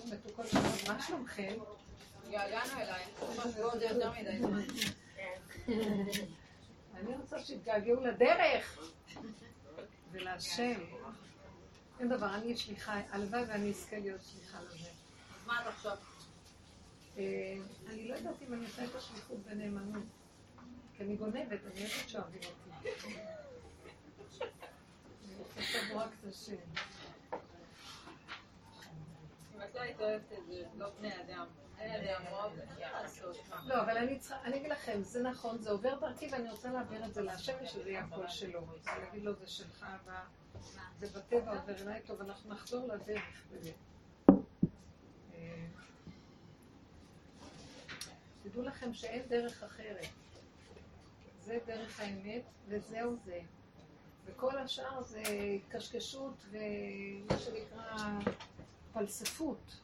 טוב, מתוקות, מה שלומכם? התגעגענו אלייך, זה יותר מדי זמן. אני רוצה שיתגעגעו לדרך ולהשם. אין דבר, אני שליחה, הלוואי ואני אזכה להיות שליחה לזה. אז מה את עכשיו? אה, אני לא יודעת אם אני עושה את השליחות בנאמנות. כי אני גונבת, אני יודעת שאוהבים אותי. אני רוצה לבוא רק את השם. אם את לא היית אוהבת את זה, לא בני אדם. לא, אבל אני צריכה, אני אגיד לכם, זה נכון, זה עובר דרכי ואני רוצה להעביר את זה להשם ושזה יהיה הקול שלו. להגיד לו, זה שלך, זה בטבע עובר אליי, טוב, אנחנו נחזור לדרך. באמת. אה, תדעו לכם שאין דרך אחרת. זה דרך האמת, וזהו זה. וכל השאר זה קשקשות ומה שנקרא פלספות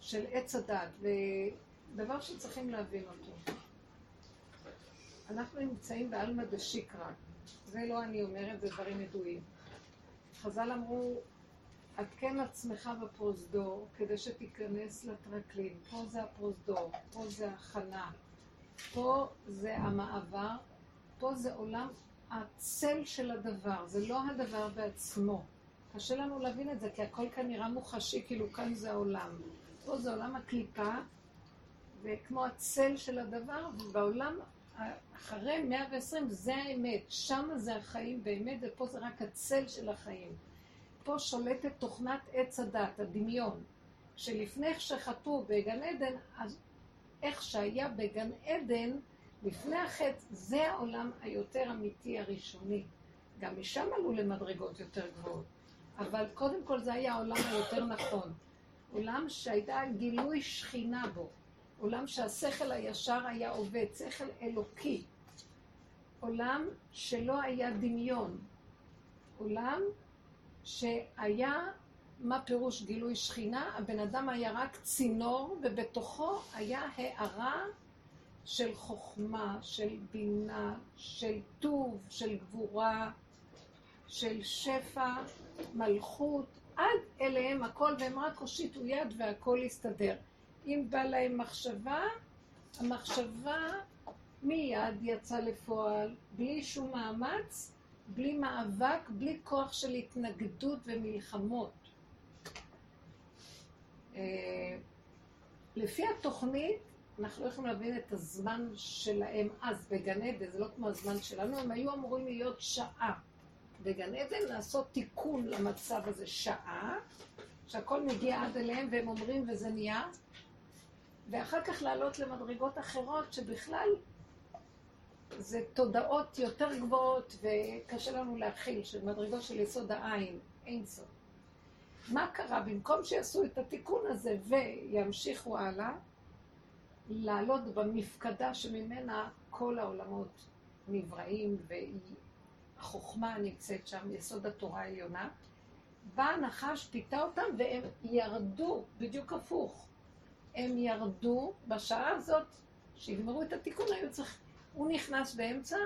של עץ הדת, ודבר שצריכים להבין אותו. אנחנו נמצאים בעלמא דשיקרא, זה לא אני אומרת, זה דברים ידועים. חז"ל אמרו, עדכן עצמך בפרוזדור כדי שתיכנס לטרקלין. פה זה הפרוזדור, פה זה הכנה, פה זה המעבר, פה זה עולם הצל של הדבר, זה לא הדבר בעצמו. קשה לנו להבין את זה, כי הכל כאן נראה מוחשי, כאילו כאן זה העולם. פה זה עולם הקליפה, וכמו הצל של הדבר, ובעולם אחרי 120 זה האמת, שם זה החיים באמת, ופה זה רק הצל של החיים. פה שולטת תוכנת עץ הדת, הדמיון, שלפני שחטאו בגן עדן, אז איך שהיה בגן עדן, לפני החטא, זה העולם היותר אמיתי הראשוני. גם משם עלו למדרגות יותר גבוהות. אבל קודם כל זה היה העולם היותר נכון. עולם שהייתה גילוי שכינה בו. עולם שהשכל הישר היה עובד, שכל אלוקי. עולם שלא היה דמיון. עולם שהיה, מה פירוש גילוי שכינה? הבן אדם היה רק צינור, ובתוכו היה הארה של חוכמה, של בינה, של טוב, של גבורה, של שפע, מלכות, עד אליהם הכל, והם רק הושיטו יד והכל יסתדר. אם בא להם מחשבה, המחשבה מיד יצאה לפועל, בלי שום מאמץ, בלי מאבק, בלי כוח של התנגדות ומלחמות. אה, לפי התוכנית, אנחנו לא יכולים להבין את הזמן שלהם אז בגן עדן, זה לא כמו הזמן שלנו, הם היו אמורים להיות שעה. בגן עדן לעשות תיקון למצב הזה שעה, שהכל מגיע עד אליהם והם אומרים וזה נהיה, ואחר כך לעלות למדרגות אחרות שבכלל זה תודעות יותר גבוהות וקשה לנו להכיל, של מדרגות של יסוד העין, אין סוף. מה קרה? במקום שיעשו את התיקון הזה וימשיכו הלאה, לעלות במפקדה שממנה כל העולמות נבראים והחוכמה נמצאת שם, יסוד התורה העליונה, בא הנחש, פיתה אותם והם ירדו, בדיוק הפוך. הם ירדו בשעה הזאת, שיגמרו את התיקון, היו צריכים... הוא נכנס באמצע,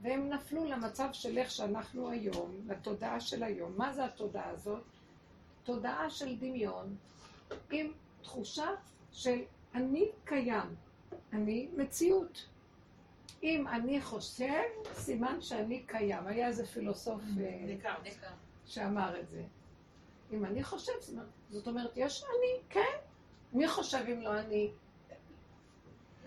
והם נפלו למצב של איך שאנחנו היום, לתודעה של היום. מה זה התודעה הזאת? תודעה של דמיון, עם תחושה של אני קיים, אני מציאות. אם אני חושב, סימן שאני קיים. היה איזה פילוסוף אה, שאמר את זה. אם אני חושב, סימן, זאת אומרת, יש אני, כן. מי חושב אם לא אני?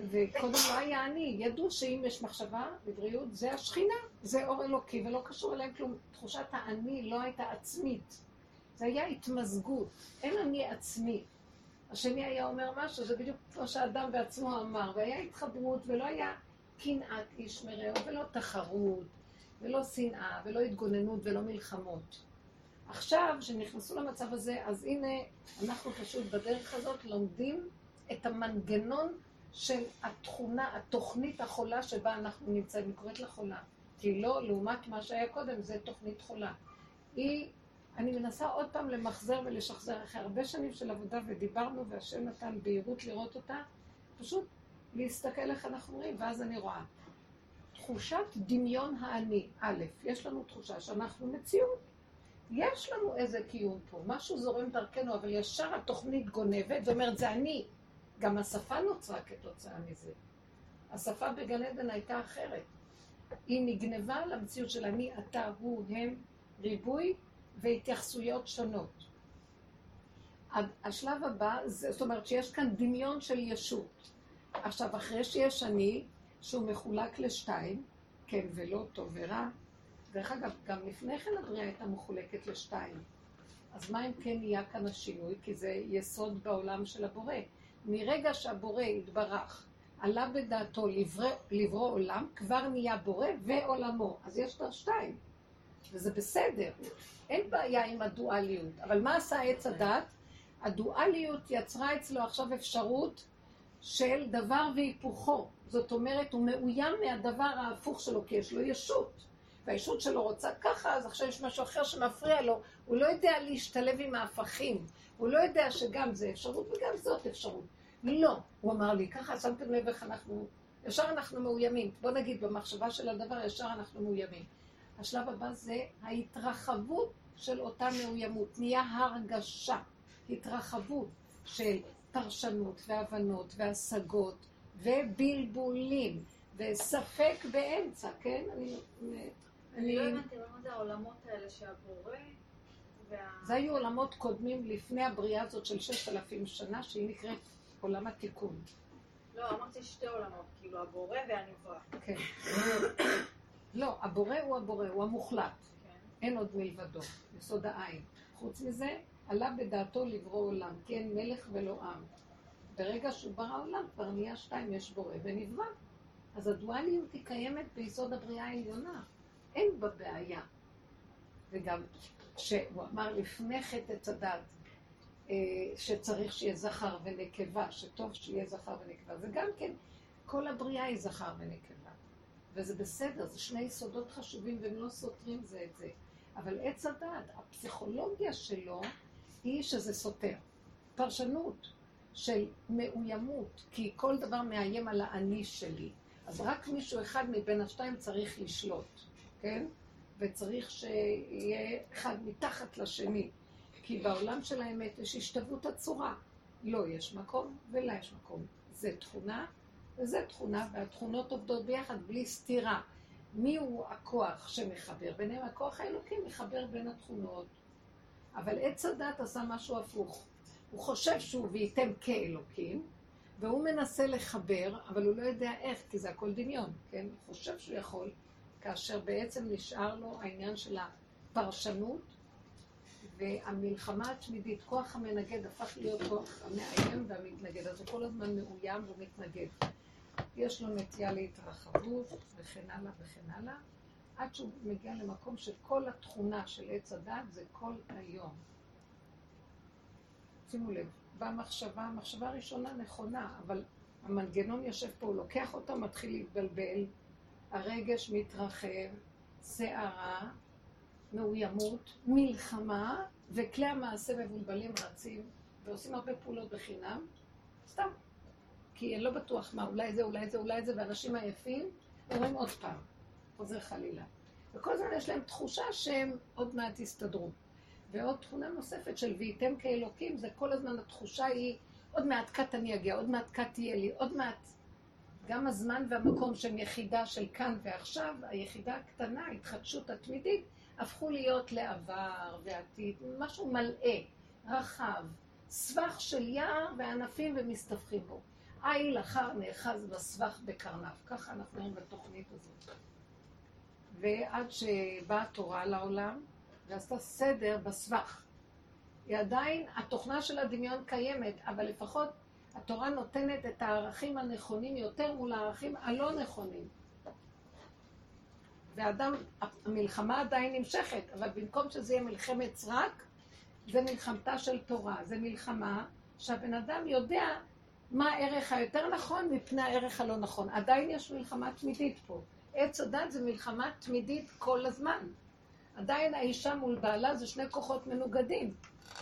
וקודם לא היה אני, ידעו שאם יש מחשבה בבריאות, זה השכינה, זה אור אלוקי, ולא קשור אליהם כלום. תחושת האני לא הייתה עצמית. זה היה התמזגות, אין אני עצמי. השני היה אומר משהו, זה בדיוק כמו שהאדם בעצמו אמר, והיה התחברות, ולא היה קנאת איש מרעהו, ולא תחרות, ולא שנאה, ולא התגוננות, ולא מלחמות. עכשיו, כשנכנסו למצב הזה, אז הנה, אנחנו פשוט בדרך הזאת לומדים את המנגנון של התכונה, התוכנית החולה שבה אנחנו נמצאים, היא קוראת לה חולה. כי לא, לעומת מה שהיה קודם, זה תוכנית חולה. היא, אני מנסה עוד פעם למחזר ולשחזר אחרי הרבה שנים של עבודה, ודיברנו, והשם נתן בהירות לראות אותה, פשוט להסתכל איך אנחנו רואים, ואז אני רואה. תחושת דמיון האני, א', יש לנו תחושה שאנחנו מציאות, יש לנו איזה קיום פה, משהו זורם דרכנו, אבל ישר התוכנית גונבת ואומרת, זה אני. גם השפה נוצרה כתוצאה מזה. השפה בגן עדן הייתה אחרת. היא נגנבה למציאות של אני, אתה, הוא, הם, ריבוי והתייחסויות שונות. השלב הבא, זאת אומרת שיש כאן דמיון של ישות. עכשיו, אחרי שיש אני, שהוא מחולק לשתיים, כן ולא, טוב ורע, דרך אגב, גם לפני כן הבריאה הייתה מחולקת לשתיים. אז מה אם כן נהיה כאן השינוי? כי זה יסוד בעולם של הבורא. מרגע שהבורא יתברך, עלה בדעתו לברוא, לברוא עולם, כבר נהיה בורא ועולמו. אז יש כבר שתיים. וזה בסדר. אין בעיה עם הדואליות. אבל מה עשה עץ הדת? הדואליות יצרה אצלו עכשיו אפשרות של דבר והיפוכו. זאת אומרת, הוא מאוים מהדבר ההפוך שלו, כי יש לו ישות. והישות שלו רוצה ככה, אז עכשיו יש משהו אחר שמפריע לו. הוא לא יודע להשתלב עם ההפכים. הוא לא יודע שגם זה אפשרות וגם זאת אפשרות. לא. הוא אמר לי, ככה שמתם לב איך אנחנו... ישר אנחנו מאוימים. בוא נגיד, במחשבה של הדבר, ישר אנחנו מאוימים. השלב הבא זה ההתרחבות של אותה מאוימות. נהיה הרגשה, התרחבות של פרשנות והבנות והשגות ובלבולים וספק באמצע, כן? אני... אני לא הבנתי מה זה העולמות האלה שהבורא זה היו עולמות קודמים לפני הבריאה הזאת של ששת אלפים שנה, שהיא נקראת עולם התיקון. לא, אמרתי שתי עולמות, כאילו הבורא והנברא. כן. לא, הבורא הוא הבורא, הוא המוחלט. כן. אין עוד מלבדו, יסוד העין. חוץ מזה, עלה בדעתו לברוא עולם, כי אין מלך ולא עם. ברגע שהוא ברא עולם, כבר נהיה שתיים, יש בורא ונברא. אז הדואליות היא קיימת ביסוד הבריאה העליונה. אין בה בעיה. וגם שהוא אמר לפני חטא עץ הדת, אה, שצריך שיהיה זכר ונקבה, שטוב שיהיה זכר ונקבה. זה גם כן, כל הבריאה היא זכר ונקבה. וזה בסדר, זה שני יסודות חשובים והם לא סותרים זה את זה. אבל עץ הדת, הפסיכולוגיה שלו היא שזה סותר. פרשנות של מאוימות, כי כל דבר מאיים על האני שלי. אז רק מישהו אחד מבין השתיים צריך לשלוט, כן? וצריך שיהיה אחד מתחת לשני. כי בעולם של האמת יש השתוות הצורה. לא יש מקום ולה יש מקום. זה תכונה וזה תכונה, והתכונות עובדות ביחד בלי סתירה. מי הוא הכוח שמחבר ביניהם? הכוח האלוקי מחבר בין התכונות. אבל עץ הדת עשה משהו הפוך. הוא חושב שהוא וייתם כאלוקים, והוא מנסה לחבר, אבל הוא לא יודע איך, כי זה הכל דמיון, כן? הוא חושב שהוא יכול, כאשר בעצם נשאר לו העניין של הפרשנות והמלחמה התמידית, כוח המנגד הפך להיות כוח המאיים והמתנגד, אז הוא כל הזמן מאוים ומתנגד. יש לו נטייה להתרחבות וכן הלאה וכן הלאה, עד שהוא מגיע למקום שכל התכונה של עץ הדת זה כל היום. שימו לב, במחשבה, המחשבה הראשונה נכונה, אבל המנגנון יושב פה, הוא לוקח אותו, מתחיל להתבלבל, הרגש מתרחב, שערה, מאוימות, מלחמה, וכלי המעשה מבולבלים רצים, ועושים הרבה פעולות בחינם, סתם. כי אני לא בטוח מה, אולי זה, אולי זה, אולי זה, ואנשים עייפים, אומרים עוד פעם, חוזר חלילה. וכל הזמן יש להם תחושה שהם עוד מעט יסתדרו. ועוד תכונה נוספת של וייתם כאלוקים, זה כל הזמן התחושה היא, עוד מעט קט אני אגיע, עוד מעט קט תהיה לי, עוד מעט. גם הזמן והמקום שהם יחידה של כאן ועכשיו, היחידה הקטנה, ההתחדשות התמידית, הפכו להיות לעבר ועתיד, משהו מלא, רחב, סבך של יער וענפים ומסתבכים בו. איל אחר נאחז בסבך בקרנף. ככה אנחנו רואים בתוכנית הזאת. ועד שבאה התורה לעולם, ועשתה סדר בסבך. היא עדיין, התוכנה של הדמיון קיימת, אבל לפחות התורה נותנת את הערכים הנכונים יותר מול הערכים הלא נכונים. ואדם, המלחמה עדיין נמשכת, אבל במקום שזה יהיה מלחמת סרק, זה מלחמתה של תורה. זה מלחמה שהבן אדם יודע מה הערך היותר נכון מפני הערך הלא נכון. עדיין יש מלחמה תמידית פה. עץ הדת זה מלחמה תמידית כל הזמן. עדיין האישה מול בעלה זה שני כוחות מנוגדים.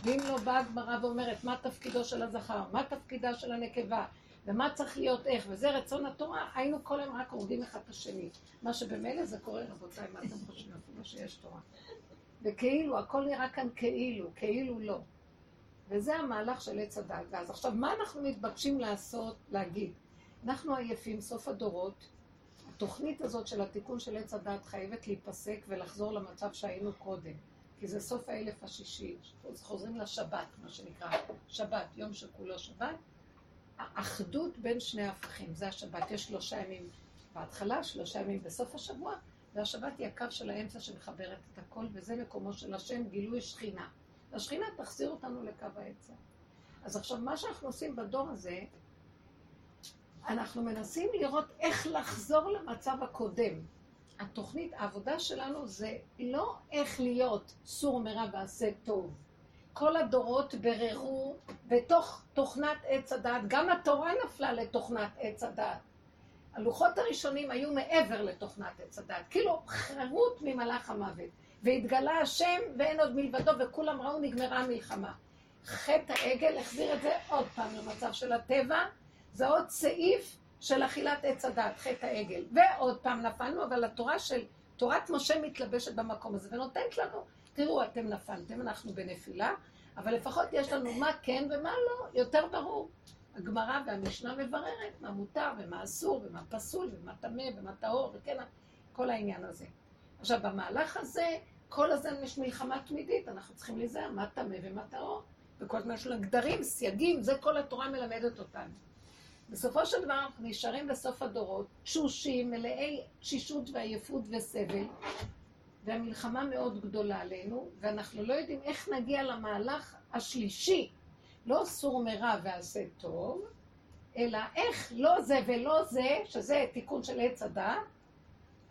ואם לא באה הגמרא ואומרת מה תפקידו של הזכר, מה תפקידה של הנקבה, ומה צריך להיות איך, וזה רצון התורה, היינו כל היום רק הורגים אחד את השני. מה שבמילא זה קורה, רבותיי, מה אתם חושבים? אפילו שיש תורה. וכאילו, הכל נראה כאן כאילו, כאילו לא. וזה המהלך של עץ הדת. ואז עכשיו, מה אנחנו מתבקשים לעשות, להגיד? אנחנו עייפים, סוף הדורות. התוכנית הזאת של התיקון של עץ הדת חייבת להיפסק ולחזור למצב שהיינו קודם. כי זה סוף האלף השישי, חוזרים לשבת, מה שנקרא, שבת, יום שכולו שבת. האחדות בין שני ההפכים, זה השבת. יש שלושה ימים בהתחלה, שלושה ימים בסוף השבוע, והשבת היא הקו של האמצע שמחברת את הכל, וזה מקומו של השם, גילוי שכינה. השכינה תחזיר אותנו לקו האמצע. אז עכשיו, מה שאנחנו עושים בדור הזה, אנחנו מנסים לראות איך לחזור למצב הקודם. התוכנית, העבודה שלנו זה לא איך להיות סור מרע ועשה טוב. כל הדורות בררו בתוך תוכנת עץ הדת, גם התורה נפלה לתוכנת עץ הדת. הלוחות הראשונים היו מעבר לתוכנת עץ הדת, כאילו חירות ממלאך המוות. והתגלה השם ואין עוד מלבדו, וכולם ראו נגמרה המלחמה. חטא העגל החזיר את זה עוד פעם למצב של הטבע, זה עוד סעיף של אכילת עץ הדת, חטא העגל. ועוד פעם נפלנו, אבל התורה של, תורת משה מתלבשת במקום הזה, ונותנת לנו, תראו, אתם נפלתם, אנחנו בנפילה, אבל לפחות יש לנו מה כן ומה לא, יותר ברור. הגמרא והמשנה מבררת מה מותר ומה אסור ומה פסול ומה טמא ומה טהור וכן, כל העניין הזה. עכשיו, במהלך הזה, כל הזמן יש מלחמה תמידית, אנחנו צריכים להיזהר מה טמא ומה טהור. וכל הזמן יש לנו גדרים, סייגים, זה כל התורה מלמדת אותנו. בסופו של דבר אנחנו נשארים בסוף הדורות, תשושים, מלאי תשישות ועייפות וסבל, והמלחמה מאוד גדולה עלינו, ואנחנו לא יודעים איך נגיע למהלך השלישי, לא סור מרע ועשה טוב, אלא איך לא זה ולא זה, שזה תיקון של עץ הדת,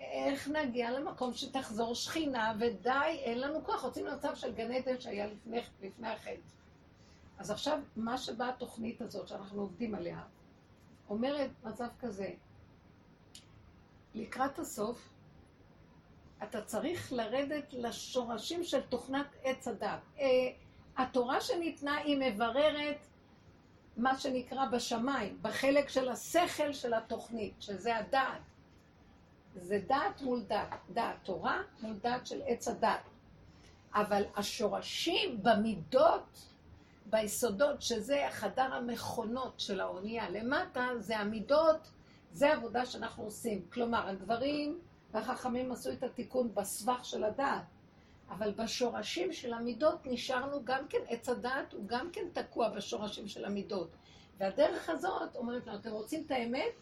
איך נגיע למקום שתחזור שכינה, ודי, אין לנו כוח, רוצים למצב של גן עדן שהיה לפני, לפני החטא. אז עכשיו, מה שבאה התוכנית הזאת שאנחנו עובדים עליה, אומרת מצב כזה, לקראת הסוף, אתה צריך לרדת לשורשים של תוכנת עץ הדת. אה, התורה שניתנה היא מבררת מה שנקרא בשמיים, בחלק של השכל של התוכנית, שזה הדעת. זה דעת מול דעת, דעת תורה מול דעת של עץ הדת. אבל השורשים במידות, ביסודות, שזה חדר המכונות של האונייה, למטה זה המידות, זה עבודה שאנחנו עושים. כלומר, הגברים והחכמים עשו את התיקון בסבך של הדעת. אבל בשורשים של המידות נשארנו גם כן, עץ הדעת הוא גם כן תקוע בשורשים של המידות. והדרך הזאת אומרת לנו, אתם רוצים את האמת?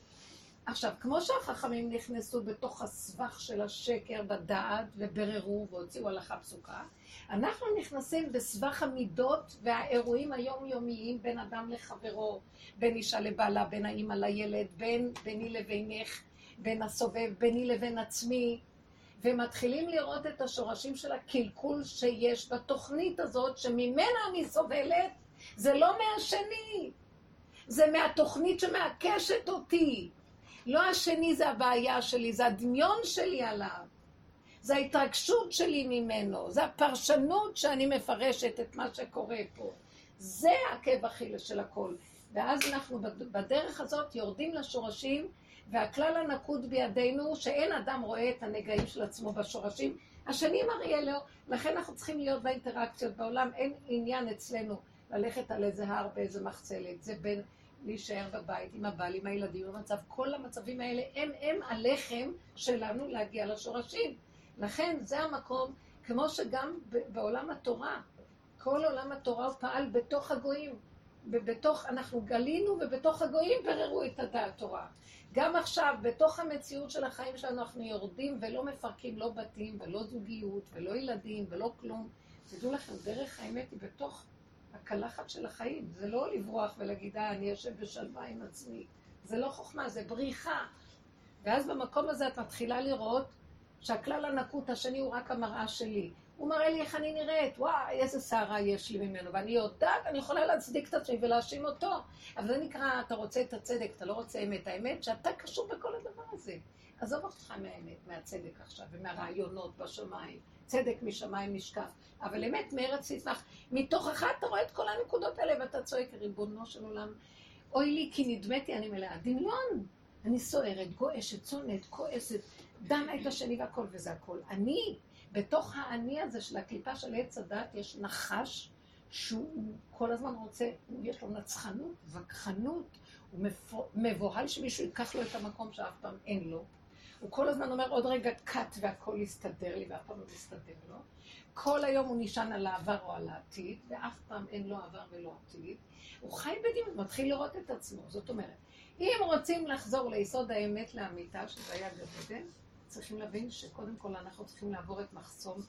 עכשיו, כמו שהחכמים נכנסו בתוך הסבך של השקר בדעת ובררו והוציאו הלכה פסוקה, אנחנו נכנסים בסבך המידות והאירועים היומיומיים בין אדם לחברו, בין אישה לבעלה, בין האימא לילד, בין ביני לבינך, בין הסובב, ביני לבין עצמי, ומתחילים לראות את השורשים של הקלקול שיש בתוכנית הזאת, שממנה אני סובלת, זה לא מהשני, זה מהתוכנית שמעקשת אותי. לא השני זה הבעיה שלי, זה הדמיון שלי עליו. זה ההתרגשות שלי ממנו, זה הפרשנות שאני מפרשת את מה שקורה פה. זה עקב אכילס של הכל. ואז אנחנו בדרך הזאת יורדים לשורשים והכלל הנקוד בידינו, שאין אדם רואה את הנגעים של עצמו בשורשים, השני מראה לו, לכן אנחנו צריכים להיות באינטראקציות בעולם, אין עניין אצלנו ללכת על איזה הר באיזה מחצלת, זה בין להישאר בבית עם הבעל, עם הילדים, במצב, כל המצבים האלה הם הם הלחם שלנו להגיע לשורשים. לכן זה המקום, כמו שגם בעולם התורה, כל עולם התורה הוא פעל בתוך הגויים, ובתוך, אנחנו גלינו ובתוך הגויים בררו את הדעת תורה. גם עכשיו, בתוך המציאות של החיים שלנו, אנחנו יורדים ולא מפרקים לא בתים ולא זוגיות ולא ילדים ולא כלום. תדעו לכם, דרך האמת היא בתוך הקלחת של החיים. זה לא לברוח ולהגיד, אה, אני יושב בשלווה עם עצמי. זה לא חוכמה, זה בריחה. ואז במקום הזה את מתחילה לראות שהכלל הנקוט השני הוא רק המראה שלי. הוא מראה לי איך אני נראית, וואי, איזה סערה יש לי ממנו, ואני יודעת, אני יכולה להצדיק את עצמי ולהאשים אותו. אבל זה נקרא, אתה רוצה את הצדק, אתה לא רוצה אמת. האמת שאתה קשור בכל הדבר הזה. עזוב אותך מהאמת, מהצדק עכשיו, ומהרעיונות בשמיים. צדק משמיים נשקף. אבל אמת מארץ תצמח. מתוך אחד אתה רואה את כל הנקודות האלה, ואתה צועק, ריבונו של עולם, אוי לי, כי נדמתי אני מלאה. דמיון. אני סוערת, גועשת, צונאת, כועסת, דנה את השני והכל, וזה הכל. אני, בתוך האני הזה של הקליפה של עץ הדת יש נחש שהוא כל הזמן רוצה, יש לו נצחנות, וכחנות, הוא מבוהל שמישהו ייקח לו את המקום שאף פעם אין לו. הוא כל הזמן אומר עוד רגע קאט והכל יסתדר לי ואף פעם לא יסתדר לו. כל היום הוא נשען על העבר או על העתיד, ואף פעם אין לו עבר ולא עתיד. הוא חי בדמיון, מתחיל לראות את עצמו. זאת אומרת, אם רוצים לחזור ליסוד האמת לאמיתה, שזה היה גדול, צריכים להבין שקודם כל אנחנו צריכים לעבור את מחסום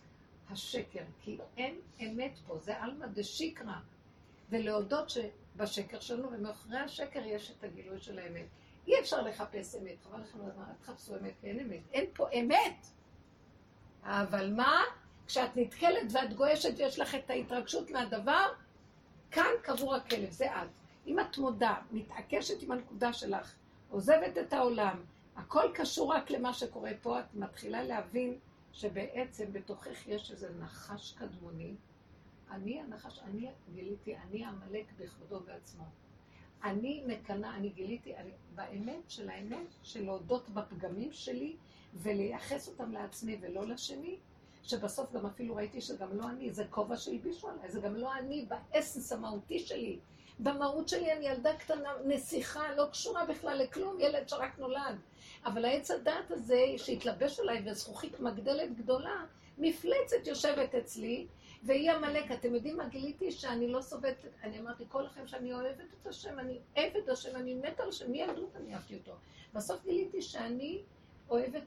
השקר, כי אין אמת פה, זה עלמא דשיקרא. ולהודות שבשקר שלנו, ומאחורי השקר יש את הגילוי של האמת. אי אפשר לחפש אמת, חבל לכם לזמן, אל תחפשו אמת, כי אין אמת. אין פה אמת! אבל מה? כשאת נתקלת ואת גועשת ויש לך את ההתרגשות מהדבר, כאן קבור הכלב, זה את. אם את מודה, מתעקשת עם הנקודה שלך, עוזבת את העולם, הכל קשור רק למה שקורה פה, את מתחילה להבין שבעצם בתוכך יש איזה נחש קדמוני. אני הנחש, אני גיליתי, אני עמלק בכבודו בעצמו. אני מקנאה, אני גיליתי, אני, באמת של האמת, של להודות בפגמים שלי ולייחס אותם לעצמי ולא לשני, שבסוף גם אפילו ראיתי שגם לא אני, זה כובע שהלבישו עליי, זה גם לא אני באסנס המהותי שלי. במהות שלי אני ילדה קטנה, נסיכה, לא קשורה בכלל לכלום, ילד שרק נולד. אבל העץ הדעת הזה, שהתלבש עליי וזכוכית מגדלת גדולה, מפלצת יושבת אצלי, והיא עמלק. אתם יודעים מה גיליתי? שאני לא סובלת, אני אמרתי כל החיים שאני אוהבת את השם, אני עבד השם, אני מתה על השם, מילדות אני אהבתי אותו. בסוף גיליתי שאני אוהבת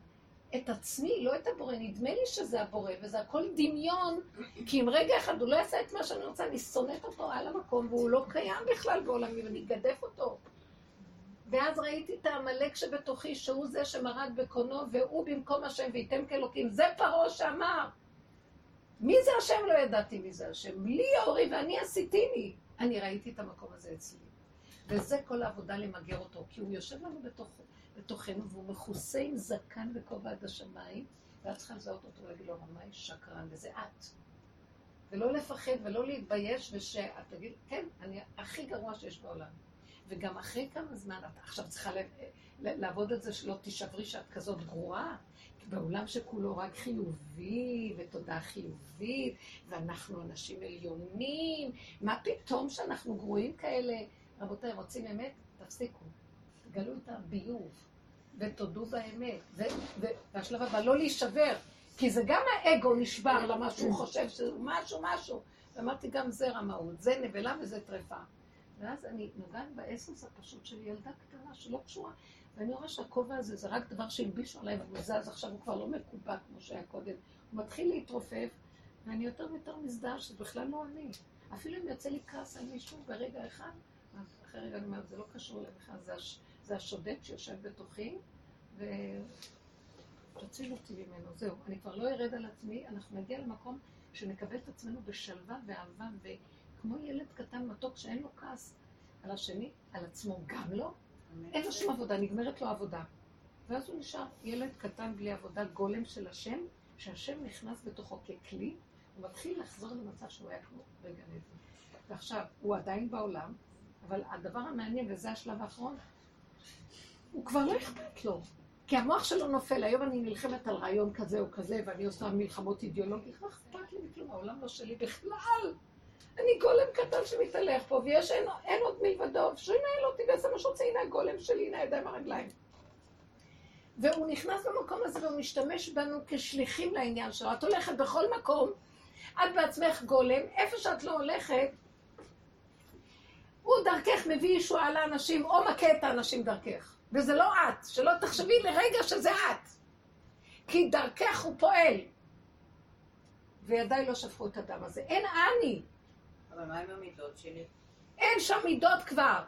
את עצמי, לא את הבורא. נדמה לי שזה הבורא, וזה הכל דמיון, כי אם רגע אחד הוא לא יעשה את מה שאני רוצה, אני שונאת אותו על המקום, והוא לא קיים בכלל בעולמי, ואני אגדף אותו. ואז ראיתי את העמלק שבתוכי, שהוא זה שמרד בקונו, והוא במקום השם, וייתם כאלוקים. זה פרעה שאמר. מי זה השם? לא ידעתי מי זה השם. לי אורי ואני עשיתיני. אני ראיתי את המקום הזה אצלי. וזה כל העבודה למגר אותו, כי הוא יושב לנו בתוך, בתוכנו, והוא מכוסה עם זקן וכובע עד השמיים, ואת צריכה לזהות אותו ולהגיד לו, רמאי שקרן, וזה את. ולא לפחד ולא להתבייש, ושאת תגיד, כן, אני הכי גרוע שיש בעולם. וגם אחרי כמה זמן, את עכשיו צריכה לעבוד על זה שלא תישברי שאת כזאת גרועה, בעולם שכולו רק חיובי, ותודה חיובית, ואנחנו אנשים עליונים, מה פתאום שאנחנו גרועים כאלה? רבותיי, רוצים אמת? תפסיקו. תגלו את הביוב, ותודו באמת. והשלב הבא, לא להישבר, כי זה גם האגו נשבר למה שהוא חושב שזה משהו, משהו. ואמרתי, גם זה רמאות, זה נבלה וזה טרפה. ואז אני נוגעת באסוס הפשוט של ילדה קטנה שלא קשורה. ואני רואה שהכובע הזה זה רק דבר שהלבישו עליי והוא זז, עכשיו הוא כבר לא מקובע כמו שהיה קודם. הוא מתחיל להתרופף, ואני יותר ויותר מזדהה שזה בכלל לא אני. אפילו אם יוצא לי כעס על מישהו ברגע אחד, אחרי רגע אני אומרת, זה לא קשור לבכלל, זה, הש, זה השודד שיושב בתוכי, ותציל אותי ממנו. זהו, אני כבר לא ארד על עצמי, אנחנו נגיע למקום שנקבל את עצמנו בשלווה ואהבה, וכמו ילד קטן מתוק שאין לו כעס על השני, על עצמו גם לא, אין לו שום עבודה, נגמרת לו עבודה. ואז הוא נשאר ילד קטן בלי עבודה, גולם של השם, שהשם נכנס בתוכו ככלי, הוא מתחיל לחזור למצב שהוא היה כמו בגן עדן. ועכשיו, הוא עדיין בעולם, אבל הדבר המעניין, וזה השלב האחרון, הוא כבר לא אכפת לו. כי המוח שלו נופל, היום אני נלחמת על רעיון כזה או כזה, ואני עושה מלחמות אידיאולוגיות, לא אכפת לי מכלום, העולם לא שלי בכלל. אני גולם קטן שמתהלך פה, ויש, אין, אין עוד מלבדו, שינהל אותי ויעשה מה שרוצה, הנה הגולם שלי, הנה הידיים הרגליים. והוא נכנס במקום הזה והוא משתמש בנו כשליחים לעניין שלו. את הולכת בכל מקום, את בעצמך גולם, איפה שאת לא הולכת, הוא דרכך מביא ישועה לאנשים, או מכה את האנשים דרכך. וזה לא את, שלא תחשבי לרגע שזה את. כי דרכך הוא פועל. וידיי לא שפכו את הדם הזה. אין אני. אבל מה עם המידות שלי? אין שם מידות כבר.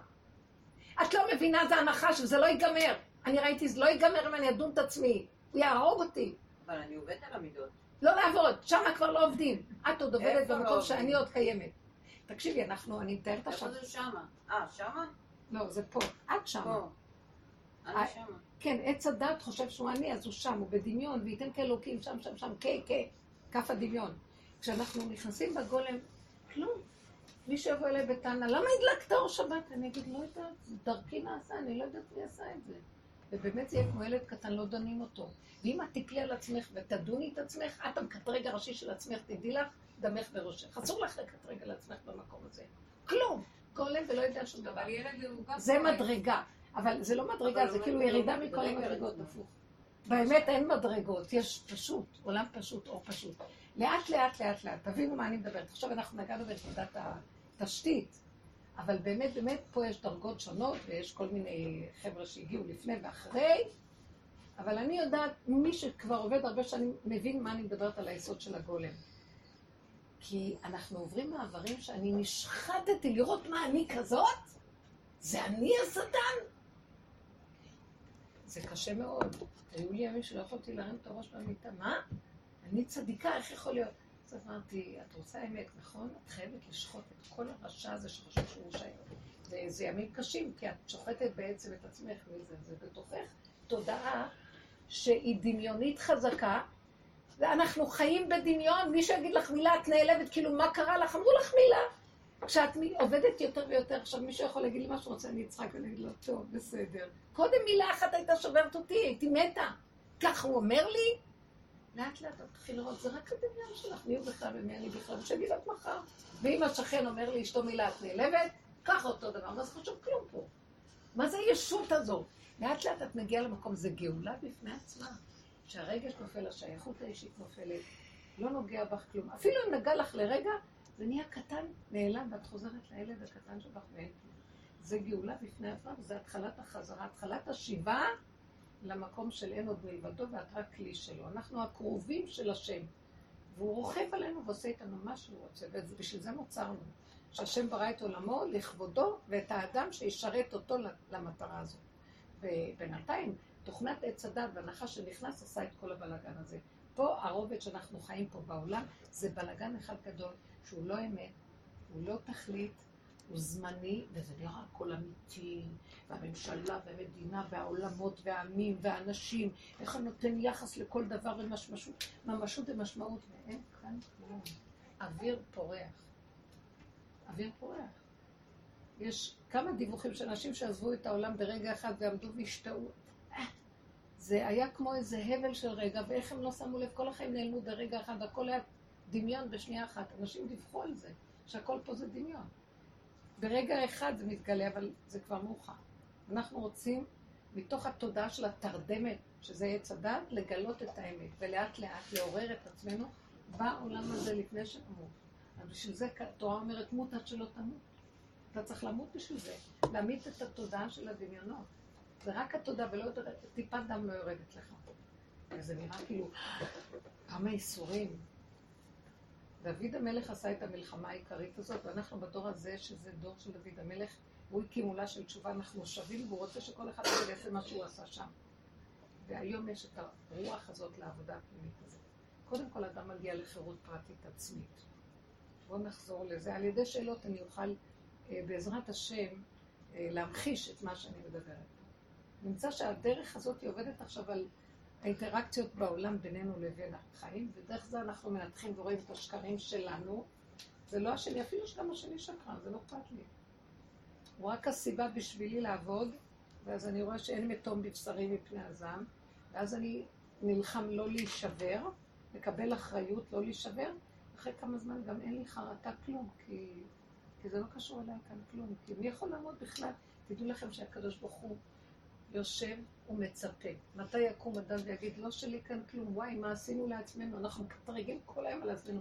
את לא מבינה, זה הנחש וזה לא ייגמר. אני ראיתי, זה לא ייגמר אם אני אדון את עצמי. הוא יהרוג אותי. אבל אני עובדת על המידות. לא לעבוד, שם כבר לא עובדים. את עוד עובדת במקום לא שאני עוד קיימת. תקשיבי, אנחנו, אני מתארת עכשיו. איפה זה שמה? אה, שמה? לא, זה פה. את שמה. פה. אני אה, שמה. כן, עץ הדת חושב שהוא אני, אז הוא שם, הוא בדמיון, וייתן כאלוקים שם, שם, שם, כה, כה, כף הדמיון. כשאנחנו נכנסים בגולם, כלום. מי שיבוא אליי בטענה, למה הדלקת אור שבת? אני אגיד, לא יודעת, דרכי נעשה, אני לא יודעת מי עשה את זה. ובאמת זה יהיה כמו ילד קטן, לא דנים אותו. ואם את תפלי על עצמך ותדוני את עצמך, את המקטרג הראשי של עצמך, תדעי לך, דמך בראשך. אסור לך לקטרג על עצמך במקום הזה. כלום. גולם ולא יודע שום דבר. זה מדרגה. אבל זה לא מדרגה, זה כאילו ירידה מכל המדרגות, הפוך. באמת אין מדרגות, יש פשוט, עולם פשוט, אור פשוט. לאט לאט לאט לאט, תבינו מה אני מדברת. עכשיו אנחנו נגענו בנקודת התשתית, אבל באמת באמת פה יש דרגות שונות ויש כל מיני חבר'ה שהגיעו לפני ואחרי, אבל אני יודעת, מי שכבר עובד הרבה שנים מבין מה אני מדברת על היסוד של הגולם. כי אנחנו עוברים מעברים שאני נשחטתי לראות מה אני כזאת, זה אני השטן. זה קשה מאוד. היו לי ימים שלא יכולתי להרים את הראש במיטה. מה? אני צדיקה, איך יכול להיות? אז אמרתי, את רוצה אמת, נכון? את חייבת לשחוט את כל הרשע הזה שחושב שהוא רשע. וזה ימים קשים, כי את שוחטת בעצם את עצמך מזה. זה בתוכך תודעה שהיא דמיונית חזקה, ואנחנו חיים בדמיון, מישהו יגיד לך מילה, את נעלבת, כאילו, מה קרה לך? אמרו לך מילה. כשאת עובדת יותר ויותר, עכשיו מישהו יכול להגיד לי מה שהוא רוצה, אני אצחק ואני אגיד לו, טוב, בסדר. קודם מילה אחת הייתה שוברת אותי, הייתי מתה. כך הוא אומר לי, לאט לאט את תתחיל לראות, זה רק הדמיון שלך, מי הוא בכלל ומי אני בכלל, שיגיד לך מחר. ואם השכן אומר לי, אשתו מילה, את נעלבת, ככה אותו דבר, מה זה חשוב כלום פה? מה זה הישות הזאת? לאט לאט את מגיעה למקום, זה גאולה בפני עצמה. שהרגש נופל, השייכות האישית נופלת, לא נוגע בך כלום. אפילו אם נגע לך לרגע, זה נהיה קטן, נעלם, ואת חוזרת לילד הקטן שלך ואין כלום. זה גאולה בפני עצמה, וזה התחלת החזרה, התחלת השיבה למקום של אין עוד מלבדו, ואת רק כלי שלו. אנחנו הקרובים של השם. והוא רוכב עלינו ועושה איתנו מה שהוא רוצה, ובשביל זה נוצרנו. שהשם ברא את עולמו לכבודו ואת האדם שישרת אותו למטרה הזאת. ובינתיים, תוכנת עץ הדת והנחש שנכנס עשה את כל הבלאגן הזה. פה הרובד שאנחנו חיים פה בעולם זה בלאגן אחד גדול שהוא לא אמת, הוא לא תכלית, הוא זמני, וזה נראה הכל אמיתי, והממשלה והמדינה והעולמות והעמים והאנשים, איך הוא נותן יחס לכל דבר וממשות, ממשות ומשמעות, ואין כאן כלום. אוויר פורח. אוויר פורח. יש כמה דיווחים של אנשים שעזבו את העולם ברגע אחד ועמדו והשתאו. זה היה כמו איזה הבל של רגע, ואיך הם לא שמו לב, כל החיים נעלמו ברגע אחד, הכל היה דמיון בשנייה אחת. אנשים דיווחו על זה, שהכל פה זה דמיון. ברגע אחד זה מתגלה, אבל זה כבר מאוחר. אנחנו רוצים, מתוך התודעה של התרדמת, שזה עץ הדת, לגלות את האמת, ולאט לאט לעורר את עצמנו בעולם הזה לפני שנמות. אז בשביל זה התורה אומרת, מות עד שלא תמות. אתה צריך למות בשביל זה, להמית את התודעה של הדמיונות. זה רק התודעה, ולא טיפת דם לא יורדת לך. וזה נראה כאילו, כמה ייסורים. דוד המלך עשה את המלחמה העיקרית הזאת, ואנחנו בדור הזה, שזה דור של דוד המלך, הוא הקים עולה של תשובה, אנחנו שווים, והוא רוצה שכל אחד יעשה מה שהוא עשה שם. והיום יש את הרוח הזאת לעבודה הפנימית הזאת. קודם כל, אדם מגיע לחירות פרטית עצמית. בואו נחזור לזה. על ידי שאלות אני אוכל, אה, בעזרת השם, אה, להמחיש את מה שאני מדברת. נמצא שהדרך הזאת היא עובדת עכשיו על האינטראקציות בעולם בינינו לבין החיים, ודרך זה אנחנו מנתחים ורואים את השקרים שלנו. זה לא השני, אפילו שגם השני שקרן, זה לא אכפת לי. הוא רק הסיבה בשבילי לעבוד, ואז אני רואה שאין מתום בבשרי מפני הזעם, ואז אני נלחם לא להישבר, לקבל אחריות לא להישבר, אחרי כמה זמן גם אין לי חרטה כלום, כי, כי זה לא קשור אליי כאן כלום, כי מי יכול לעמוד בכלל? תדעו לכם שהקדוש ברוך הוא יושב ומצפה. מתי יקום אדם ויגיד, לא שלי כאן כלום, וואי, מה עשינו לעצמנו? אנחנו מקטרגים כל היום על עצמנו.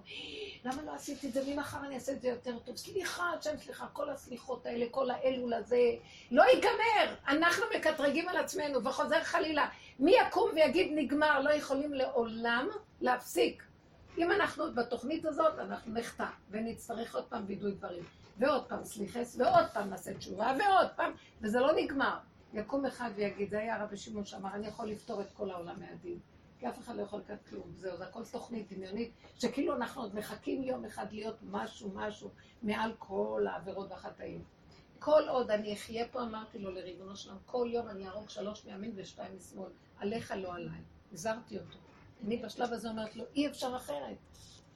למה לא עשיתי את זה? ממחר אני אעשה את זה יותר טוב. סליחה, השם סליחה, כל הסליחות האלה, כל האלו לזה, לא ייגמר. אנחנו מקטרגים על עצמנו, וחוזר חלילה. מי יקום ויגיד, נגמר, לא יכולים לעולם להפסיק. אם אנחנו עוד בתוכנית הזאת, אנחנו נחטא, ונצטרך עוד פעם וידוי דברים. ועוד פעם סליחס, ועוד פעם נעשה תשובה, ועוד פעם, וזה לא נגמר. יקום אחד ויגיד, זה היה רבי שמעון שאמר, אני יכול לפתור את כל העולם מהדין. כי אף אחד לא יכול לקחת כלום. זהו, זה הכל תוכנית דמיונית, שכאילו אנחנו עוד מחכים יום אחד להיות משהו, משהו, מעל כל העבירות והחטאים. כל עוד אני אחיה פה, אמרתי לו לריבונו שלום, כל יום אני אהרוג שלוש מימין ושתיים משמאל. עליך לא עליי. הזהרתי אותו. אני בשלב הזה אומרת לו, אי אפשר אחרת.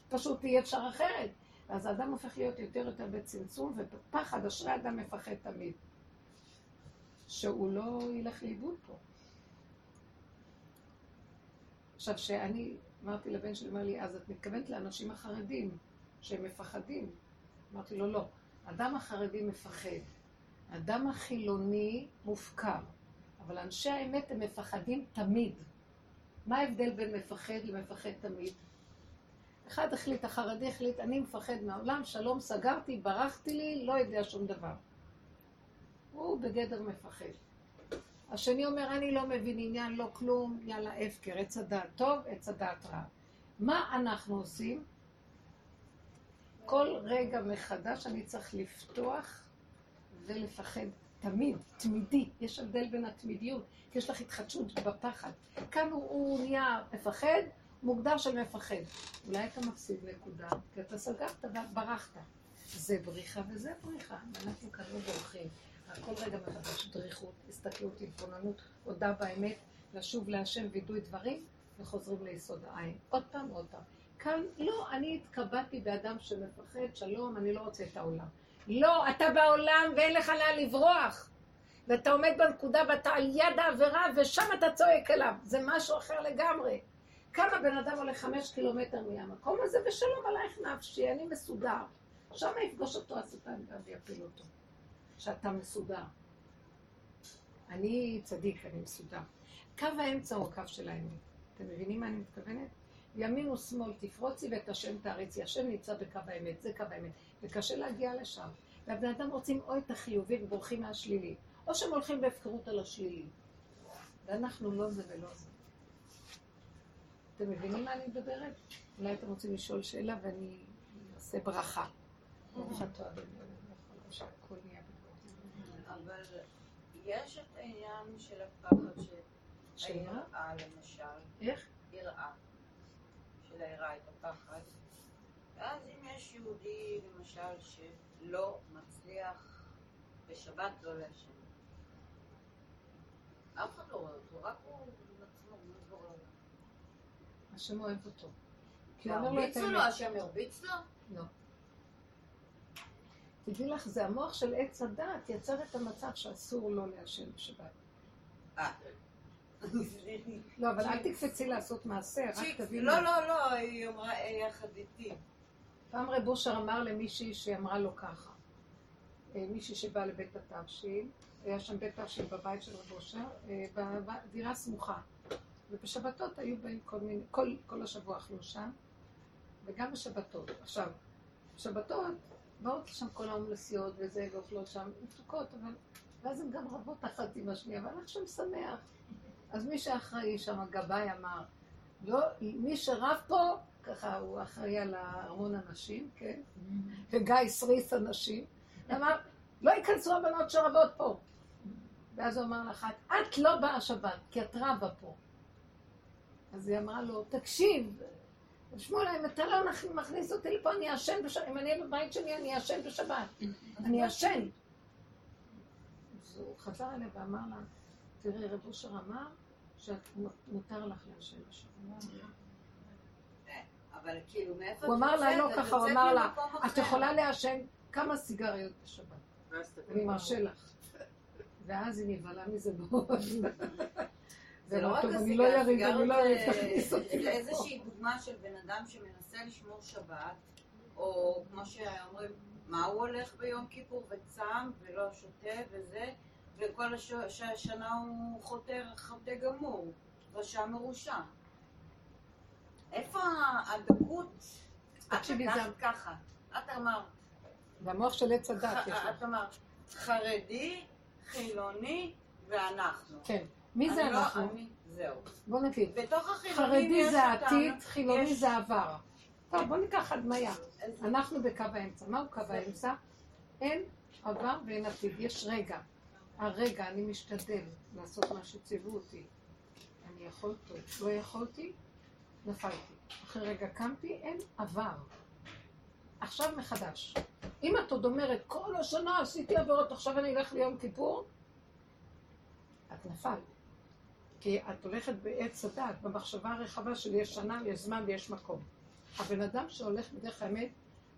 פשוט אי אפשר אחרת. ואז האדם הופך להיות יותר יותר בצמצום ובפחד, אשרי אדם מפחד תמיד. שהוא לא ילך לאיבוד פה. עכשיו, שאני אמרתי לבן שלי, אמר לי, אז את מתכוונת לאנשים החרדים, שהם מפחדים. אמרתי לו, לא. אדם החרדי מפחד. אדם החילוני מופקר. אבל אנשי האמת הם מפחדים תמיד. מה ההבדל בין מפחד למפחד תמיד? אחד החליט, החרדי החליט, אני מפחד מהעולם, שלום, סגרתי, ברחתי לי, לא יודע שום דבר. הוא בגדר מפחד. השני אומר, אני לא מבין עניין, לא כלום, יאללה, הפקר, עץ הדעת טוב, עץ הדעת רע. מה אנחנו עושים? כל רגע מחדש אני צריך לפתוח ולפחד תמיד, תמידי. יש הבדל בין התמידיות, כי יש לך התחדשות בפחד. כאן הוא, הוא נהיה מפחד, מוגדר של מפחד. אולי אתה מפסיד נקודה, כי אתה סגרת וברחת. זה בריחה וזה בריחה, ואנחנו כאן לא בורחים. כל רגע מחדש דריכות, הסתכלות, התבוננות, הודה באמת, לשוב להשם וידוי דברים, וחוזרים ליסוד העין. עוד פעם, עוד פעם. כאן, לא, אני התקבעתי באדם שמפחד, שלום, אני לא רוצה את העולם. לא, אתה בעולם ואין לך לאן לברוח. ואתה עומד בנקודה ואתה על יד העבירה ושם אתה צועק אליו. זה משהו אחר לגמרי. כמה בן אדם הולך חמש קילומטר מהמקום הזה, ושלום עלייך נפשי, אני מסודר. שם יפגוש אותו השטן גם ויפיל אותו. שאתה מסודר. אני צדיק, אני מסודר. קו האמצע הוא הקו של האמת. אתם מבינים מה אני מתכוונת? ימין ושמאל תפרוצי ואת השם תעריצי. השם נמצא בקו האמת, זה קו האמת. וקשה להגיע לשם. והבני אדם רוצים או את החיובי ובורחים מהשלילי, או שהם הולכים בהפקרות על השלילי. ואנחנו לא זה ולא זה. אתם מבינים מה אני מדברת? אולי אתם רוצים לשאול שאלה ואני אעשה ברכה. ברוך אתה אדוני, אבל יש את העניין של הפחד של היראה למשל. איך? יראה. של היראה, את הפחד. ואז אם יש יהודי למשל שלא מצליח בשבת לא לעשן. אף אחד לא רואה אותו, רק הוא עצמו, הוא רואה אותו. השם אוהב אותו. ירביץ לו, השם ירביץ לו? לא. תדעי לך, זה המוח של עץ הדעת יצר את המצב שאסור לא לעשן בשבת. אה. לא, אבל אל תקפצי לעשות מעשה, רק תביני. לא, לא, לא, היא אמרה יחד איתי. פעם רב אושר אמר למישהי שאמרה לו ככה, אה, מישהי שבאה לבית התבשיל, היה שם בית תבשיל בבית של רב אושר, אה, בדירה סמוכה. ובשבתות היו באים כל מיני, כל, כל השבוע אכלו שם, וגם בשבתות. עכשיו, בשבתות באות שם כל ההומלסיות וזה, ואוכלות שם מתוקות, אבל... ואז הן גם רבות אחת עם השנייה, ואנחנו שם שמח. אז מי שאחראי שם, הגבאי אמר, לא, מי שרב פה, ככה הוא אחראי על ארמון הנשים, כן? וגיא סריס הנשים, אמר, לא ייכנסו הבנות שרבות פה. ואז הוא אמר לאחת, את לא באה שבת, כי את רבה פה. אז היא אמרה לו, תקשיב, שמואל, אם אתה לא מכניס אותי לפה, אני אעשן בשבת. אם אני בבית שלי, אני אעשן בשבת. אני אעשן. אז הוא חזר אליה ואמר לה, תראי, רב אושר אמר שמותר לך לעשן בשבת. אבל כאילו, מאיפה הוא אמר לה, לא ככה, הוא אמר לה, את יכולה לעשן כמה סיגריות בשבת. אני מרשה לך. ואז היא נבהלה מזה מאוד. זה לא רק לא יריב, אני לא אריב, תכניס אותי זה איזושהי דוגמה של בן אדם שמנסה לשמור שבת, או כמו שאומרים, מה הוא הולך ביום כיפור וצם ולא שותה וזה, וכל השנה הוא חוטא, חוטא גמור, רשע מרושע. איפה הדקות? את לקחת ככה, את אמרת. והמוח של עץ הדת יש לך. את אמרת, חרדי, חילוני ואנחנו. כן. מי זה לא- אנחנו? זהו. בוא נגיד. בתוך החילונים חרדי יש זה אותנו. העתיד, חילוני זה העבר. טוב, בוא ניקח הדמיה. אנחנו בקו האמצע. מהו קו האמצע? אין עבר ואין עתיד. יש רגע. הרגע, אני משתדל לעשות מה שציוו אותי. אני יכול טוב. לא יכולתי, נפלתי. אחרי רגע קמתי, אין עבר. עכשיו מחדש. אם את עוד אומרת, כל השנה עשיתי עבירות, עכשיו אני אלך ליום כיפור, את נפלת. כי את הולכת בעץ הדת, במחשבה הרחבה של יש שנה, יש זמן ויש מקום. הבן אדם שהולך בדרך האמת,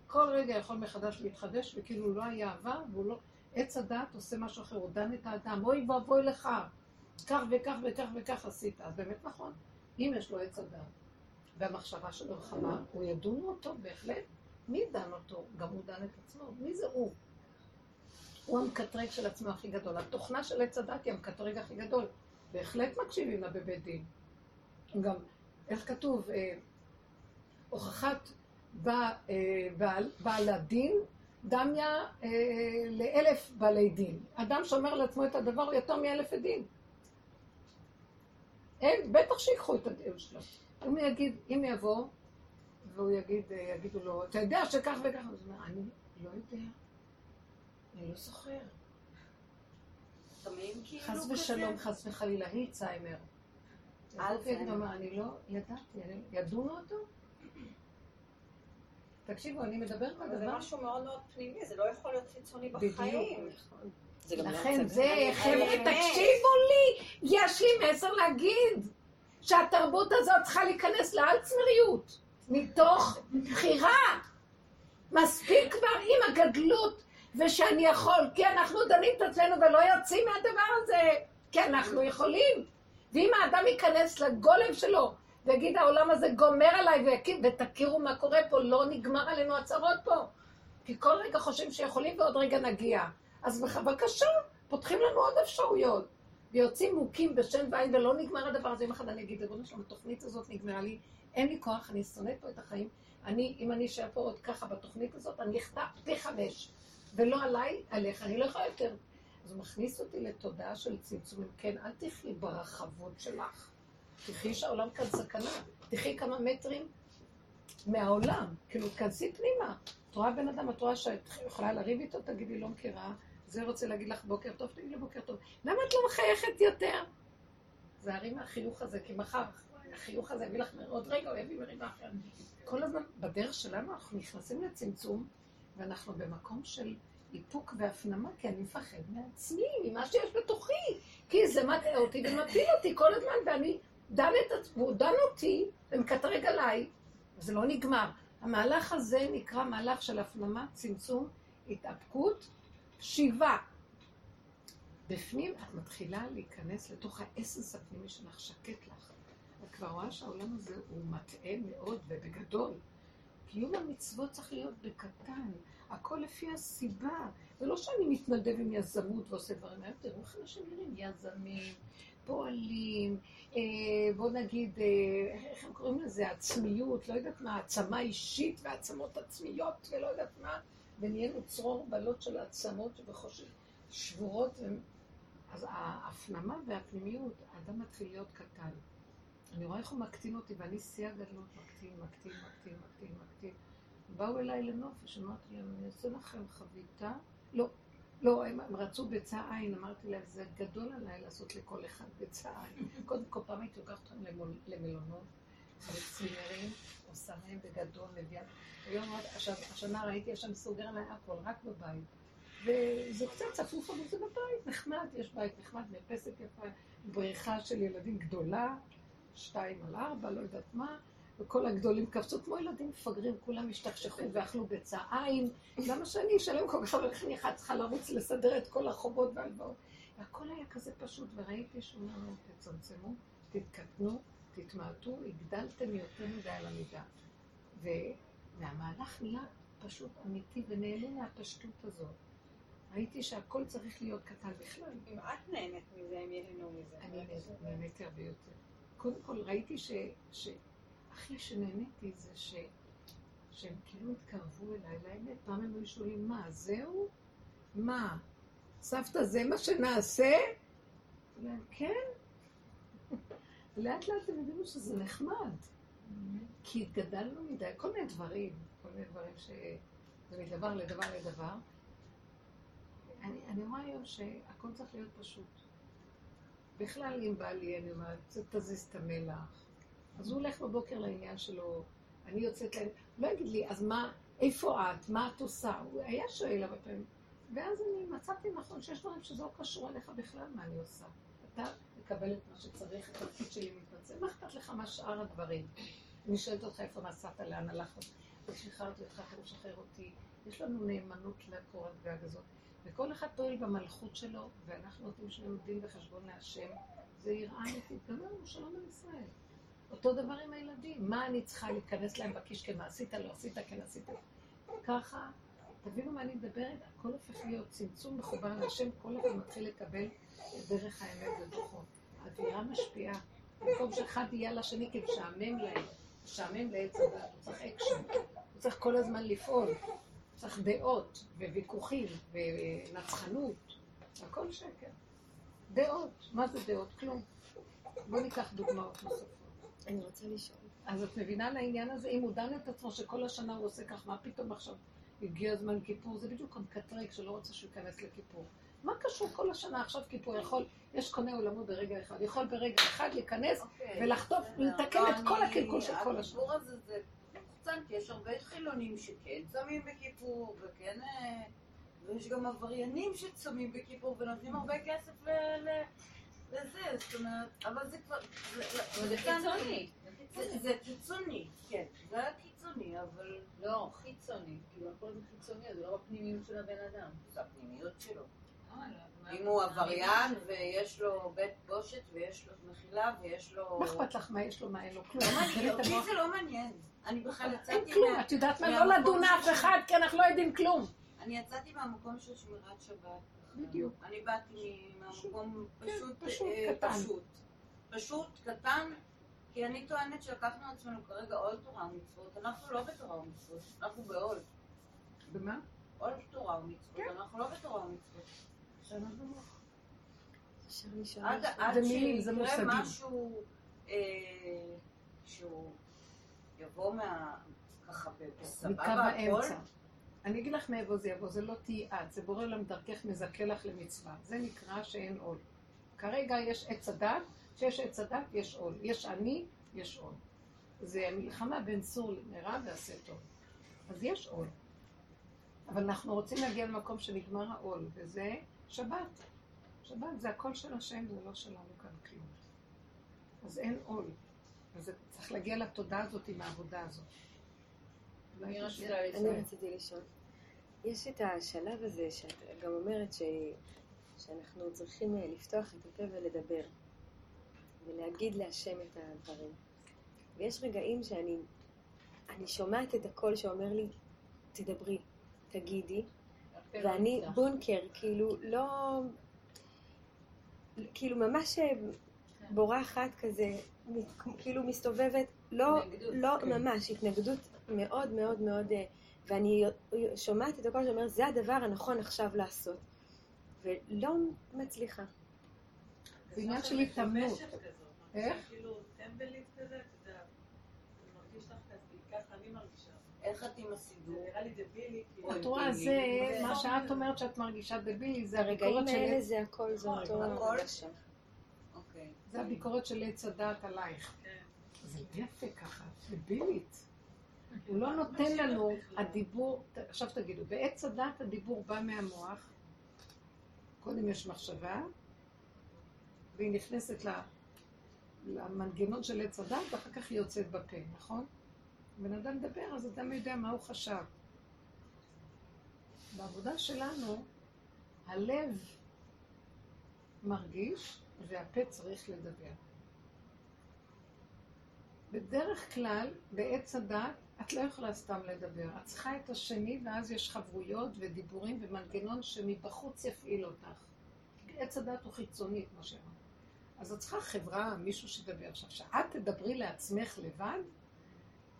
כל רגע יכול מחדש להתחדש, וכאילו לא היה עבר, והוא לא... עץ הדת עושה משהו אחר, הוא דן את האדם, אוי ואבוי לך, כך וכך וכך וכך עשית. אז באמת נכון, אם יש לו עץ אדם, והמחשבה שלו רחבה, הוא ידונו אותו בהחלט. מי דן אותו? גם הוא דן את עצמו. מי זה הוא? הוא המקטרג של עצמו הכי גדול. התוכנה של עץ הדת היא המקטרג הכי גדול. בהחלט מקשיבים לה בבית דין. גם, איך כתוב, אה, הוכחת בא, אה, בעל, בעל הדין דמיה אה, לאלף בעלי דין. אדם שאומר לעצמו את הדבר הוא יותר מאלף עדים. אין, בטח שיקחו את הדין שלו. אם יגיד, אם יבוא, והוא יגיד, אה, יגידו לו, אתה יודע שכך וכך, הוא אומר, אני לא יודע, אני לא זוכר. שומעים כאילו חס? ושלום, חס וחלילה, היא ציימר. אלצהיימר. הוא אומר, אני לא ידעתי, ידונו אותו? תקשיבו, אני מדברת על אבל זה דבר משהו מאוד מאוד פנימי, זה לא יכול להיות חיצוני. בחיים. לא לכן זה, חבר'ה. תקשיבו לי, יש לי מסר להגיד, שהתרבות הזאת צריכה להיכנס לאלצמריות, מתוך בחירה. מספיק כבר עם הגדלות, ושאני יכול, כי אנחנו דנים את עצמנו ולא יוצאים מהדבר הזה, כי אנחנו יכולים. ואם האדם ייכנס לגולם שלו, ויגיד העולם הזה גומר עליי, ויקים, ותכירו מה קורה פה, לא נגמר עלינו הצרות פה. כי כל רגע חושבים שיכולים ועוד רגע נגיע. אז בבקשה, פותחים לנו עוד אפשרויות. ויוצאים מוכים בשם ועין, ולא נגמר הדבר הזה. יום אחד אני אגיד, ריבונו שלום, התוכנית הזאת נגמרה לי, אין לי כוח, אני שונאת פה את החיים. אני, אם אני אשאר פה עוד ככה בתוכנית הזאת, אני אחטא פי חמש. ולא עליי, עליך, אני לא יכולה יותר. אז הוא מכניס אותי לתודעה של צמצומים. כן, אל תחי ברחבות שלך. תחי שהעולם כאן סכנה. תחי כמה מטרים מהעולם. כאילו, תכנסי פנימה. את רואה בן אדם, את רואה שאת יכולה לריב איתו, תגידי, לא מכירה. זה רוצה להגיד לך בוקר טוב, תגידי לו בוקר טוב. למה את לא מחייכת יותר? זהרי מהחיוך הזה, כי מחר החיוך הזה יביא לך, עוד רגע הוא יביא מריבה אחרת. כל הזמן, בדרך שלנו אנחנו נכנסים לצמצום, ואנחנו במקום של איפוק והפנמה, כי אני מפחד מעצמי, ממה שיש בתוכי. כי זה מטעה אותי ומפיל אותי כל הזמן, ואני דן את עצמי, הוא דן אותי ומקטרג עליי, וזה לא נגמר. המהלך הזה נקרא מהלך של הפנמה, צמצום, התאפקות, שיבה. בפנים את מתחילה להיכנס לתוך האסנס הפנימי שלך, שקט לך. את כבר רואה שהעולם הזה הוא מטעה מאוד ובגדול. קיום המצוות צריך להיות בקטן, הכל לפי הסיבה. זה לא שאני מתנדב עם יזמות ועושה דברים האלה, תראו איך אנשים נראים, יזמים, פועלים, אה, בוא נגיד, אה, איך הם קוראים לזה, עצמיות, לא יודעת מה, העצמה אישית ועצמות עצמיות ולא יודעת מה, ונהיינו צרור בלות של עצמות ובחושך שבורות. אז ההפנמה והפנימיות, האדם מתחיל להיות קטן. אני רואה איך הוא מקטין אותי, ואני שיא הגדלות, מקטין, מקטין, מקטין, מקטין, מקטין. באו אליי לנופש, אמרתי להם, אני אעשה לכם חביתה. לא, לא, הם, הם רצו ביצה עין, אמרתי להם, זה גדול עליי לעשות לכל אחד ביצה עין. קודם כל, פעם הייתי לוקחת אותם למלונות, לצימרים, עושה להם בגדול, מביאה. היום, עכשיו, השנה ראיתי, יש שם סוגר עליי הכל, רק בבית. וזה קצת צפוף, אבל זה בבית, נחמד, יש בית נחמד, מרפסת יפה, בריכה של ילדים גדולה, שתיים על ארבע, לא יודעת מה, וכל הגדולים קפצו כמו ילדים מפגרים, כולם השתכשכו ואכלו עין. למה שאני אשלם כל כך הרבה, אחת צריכה לרוץ לסדר את כל החובות והלוואות? והכל היה כזה פשוט, וראיתי שהוא אומר תצמצמו, תתקטנו, תתמעטו, הגדלתם יותר מדי על המידה. ו... והמהלך נהיה פשוט אמיתי ונהנה מהפשטות הזאת. ראיתי שהכל צריך להיות קטן בכלל. אם את נהנית מזה, הם ייהנו מזה. אני נהניתי הרבה יותר. קודם כל ראיתי ש... הכי שנהניתי זה ש... שהם כאילו התקרבו אליי לאמת. פעם הם היו שואלים, מה, זהו? מה? סבתא, זה מה שנעשה? כן. לאט לאט הם הבינו שזה נחמד. כי התגדלנו מדי, כל מיני דברים, כל מיני דברים ש... זה מדבר לדבר לדבר. אני, אני רואה היום שהכל צריך להיות פשוט. בכלל, אם בא לי, אני אומרת, תזיז את המלח. אז הוא הולך בבוקר לעניין שלו, אני יוצאת להם, לא יגיד לי, אז מה, איפה את? מה את עושה? הוא היה שואל הרבה פעמים. ואז אני מצאתי נכון שיש דברים שזה לא קשור אליך בכלל, מה אני עושה. אתה מקבל את מה שצריך, התפקיד שלי מתבצע, מה אכפת לך מה שאר הדברים? אני שואלת אותך איפה נסעת, לאן הלכת, ושחררתי אותך, אתה משחרר אותי. יש לנו נאמנות לקורת גג הזאת. וכל אחד פועל במלכות שלו, ואנחנו נותנים שנינו דין וחשבון להשם. זה יראה אמיתית. גמרנו, שלום על ישראל. אותו דבר עם הילדים. מה אני צריכה להיכנס להם בכיס, כן עשית, לא עשית, כן עשית. ככה, תבינו מה אני מדברת, הכל הופך להיות צמצום מכוון להשם, כל אחד מתחיל לקבל דרך האמת ודוחות. האווירה משפיעה. במקום שאחד יהיה לשני כי משעמם להם, משעמם הדת, הוא צריך אקשן, הוא צריך כל הזמן לפעול, צריך דעות וויכוחים ונצחנות, הכל שקר. דעות, מה זה דעות? כלום. בואו ניקח דוגמאות נוספות. אני רוצה לשאול. אז את מבינה לעניין הזה? אם הוא דן את עצמו שכל השנה הוא עושה כך, מה פתאום עכשיו הגיע הזמן כיפור? זה בדיוק המקטרג שלא רוצה שהוא ייכנס לכיפור. מה קשור כל השנה עכשיו כיפור? יכול, יש קונה עולמו ברגע אחד, יכול ברגע אחד להיכנס אוקיי. ולחטוף. לתקן לא, את כל אני- הקלקול של כל השנה. מוחצן, כי יש הרבה חילונים שכן צמים בכיפור, וכן... אה, ויש גם עבריינים שצמים בכיפור ונותנים הרבה כסף ל- ל- לזה, זאת אומרת, אבל זה כבר... זה חיצוני. זה- זה קיצוני, כן, זה היה קיצוני, אבל לא, חיצוני. כאילו, הכל זה חיצוני, זה לא הפנימיות של הבן אדם. זה הפנימיות שלו. אה, לא, אם הוא עבריין ויש לו בית בושת ויש לו מחילה ויש לו... מה אכפת לך מה יש לו, מה אין לו? כלום. לא אותי. זה לא מעניין. אני בכלל אין יצאתי כלום, מה... את יודעת מה? לא לדון אף אחד, כי אנחנו לא יודעים כלום. אני יצאתי מהמקום של שמירת שבת. בדיוק. אני באתי מהמקום כן, פשוט, פשוט, אה, קטן. פשוט. פשוט, קטן, כי אני טוענת שלקחנו על עצמנו כרגע עול תורה ומצוות. אנחנו לא בתורה ומצוות, אנחנו בעול. במה? עול תורה ומצוות, כן. אנחנו לא בתורה ומצוות. עד שיקרה. משהו אה, שהוא יבוא מה... ככה בסבבה הכל. אני אגיד לך מאיפה זה יבוא, זה לא תהיי את, זה בורא עולם דרכך מזכה לך למצווה. זה נקרא שאין עול. כרגע יש עץ הדת, כשיש עץ הדת יש עול. יש אני, יש עול. זה המלחמה בין סור למרע ועשה טוב. אז יש עול. אבל אנחנו רוצים להגיע למקום שנגמר העול, וזה שבת. שבת זה הכל של השם, זה לא שלנו כאן כלום. אז אין עול. אז צריך להגיע לתודעה הזאת עם העבודה הזאת. אני. רציתי לשאול. יש את השלב הזה שאת גם אומרת ש... שאנחנו צריכים אה, לפתוח את הפה ולדבר, ולהגיד להשם את הדברים. ויש רגעים שאני אני שומעת את הקול שאומר לי, תדברי, תגידי, ואני בונקר, כאילו לא... כאילו ממש אה, בורחת כזה, מ- כאילו מסתובבת, לא, לא כן. ממש, התנגדות מאוד מאוד מאוד, אה, ואני שומעת את הקול שאומר, זה הדבר הנכון עכשיו לעשות, ולא מצליחה. זה עניין של התאמנות. איך? כאילו טמבלית כזה, אתה יודע, זה מרגיש לך כזה, ככה אני מרגישה. איך את עם הסידור? נראה לי דבילי, כאילו. את רואה, זה מה שאת אומרת שאת מרגישה דבילי, זה הרגעים הביקורת של האלה זה הכל, זה אותו הכל? אוקיי. זה הביקורת של עץ הדעת עלייך. כן. זה לא יפה ככה, דבילית. הוא לא נותן לנו, הדיבור, עכשיו תגידו, בעץ הדעת הדיבור בא מהמוח, קודם יש מחשבה, והיא נכנסת למנגנון של עץ הדעת, ואחר כך היא יוצאת בפה, נכון? בן אדם מדבר, אז אדם יודע מה הוא חשב. בעבודה שלנו, הלב מרגיש, והפה צריך לדבר. בדרך כלל, בעץ הדת, את לא יכולה סתם לדבר. את צריכה את השני, ואז יש חברויות ודיבורים ומנגנון שמבחוץ יפעיל אותך. עץ הדת הוא חיצוני, כמו שאמרת. אז את צריכה חברה, מישהו שידבר. עכשיו, שאת תדברי לעצמך לבד,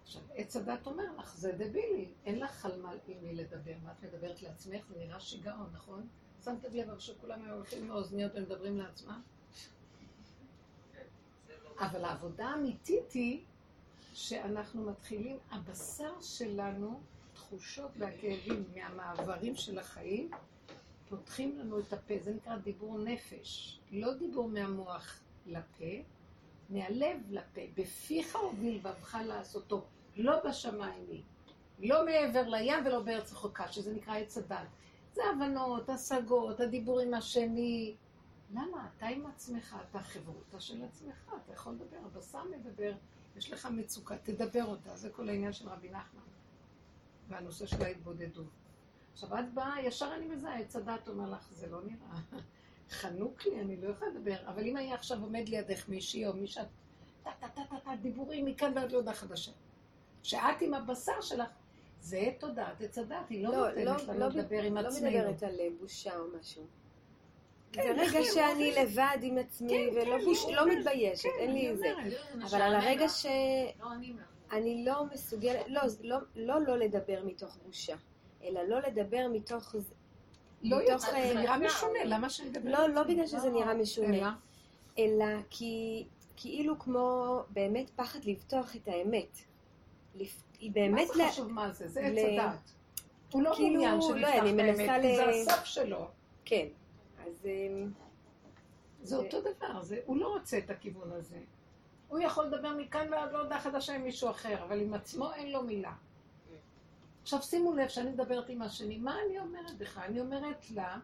עכשיו, עץ הדת אומר לך, זה דבילי, אין לך על מה עם מי לדבר. מה את מדברת לעצמך? זה נראה שיגעון, נכון? שמתם לב שכולם היו הולכים עם האוזניות ומדברים לעצמם? אבל העבודה האמיתית היא שאנחנו מתחילים, הבשר שלנו, תחושות והכאבים מהמעברים של החיים, פותחים לנו את הפה, זה נקרא דיבור נפש, לא דיבור מהמוח לפה, מהלב לפה, בפיך הוביל בבך לעשותו, לא בשמיים היא, לא מעבר לים ולא בארץ רחוקה, שזה נקרא עץ הדת. זה הבנות, השגות, הדיבור עם השני. למה? אתה עם עצמך, אתה חברותא של עצמך, אתה יכול לדבר, הבשר מדבר, יש לך מצוקה, תדבר אותה, זה כל העניין של רבי נחמן. והנושא של ההתבודדות. עכשיו את באה, ישר אני מזהה, עץ הדת אומר לך, זה לא נראה. חנוק לי, אני לא יכולה לדבר. אבל אם היה עכשיו עומד לידך מישהי או מי שאת טה טה טה טה טה, דיבורים מכאן ועד להודעה חדשה. שאת עם הבשר שלך, זה תודעת עץ הדת, היא לא לא, נותנת לא, לנו לא, לדבר עם לא עצמנו. מדברת על אה, בושה או משהו. כן, זה איך רגע היא שאני אומרת? לבד עם עצמי, כן, ולא כן, בוש- לא. מתביישת, כן, אין לי זה. אבל על הרגע. ש... לא. אני לא מסוגלת, לא, לא, לא לא לדבר מתוך בושה, אלא לא לדבר מתוך... זה- לא מתוך, אה, זה נראה משונה, למה שאני אדבר? לא, לא בגלל שזה נראה משונה, אלא? כי כאילו כמו באמת פחד לפתוח את האמת. היא מה באמת... זה לה- חשוב מה זה? זה עץ הדת. הוא לא כאילו, מעוניין לא, שנפתח מנסה האמת, כי זה הסוף שלו. כן. אז... אמ, זה אותו דבר, זה, הוא לא רוצה את הכיוון הזה. הוא יכול לדבר מכאן ועד להודעה חדשה עם מישהו אחר, אבל עם עצמו אין לו מילה. עכשיו שימו לב שאני מדברת עם השני, מה אני אומרת לך? אני אומרת לה,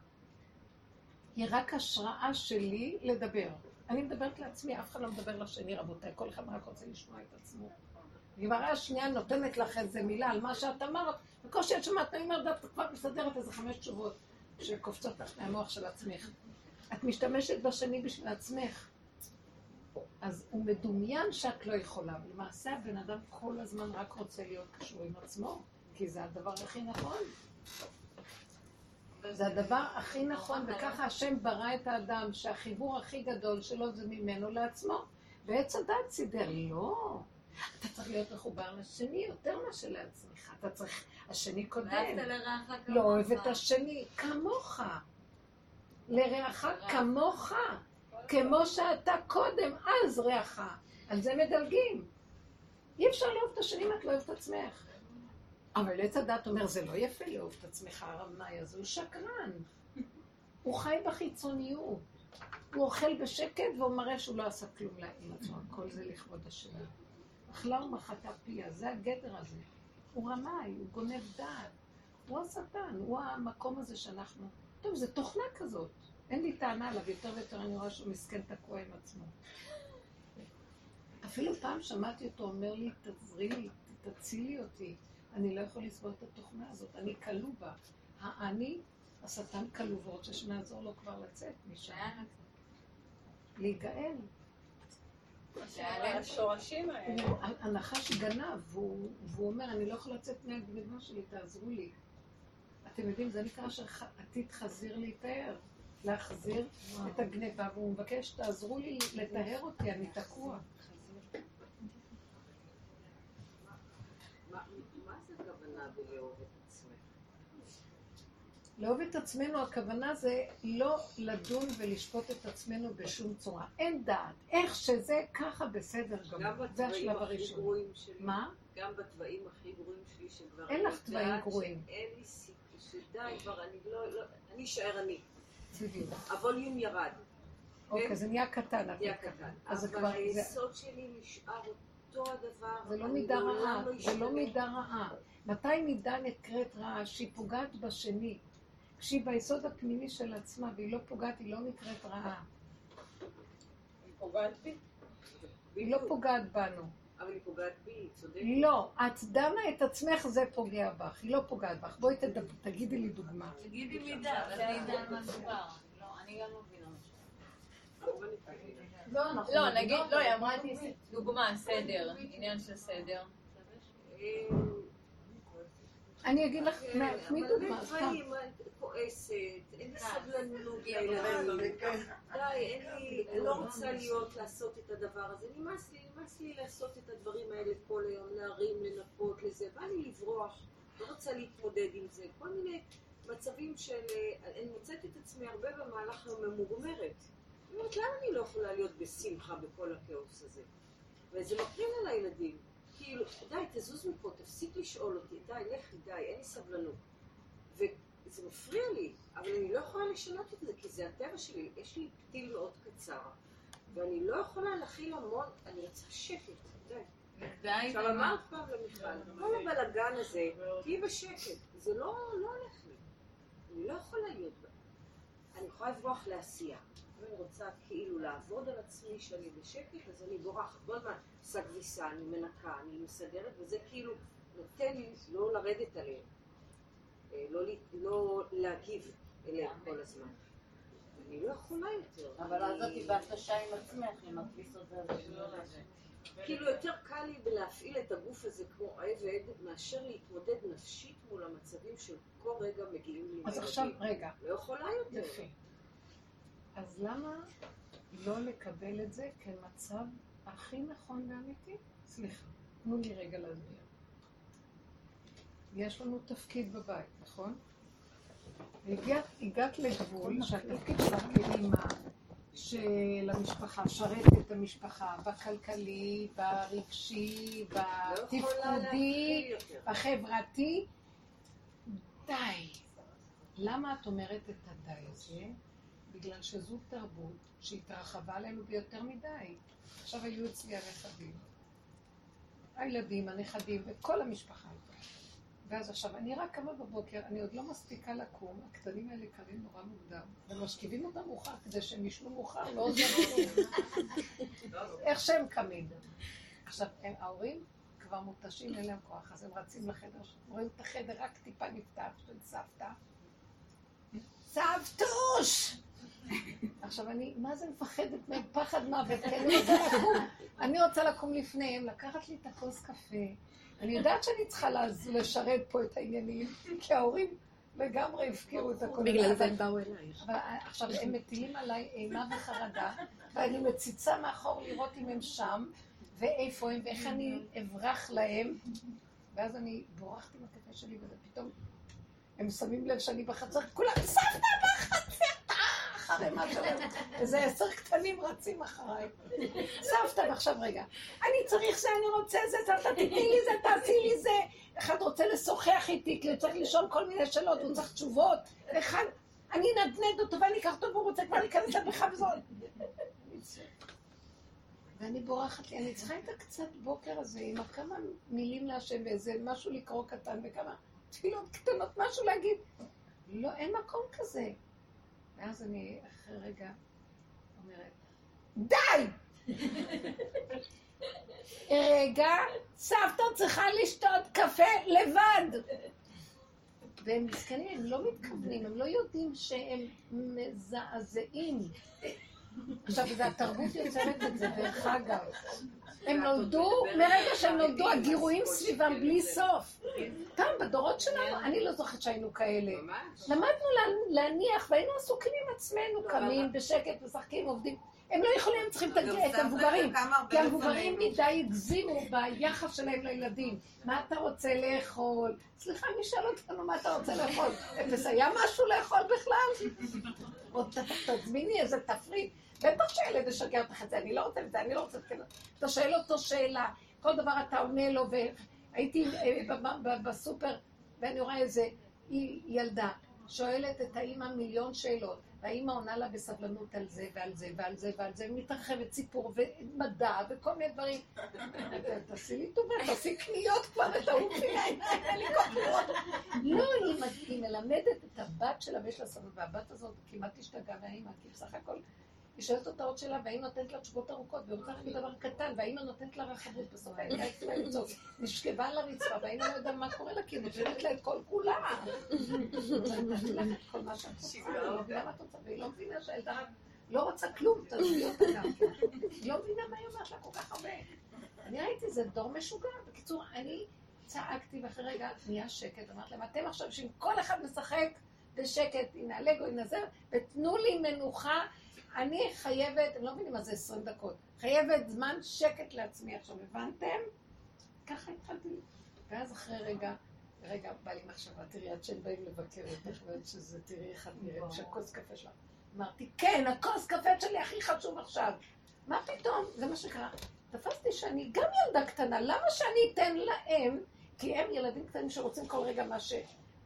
היא רק השראה שלי לדבר. אני מדברת לעצמי, אף אחד לא מדבר לשני, רבותיי, כל אחד רק רוצה לשמוע את עצמו. הגמרא השנייה נותנת לך איזה מילה על מה שאת אמרת, בקושי את שמעת, אני אומרת, את כבר מסדרת איזה חמש תשובות שקופצות לך מהמוח של עצמך. את משתמשת בשני בשביל עצמך. אז הוא מדומיין שאת לא יכולה. למעשה הבן אדם כל הזמן רק רוצה להיות קשור עם עצמו, כי זה הדבר הכי נכון. זה הדבר הכי נכון, וככה השם ברא את האדם, שהחיבור הכי גדול שלו זה ממנו לעצמו. ועץ הדת סידר, לא. אתה צריך להיות מחובר לשני יותר מאשר לעצמך. אתה צריך, השני קודם. לא אוהב את השני, כמוך. לרעך כמוך. כמו שאתה קודם, אז רעך. על זה מדלגים. אי אפשר לאהוב את השני אם את לא אוהבת את עצמך. אבל עץ הדת אומר, זה לא יפה לאהוב את עצמך, הרב מאי הזה, הוא שקרן. הוא חי בחיצוניות. הוא אוכל בשקט והוא מראה שהוא לא עשה כלום לה- עם עצמו. כל זה לכבוד השני. אכלה ומחתה פיה, זה הגדר הזה. הוא רמאי, הוא גונב דעת. הוא השטן, הוא המקום הזה שאנחנו... טוב, זו תוכנה כזאת. אין לי טענה עליו, יותר ויותר אני רואה שהוא מסכן תקוע עם עצמו. אפילו פעם שמעתי אותו אומר לי, תעזרי לי, תצילי אותי. אני לא יכול לסבול את התוכנה הזאת, אני כלוא בה. האני, השטן כלוא, והוא רוצה שנעזור לו כבר לצאת משם. להיגאל. השורשים האלה. הנחש גנב, והוא, אומר, אני לא יכול לצאת מהגניבה שלי, תעזרו לי. אתם יודעים, זה נקרא שעתיד חזיר להיטהר. להחזיר את הגניבה, והוא מבקש, תעזרו לי לטהר אותי, אני תקוע. מה זה הכוונה עצמך? לאהוב את עצמנו, הכוונה זה לא לדון ולשפוט את עצמנו בשום צורה. אין דעת. איך שזה, ככה בסדר גם גמור. זה השלב הראשון. שלי, מה? גם בתוואים הכי גרועים שלי, שכבר אין לך תוואים גרועים. שאין לי סיכוי, שדי כבר, אני לא, לא, אני אשאר אני. בדיוק. הווליום ירד, אוקיי, זה נהיה קטן. נהיה. קטן. אז אבל כבר, זה- היסוד שלי נשאר אותו הדבר. זה לא מידה רעה, לא זה לא. מידה רעה. מתי מידה נקראת רעה? שהיא פוגעת בשני. כשהיא ביסוד הפנימי של עצמה והיא לא פוגעת, היא לא נקראת רעה. היא פוגעת בי. היא לא. פוגעת בנו. אבל היא פוגעת בי, היא צודקת. לא, את דנה את עצמך, זה פוגע בך. היא לא פוגעת בך. בואי תגידי לי דוגמה. תגידי מידה, אבל אני יודע על מה מדובר. לא, אני גם לא מבינה מבינה. לא, לא, נגיד, לא, היא אמרה לי דוגמה, סדר, עניין של סדר. אה, אני אגיד לך, מה- תני אבל דוגמה, סתם. כועסת, אין לי סבלנות לילדים. די, אין לי, אני לא רוצה להיות, לעשות את הדבר הזה. נמאס לי, נמאס לי לעשות את הדברים האלה כל היום, להרים, לנקות, לזה. בא לי לברוח, לא רוצה להתמודד עם זה. כל מיני מצבים של... אה, אני מוצאת את עצמי הרבה במהלך היום ממורמרת. אני אומרת, למה אני לא יכולה להיות בשמחה בכל הכאוס הזה? וזה מקרין על הילדים. כאילו, די, תזוז מפה, תפסיק לשאול אותי, די, לכי, די, אין לי סבלנות. וזה מפריע לי, אבל אני לא יכולה לשנות את זה, כי זה הטבע שלי. יש לי פתיל מאוד קצר, ואני לא יכולה להכיל המון, אני רוצה שקט, די. עכשיו אמרת פעם למיכל, כל הבלאגן הזה, תהיי בשקט. זה לא, לא הולך לי. אני לא יכולה להיות בה. אני יכולה לברוח לעשייה. רוצה כאילו לעבוד על עצמי שאני בשקט, אז אני בורחת. כל הזמן עושה כביסה, אני מנקה, אני מסדרת, וזה כאילו נותן לי לא לרדת עליהם. אה, לא, לא להגיב אליהם כל הזמן. אני לא יכולה יותר. אבל אז את איבדת שי עם עצמך, עם הכביסות והזה. כאילו יותר קל לי להפעיל את הגוף הזה כמו עבד, מאשר להתמודד נפשית מול המצבים של כל רגע מגיעים לי. אז עכשיו. רגע, לא יכולה יותר. יפה. אז למה לא לקבל את זה כמצב הכי נכון ואמיתי? סליחה, תנו לי רגע להסביר. יש לנו תפקיד בבית, נכון? והגעת, הגעת לגבול שהתפקיד שלך כאימא של המשפחה, שרת את המשפחה, בכלכלי, ברגשי, בתפקודי. בחברתי. די. למה את אומרת את הדי הזה? בגלל שזו תרבות שהתרחבה עלינו ביותר מדי. עכשיו היו אצלי הנכדים. הילדים, הנכדים וכל המשפחה הייתה. ואז עכשיו, אני רק קמה בבוקר, אני עוד לא מספיקה לקום, הקטנים האלה קמים נורא מוקדם, ומשכיבים אותם מאוחר כדי שהם ישנו מאוחר, לא עוזר כלום. איך שהם קמים. עכשיו, הם, ההורים כבר מותשים, אין להם כוח, אז הם רצים לחדר, רואים את החדר רק טיפה נפתח של סבתא. סבתוש! עכשיו אני, מה זה מפחדת מהם? פחד מוות, כי אני רוצה לקום, אני רוצה לקום לפניהם, לקחת לי את הכוס קפה. אני יודעת שאני צריכה לעז- לשרת פה את העניינים, כי ההורים לגמרי הפקירו את הכול. בגלל זה הם באו אלייך. אבל עכשיו הם מטילים עליי אימה וחרדה, ואני מציצה מאחור לראות אם הם שם, ואיפה הם, ואיך אני אברח להם. ואז אני בורחת עם הקפה שלי, ופתאום הם שמים לב שאני בחצר, כולם, סבתא בחצר! אחרי מה שלהם. איזה עשר קטנים רצים אחריי. סבתא, ועכשיו רגע, אני צריך זה, אני רוצה זה, סבתא, תתני לי זה, תעשי לי זה. אחד רוצה לשוחח איתי, כי הוא צריך לשאול כל מיני שאלות, הוא צריך תשובות. אחד, אני אנדנד אותו ואני אקח אותו והוא רוצה כבר להיכנס לבריכה וזאת. ואני בורחת לי, אני צריכה את הקצת בוקר הזה עם כמה מילים להשם ואיזה משהו לקרוא קטן וכמה תפילות קטנות, משהו להגיד. לא, אין מקום כזה. ואז אני אחרי רגע אומרת, די! רגע, סבתא צריכה לשתות קפה לבד. והם מסכנים, הם לא מתכוונים, הם לא יודעים שהם מזעזעים. עכשיו, זה התרבות יוצרת את זה, דרך אגב. הם נולדו, מרגע שהם נולדו, הגירויים סביבם בלי סוף. פעם, בדורות שלנו, אני לא זוכרת שהיינו כאלה. למדנו לה- להניח, והיינו עסוקים עם עצמנו, קמים בשקט, משחקים, עובדים. הם לא יכולים, הם צריכים את המבוגרים. כי המבוגרים. מדי הגזימו ביחס שלהם לילדים. מה אתה רוצה לאכול? סליחה, מי שאל אותנו מה אתה רוצה לאכול? אפס היה משהו לאכול בכלל? ת- תזמיני איזה תפריט. בטח שהילד ישגע אותך את זה, אני לא רוצה את זה, אני לא רוצה את זה. אתה שואל אותו שאלה, כל דבר אתה עונה לו, והייתי אה, בסופר, ואני רואה איזה ילדה, שואלת את האימא מיליון שאלות, והאימא עונה לה בסבלנות על זה ועל זה ועל זה ועל זה, ומתרחבת סיפור ומדע וכל מיני דברים. תעשי לי טובה, תעשי קניות כבר ותעופי מהעיניים, אין לי כוח לראות. לא, היא מלמדת את הבת שלה ויש לה סבלנות, והבת הזאת כמעט השתגעה מהאימא, כי בסך הכל היא שואלת אותה עוד שאלה, והאימא נותנת לה תשובות ארוכות, והיא רוצה רק דבר קטן, והאימא נותנת לה רחבות בסוף, האימא התחילה לצעוק, נשכבה על הרצפה, והאימא לא יודעה מה קורה לה, כי היא נותנת לה את כל כולה. לא והיא לא מבינה שהילדה לא רוצה כלום, תעזבי אותה גם. היא לא מבינה מה היא אומרת לה כל כך הרבה. אני ראיתי, זה דור משוגע. בקיצור, אני צעקתי, ואחרי רגע נהיה שקט, אמרתי להם, אתם עכשיו, שאם כל אחד משחק בשקט, הנה הלגו, הנה זה, ותנו לי מנוחה, אני חייבת, הם לא מבינים מה זה 20 דקות, חייבת זמן שקט לעצמי עכשיו, הבנתם? ככה התחלתי. ואז אחרי רגע, רגע, בא לי מחשבה, תראי, עד שהם באים לבקר אותך, ועד שזה, תראי איך את נראית, שהכוס קפה שלך. אמרתי, כן, הכוס קפה שלי הכי חשוב עכשיו. מה פתאום? זה מה שקרה. תפסתי שאני גם ילדה קטנה, למה שאני אתן להם? כי הם ילדים קטנים שרוצים כל רגע מה ש...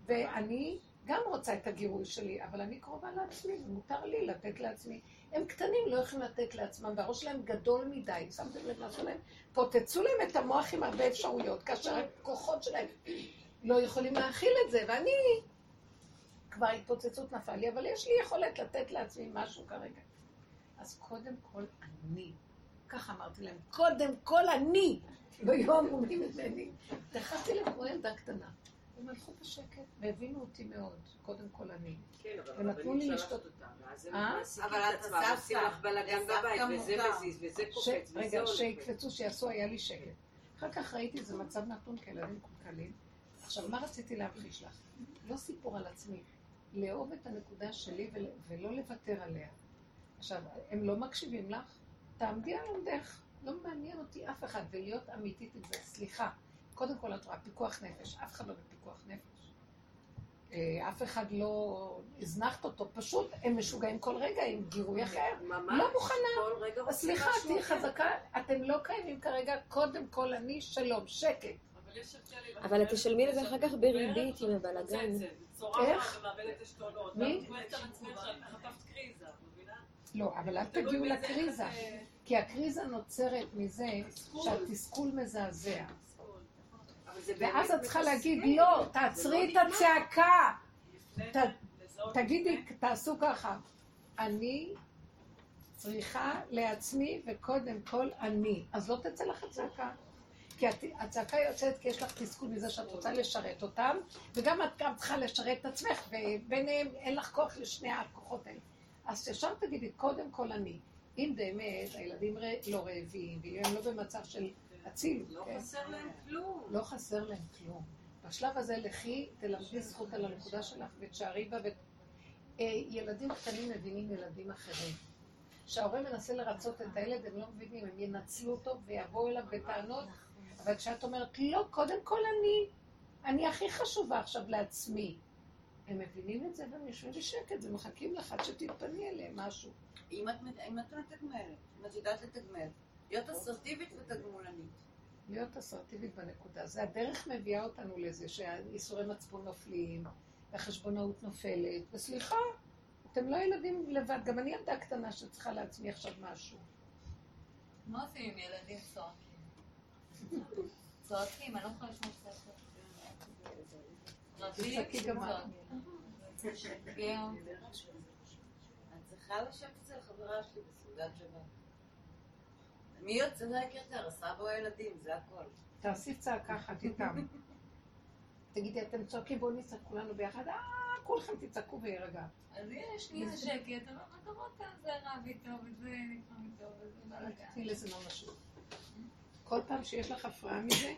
ואני גם רוצה את הגירוי שלי, אבל אני קרובה לעצמי, ומותר לי לתת לעצמי. הם קטנים, לא יכולים לתת לעצמם, והראש שלהם גדול מדי, שמתם לב מה שלהם? פוצצו להם את המוח עם הרבה אפשרויות, כאשר הכוחות שלהם לא יכולים להכיל את זה, ואני... כבר התפוצצות נפל לי, אבל יש לי יכולת לתת לעצמי משהו כרגע. אז קודם כל אני. ככה אמרתי להם, קודם כל אני. לא יאמרו לי ממני. להם כמו ילדה קטנה. הם הלכו בשקט, והבינו אותי מאוד, קודם כל אני. כן, אבל הרבנים שלחת אותם, ואז הם אה? מעסיקים אבל את עצמם. עושים לך בלאגן בבית, וזה. מזיז, וזה. קופץ, וזה רגע. שיקפצו, שיעשו, היה לי שקט. אחר כך ראיתי איזה מצב נתון כילדים מקולקלים. עכשיו, מה רציתי להמחיש לך? לא סיפור על עצמי. לאהוב את הנקודה שלי ול... ולא לוותר עליה. עכשיו, הם לא מקשיבים לך, תעמדי על עומדך. לא מעניין אותי אף אחד, ולהיות אמיתית עם זה. סליחה, קודם כל את רואה פיקוח נפש, אף אחד לא בפיקוח נפש. אה, אף אחד לא הזנחת אותו, פשוט הם משוגעים כל רגע עם גירוי אחר. ממש, לא מוכנה. סליחה, תהיי. חזקה, אתם לא קיימים כרגע, קודם כל אני, שלום, שקט. אבל יש הבדל אם אבל את תשלמי לזה אחר כך בריבית עם הבלאגן. איך? מי? לא, אבל אל תגיעו באיזה לקריזה, אה, כי הקריזה נוצרת מזה תסכול. שהתסכול מזעזע. ואז את צריכה. להגיד, לא, תעצרי את הצעקה. לפני ת- לזהות תגידי. תעשו ככה. אני צריכה לעצמי, וקודם כל אני. אז לא תצא לך הצעקה. כי הצעקה יוצאת כי יש לך תסכול מזה שאת רוצה לשרת אותם, וגם את גם צריכה לשרת את עצמך, וביניהם אין לך כוח לשני הכוחות האלה. אז ישר תגידי, קודם כל אני. אם באמת הילדים לא רעבים, ואם הם לא במצב של אצילות, לא כן? חסר להם כלום. לא חסר להם כלום. בשלב הזה לכי, תלמדי זכות על הנקודה שלך ותשארי בה. ו... אה, ילדים קטנים מבינים ילדים אחרים. כשההורה מנסה לרצות את הילד, הם לא מבינים, הם ינצלו אותו ויבואו אליו בטענות. אבל כשאת אומרת, לא, קודם כל אני, אני הכי חשובה עכשיו לעצמי. הם מבינים את זה והם יושבים בשקט ומחכים לך עד שתתפני אליהם משהו. אם את מת- אם את מתגמלת, אם את יודעת לתגמל, להיות אסרטיבית ותגמולנית. להיות אסרטיבית בנקודה. זה הדרך מביאה אותנו לזה שהייסורי מצפון נופלים, והחשבונאות נופלת, וסליחה, אתם לא ילדים לבד, גם אני ילדה קטנה שצריכה לעצמי עכשיו משהו. מה עושים עם ילדים צועקים? צועקים, אני לא יכולה לשמוע צעקות. רבים. צועקים. את צריכה לשבת אצל חברה שלי בסעודת שבת. מי יוצא רק יותר? הסבא או הילדים, זה הכל. תעשי צעקה אחת איתם. תגידי, אתם צועקים, בואו נצעק כולנו ביחד, אה, כולכם תצעקו ויירגע. אז יש לי שקט, אבל מה קרה זה רב איתו, וזה נקרא איתו, וזה בלאגן. תתני לזה ממשות. כל פעם שיש לך הפרעה מזה,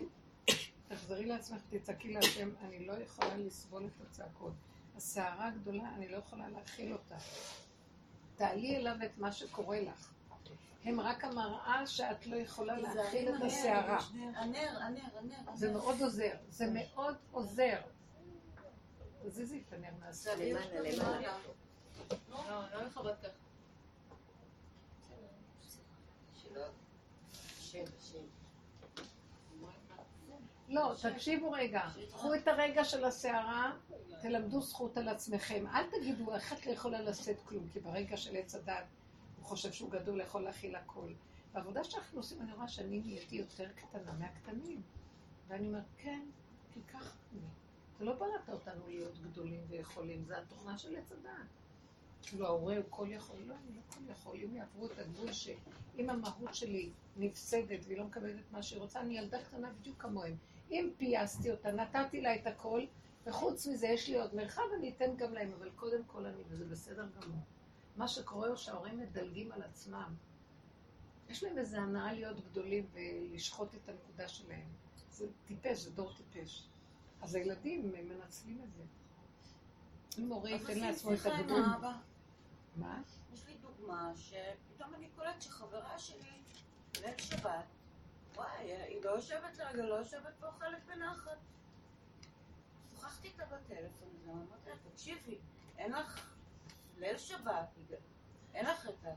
תחזרי לעצמך, תצעקי להשם, אני לא יכולה לסבול את הצעקות. הסערה הגדולה, אני לא יכולה להכיל אותה. תעלי אליו את מה שקורה לך. הם רק המראה שאת לא יכולה להכיל את הסערה. הנר, הנר, הנר. זה מאוד עוזר, זה מאוד עוזר. תזיזי את הנר מהסביב. למעלה, למעלה. לא, לא ככה. שלא... שב, שב. לא, תקשיבו רגע. קחו את הרגע של הסערה, תלמדו זכות על עצמכם. אל תגידו, איך את לא יכולה לשאת כלום, כי ברגע של עץ הדת, חושב שהוא גדול, יכול להכיל הכל. בעבודה שאנחנו עושים, אני רואה שאני נהייתי יותר קטנה מהקטנים. ואני אומרת, כן, כי ככה אני. אתה לא בראת אותנו להיות גדולים ויכולים, זה התוכנה של עץ הדת. כאילו ההורה הוא כל יכול, לא, אני לא כל יכול. אם יעברו את הגבול שאם המהות שלי נפסדת והיא לא מקבלת את מה שהיא רוצה, אני ילדה קטנה בדיוק כמוהם. אם פייסתי אותה, נתתי לה את הכל, וחוץ מזה יש לי עוד מרחב, אני אתן גם להם, אבל קודם כל אני, וזה בסדר גמור. מה שקורה הוא שההורים מדלגים על עצמם. יש להם איזו הנאה להיות גדולים ולשחוט את הנקודה שלהם. זה טיפש, זה דור טיפש. אז הילדים מנצלים את זה. אם הורה ייתן לעצמו את. האבא. מה? יש לי דוגמה שפתאום אני קולט שחברה שלי, ליל שבת, וואי, היא לא יושבת לרגע, לא יושבת ואוכלת בנחת. שוחחתי איתה בטלפון, ואמרתי לה, תקשיבי, אין לך ליל שבת, אין לך את ה...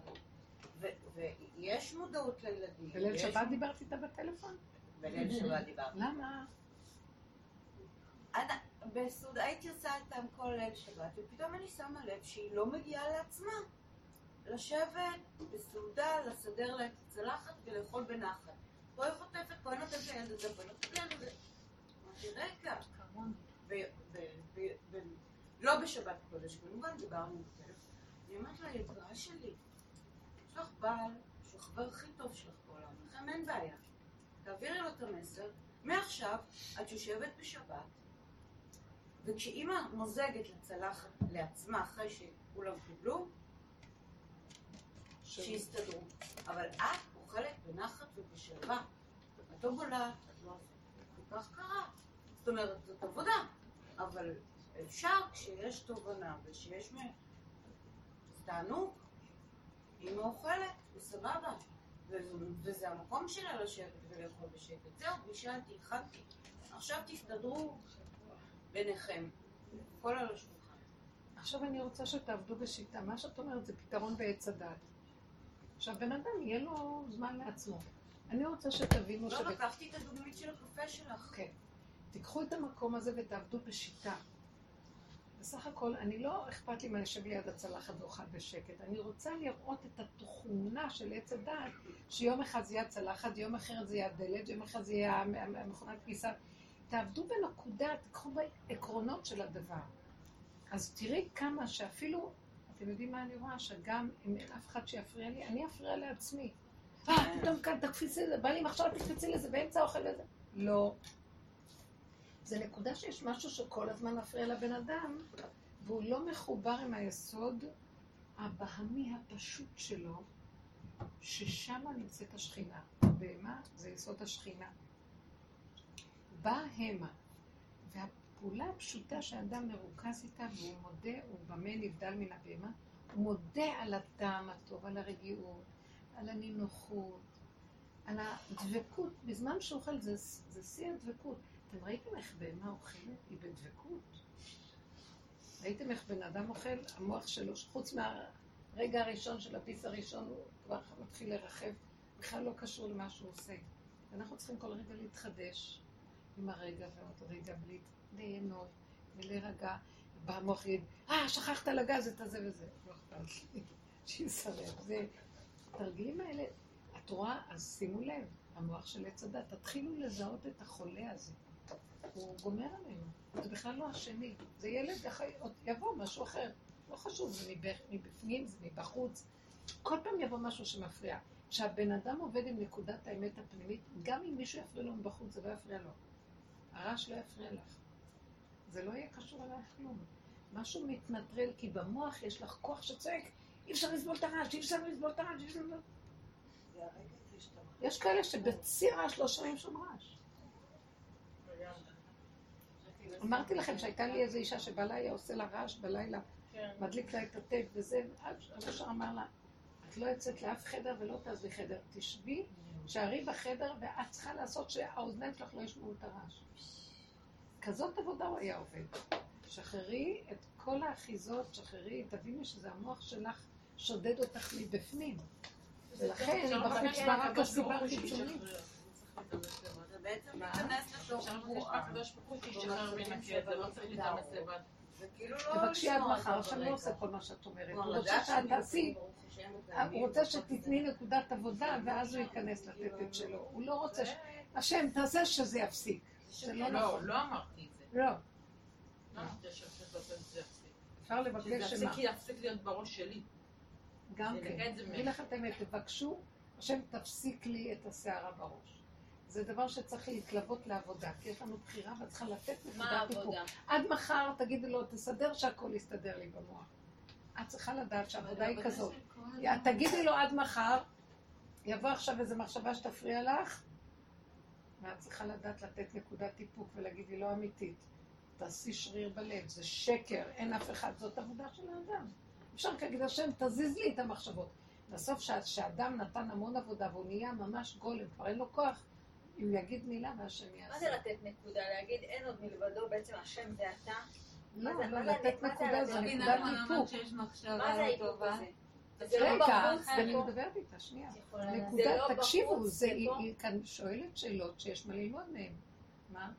ויש מודעות לילדים. בליל שבת דיברתי איתה בטלפון? בליל שבת דיברתי. למה? בסעודה הייתי עושה איתם כל ליל שבת, ופתאום אני שמה לב שהיא לא מגיעה לעצמה. לשבת בסעודה, לסדר לה את הצלחת ולאכול בנחת. פה היא חוטפת, פה היא נותנת לילד הזה, פה היא נותנת לילד הזה. אמרתי, רגע, לא בשבת קודש, כמובן דיברנו. אני אומרת לה, יקרה שלי, יש לך בעל, שהוא החבר הכי טוב שלך בעולם, לכם אין בעיה. תעבירי לו את המסר, מעכשיו את יושבת בשבת, וכשאימא מוזגת לצלחת לעצמה אחרי שכולם קיבלו, שיסתדרו. אבל את אוכלת בנחת ובשלווה. את לא בולעת, את לא... כל כך קרה. זאת אומרת, זאת עבודה. אבל אפשר כשיש תובנה ושיש... מ- אז תענוג. אימא אוכלת, וסבבה. ו- וזה המקום שלה לשבת ולאכול בשקט. זהו, בישלתי, הכנתי. עכשיו תסתדרו ביניכם. כל על השולחן. עכשיו אני רוצה שתעבדו בשיטה. מה שאת אומרת זה פתרון בעץ הדת. עכשיו, בן אדם יהיה לו זמן לעצמו. אני רוצה שתבינו לא שב... לקחתי את הדוגמית של הקפה שלך. כן. תיקחו את המקום הזה ותעבדו בשיטה. בסך הכל, אני לא אכפת לי מה יושב ליד הצלחת ואוכל בשקט. אני רוצה לראות את התוכנה של עץ הדעת, שיום אחד זה יהיה הצלחת, יום אחר זה יהיה הדלת, יום אחד זה יהיה המ- המ- המכונת כניסה. תעבדו בנקודה, תיקחו בעקרונות של הדבר. אז תראי כמה שאפילו, אתם יודעים מה אני רואה? שגם אם אין אף אחד שיפריע לי, אני אפריע לעצמי. אה, פתאום כאן תקפיצי לזה, בא לי מחשבה תקפיצי לזה באמצע האוכל וזה. לא. זה נקודה שיש משהו שכל הזמן מפריע לבן אדם, והוא לא מחובר עם היסוד הבהמי הפשוט שלו, ששם נמצאת השכינה. בהמה זה יסוד השכינה. בה המה. והפעולה הפשוטה שאדם מרוכז איתה, והוא מודה, הוא במה נבדל מן הבהמה, הוא מודה על הטעם הטוב, על הרגיעות, על הנינוחות, על הדבקות. בזמן שהוא אוכל זה, זה שיא הדבקות. אתם ראיתם איך בהמה אוכלת? היא בדבקות. ראיתם איך בן אדם אוכל? המוח שלו, חוץ מהרגע הראשון של הביס הראשון, הוא כבר מתחיל לרחב, בכלל לא קשור למה שהוא עושה. ואנחנו צריכים כל רגע להתחדש עם הרגע ועוד רגע בלי ליהנות ולהירגע. בא המוח יגיד, אה, שכחת על הגז את הזה וזה. לא אכפת לי, שיסרב. זה, התרגילים האלה, את רואה? אז שימו לב, המוח של עץ הדת, תתחילו לזהות את החולה הזה. הוא גומר עלינו. זה בכלל לא השני. זה ילד, אחרי, יבוא משהו אחר. לא חשוב, זה מבפנים, זה מבחוץ. כל פעם יבוא משהו שמפריע. כשהבן אדם עובד עם נקודת האמת הפנימית, גם אם מישהו יפריע לו מבחוץ, זה לא יפריע לו. הרעש לא יפריע לך. זה לא יהיה קשור אלייך כלום. משהו מתנטרל, כי במוח יש לך כוח שצועק, אי אפשר לסבול את הרעש, אי אפשר לסבול את הרעש, אי אפשר לסבול... יש כאלה שבציר רעש לא שומעים שום רעש. אמרתי לכם שהייתה לי איזו אישה שבעלה היה עושה לה רעש בלילה, מדליק לה את הטייפ וזה, ואז ישר אמר לה, את לא יוצאת לאף חדר ולא תעזבי חדר, תשבי, שערי בחדר ואת צריכה לעשות שהאוזניים שלך לא ישמעו את הרעש. כזאת עבודה הוא היה עובד. שחררי את כל האחיזות, שחררי, תביני שזה המוח שלך שודד אותך מבפנים. ולכן, בחוץ בא רק הסיבה החיצונית. זה בעצם להיכנס לתוך בועה. זה כאילו לא תבקשי עד מחר, השם לא. עושה כל מה שאת אומרת. הוא הוא רוצה שאת תעשי, הוא את הוא. רוצה שתתני נקודת עבודה, ואז הוא ייכנס לתת את שלו. הוא לא רוצה. השם, תעשה שזה יפסיק. זה לא לא, נכון. לא אמרתי את זה. לא. לא אמרתי שצריך לעשות את זה יפסיק. אפשר שזה לבקש שמה? כי יפסיק להיות בראש שלי. גם זה כן. זה אגיד לך את האמת, תבקשו, השם תפסיק לי את הסערה בראש. זה דבר שצריך להתלוות לעבודה, כי יש לנו בחירה ואת צריכה לתת נקודת איפוק. העבודה? עד מחר תגידי לו, תסדר שהכל יסתדר לי במוח. את צריכה לדעת שהעבודה היא כזאת. תגידי לו עד מחר, יבוא עכשיו איזו מחשבה שתפריע לך, ואת צריכה לדעת לתת נקודת איפוק ולהגיד, היא לא אמיתית. תעשי שריר בלב, זה שקר, אין אף אחד, זאת עבודה של האדם. אפשר להגיד, השם, תזיז לי את המחשבות. בסוף, כשאדם נתן המון עבודה והוא נהיה ממש גולם, כבר אין לו כוח, אם יגיד מילה והשם מה זה יעשה. לתת נקודה? להגיד אין עוד מלבדו, בעצם השם זה אתה? לא, מה זה- לא, מה זה- לתת מה זה נקודה זה? נקודת מחשבה מה זה לא האיפוק טובה. הזה? וזה לא רגע, בחוץ, אני. מדברת איתה, שנייה. זה נקודה, לא תקשיבו, זה- זה. היא כאן שואלת שאלות שיש מה ללמוד מהן. מה?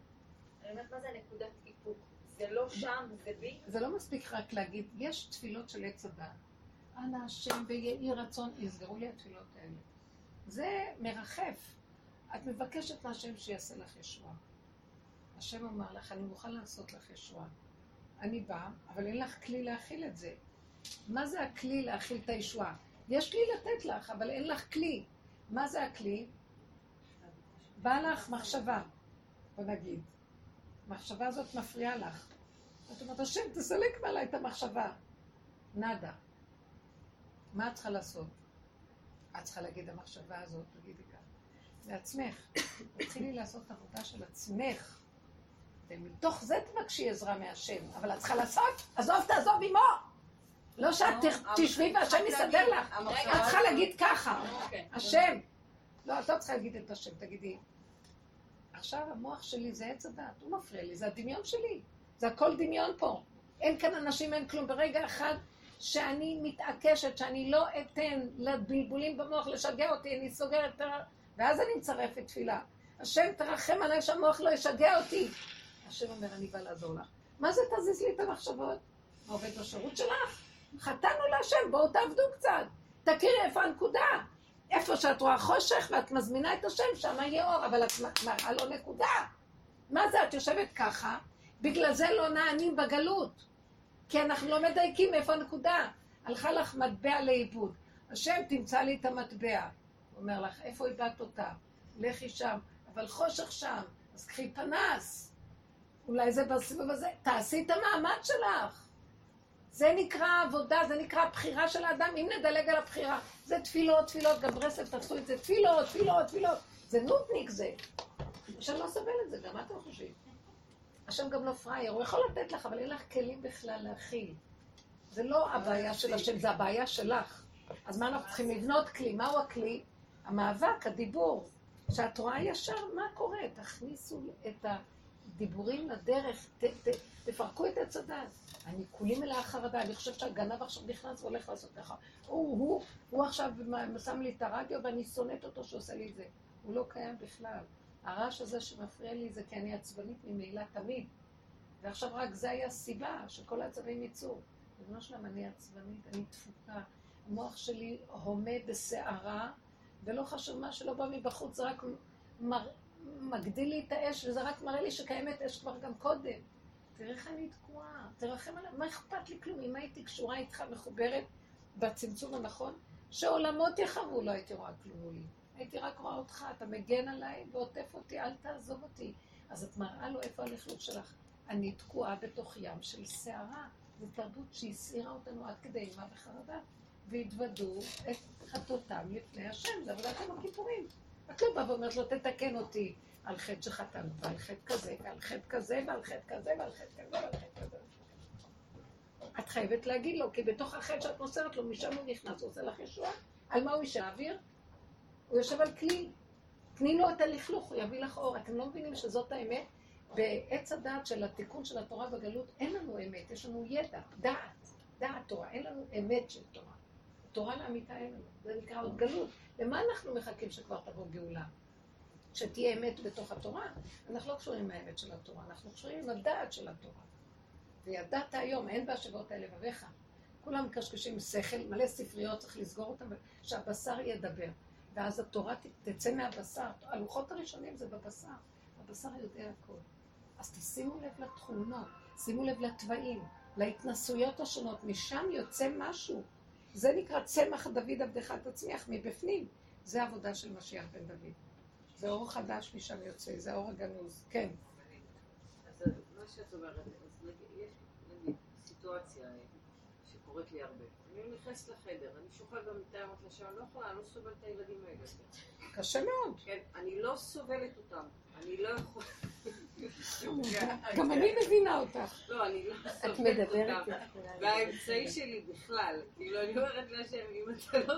אני אומרת, מה זה נקודת איפוק? זה לא שם, זה בי? זה לא מספיק רק להגיד, יש תפילות של עץ הדת. אנא השם ויהי רצון, יסגרו לי התפילות האלה. זה מרחף. את מבקשת מהשם שיעשה לך ישועה. השם אמר לך, אני מוכן לעשות לך ישועה. אני באה, אבל אין לך כלי להכיל את זה. מה זה הכלי להכיל את הישועה? יש כלי לתת לך, אבל אין לך כלי. מה זה הכלי? באה לך מחשבה, בוא נגיד. המחשבה הזאת מפריעה לך. את אומרת, השם, תסלק מעליי את המחשבה. נאדה. מה את צריכה לעשות? את צריכה להגיד, המחשבה הזאת, תגידי. לעצמך. תתחילי לעשות עבודה של עצמך. ומתוך זה תבקשי עזרה מהשם. אבל את צריכה לעשות, עזוב תעזוב עמו. לא שאת ת- תשבי והשם יסדר לך. את צריכה להגיד ככה, אוקיי. השם. לא, את לא צריכה להגיד את השם, תגידי. עכשיו המוח שלי זה עץ הדעת, הוא מפריע לי, זה הדמיון שלי. זה הכל דמיון פה. אין כאן אנשים, אין כלום. ברגע אחד שאני מתעקשת, שאני לא אתן לבלבולים במוח לשגע אותי, אני סוגרת את. ואז אני מצרפת תפילה. השם תרחם עליי שהמוח לא ישגע אותי. השם אומר, אני בא לעזור לך. מה זה תזיז לי את המחשבות? מה עובד בשירות שלך? חטאנו להשם, בואו תעבדו קצת. תכירי איפה הנקודה. איפה שאת רואה חושך ואת מזמינה את השם, שם יהיה אור, אבל את מראה לו נקודה. מה זה, את יושבת ככה, בגלל זה לא נענים בגלות. כי אנחנו לא מדייקים איפה הנקודה. הלכה לך מטבע לאיבוד. השם תמצא לי את המטבע. אומר לך, איפה איבדת אותה? לכי שם, אבל חושך שם, אז קחי פנס. אולי זה בסיבוב הזה, תעשי את המאמץ שלך. זה נקרא עבודה, זה נקרא הבחירה של האדם, אם נדלג על הבחירה. זה תפילות, תפילות, גם ברסלב תעשו את זה, תפילות, תפילות, תפילות. זה נודניק זה. השם לא סובל את זה, גם מה אתם חושבים? השם גם לא פראייר, הוא יכול לתת לך, אבל אין לך כלים בכלל להכיל. זה לא הבעיה של השם, זה הבעיה שלך. אז מה אנחנו צריכים לבנות כלי? מהו הכלי? המאבק, הדיבור. שאת רואה ישר מה קורה, תכניסו את הדיבורים לדרך, ת, ת, תפרקו את עץ הדת. אני כולי מלאה חרדה, אני חושבת שהגנב עכשיו נכנס והולך לעשות ככה. הוא, הוא, הוא עכשיו שם לי את הרדיו ואני שונאת אותו שעושה לי את זה. הוא לא קיים בכלל. הרעש הזה שמפריע לי זה כי אני עצבנית ממילא תמיד. ועכשיו רק זה היה הסיבה שכל העצבים יצאו. ריבונו שלם, אני עצבנית, אני דפוקה. המוח שלי הומה בסערה, ולא חשוב מה שלא בא מבחוץ, זה רק מר... מגדיל לי את האש, וזה רק מראה לי שקיימת אש כבר גם קודם. תראה איך אני תקועה, תרחם עליי, מה אכפת לי כלום? אם הייתי קשורה איתך, מחוברת בצמצום הנכון, שעולמות יחרבו, לא הייתי רואה כלום מולי. הייתי רק רואה אותך, אתה מגן עליי ועוטף אותי, אל תעזוב אותי. אז את מראה לו איפה הלכלות שלך. אני תקועה בתוך ים של סערה. זו תרבות שהסעירה אותנו עד כדי אימה וחרדה, והתוודו את חטאותם לפני השם, זה עבודת יום הכיפורים. את לא באה ואומרת לו, תתקן אותי על חטא שחטאנו, ועל חטא כזה, ועל חטא כזה, ועל חטא כזה, ועל חטא כזה, ועל חטא כזה. את חייבת להגיד לו, כי בתוך החטא שאת מוסרת לו, משם הוא נכנס, הוא עושה לך ישועה. על מה הוא ישב? האוויר? הוא יושב על כלי. תני לו את הלכלוך, הוא יביא לך אור. אתם לא מבינים שזאת האמת? בעץ הדעת של התיקון של התורה בגלות, אין לנו אמת, יש לנו ידע, דעת, דעת תורה, אין לנו אמת של תורה. תורה לאמיתה אין לנו, זה נקרא עוד גלות. למה אנחנו מחכים שכבר תבוא גאולה? שתהיה אמת בתוך התורה? אנחנו לא קשורים עם האמת של התורה, אנחנו קשורים עם הדעת של התורה. וידעת היום, אין בהשבות האלה לבביך. כולם מקשקשים שכל, מלא ספריות, צריך לסגור אותם, שהבשר ידבר. ואז התורה תצא מהבשר. הלוחות הראשונים זה בבשר. הבשר יודע הכל. אז תשימו לב לתכונות, שימו לב לתוואים, להתנסויות השונות, משם יוצא משהו. זה נקרא צמח דוד עבדך תצמיח מבפנים. זה העבודה של משיח בן דוד. זה אור חדש משם יוצא, זה האור הגנוז. כן. אז מה שאת אומרת, אז יש נגיד סיטואציה שקורית לי הרבה. אני נכנסת לחדר, אני שוכבת במיטה, אמרת לשם, לא יכולה, אני לא סובלת את הילדים האלה. קשה מאוד. כן, אני לא סובלת אותם. אני לא יכולה... גם אני מבינה אותך. לא, אני לא סובלת. איתי. והאמצעי שלי בכלל, כאילו, אני אומרת להשם, אם אתה לא...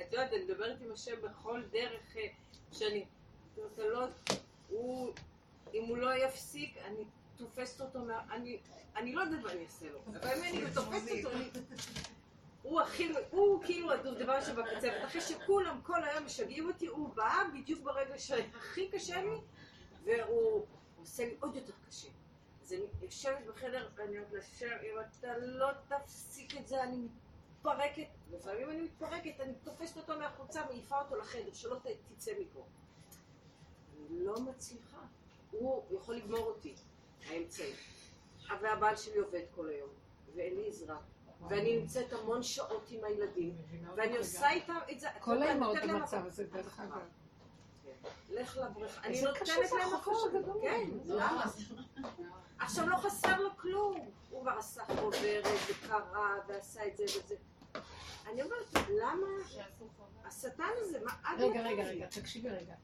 את יודעת, אני מדברת עם השם בכל דרך אה, שאני... אתה לא... הוא... אם הוא לא יפסיק, אני תופסת אותו. אני... אני לא יודעת מה אני אעשה לו, אבל אם אני תופסת אותו, אני... הוא הכי... הוא כאילו הדובדבן שבקצה, ואחרי שכולם כל היום משגעים אותי, הוא בא בדיוק ברגע שהכי קשה לי, והוא עושה לי עוד יותר קשה. אז אני יושבת בחדר ואני אומרת לשם, אם אתה לא תפסיק את זה, אני מתפרקת. לפעמים אני מתפרקת, אני תופסת אותו מהחוצה, מעיפה אותו לחדר, שלא ת- תצא מפה. אני לא מצליחה. הוא יכול לגמור אותי, האמצעי. והבעל שלי עובד כל היום, ואין לי עזרה. ואני נמצאת המון שעות עם הילדים, ואני עושה איתם את זה. כל אני האימהות במצב. הזה, דרך אגב. לך לבריכה. אני נותנת להם. הגדול. כן, למה? עכשיו לא חסר לו כלום. הוא כבר עשה חוברת וקרא ועשה את זה וזה. אני אומרת, למה השטן הזה, מה עד רגע? רגע, רגע, תקשיבי רגע.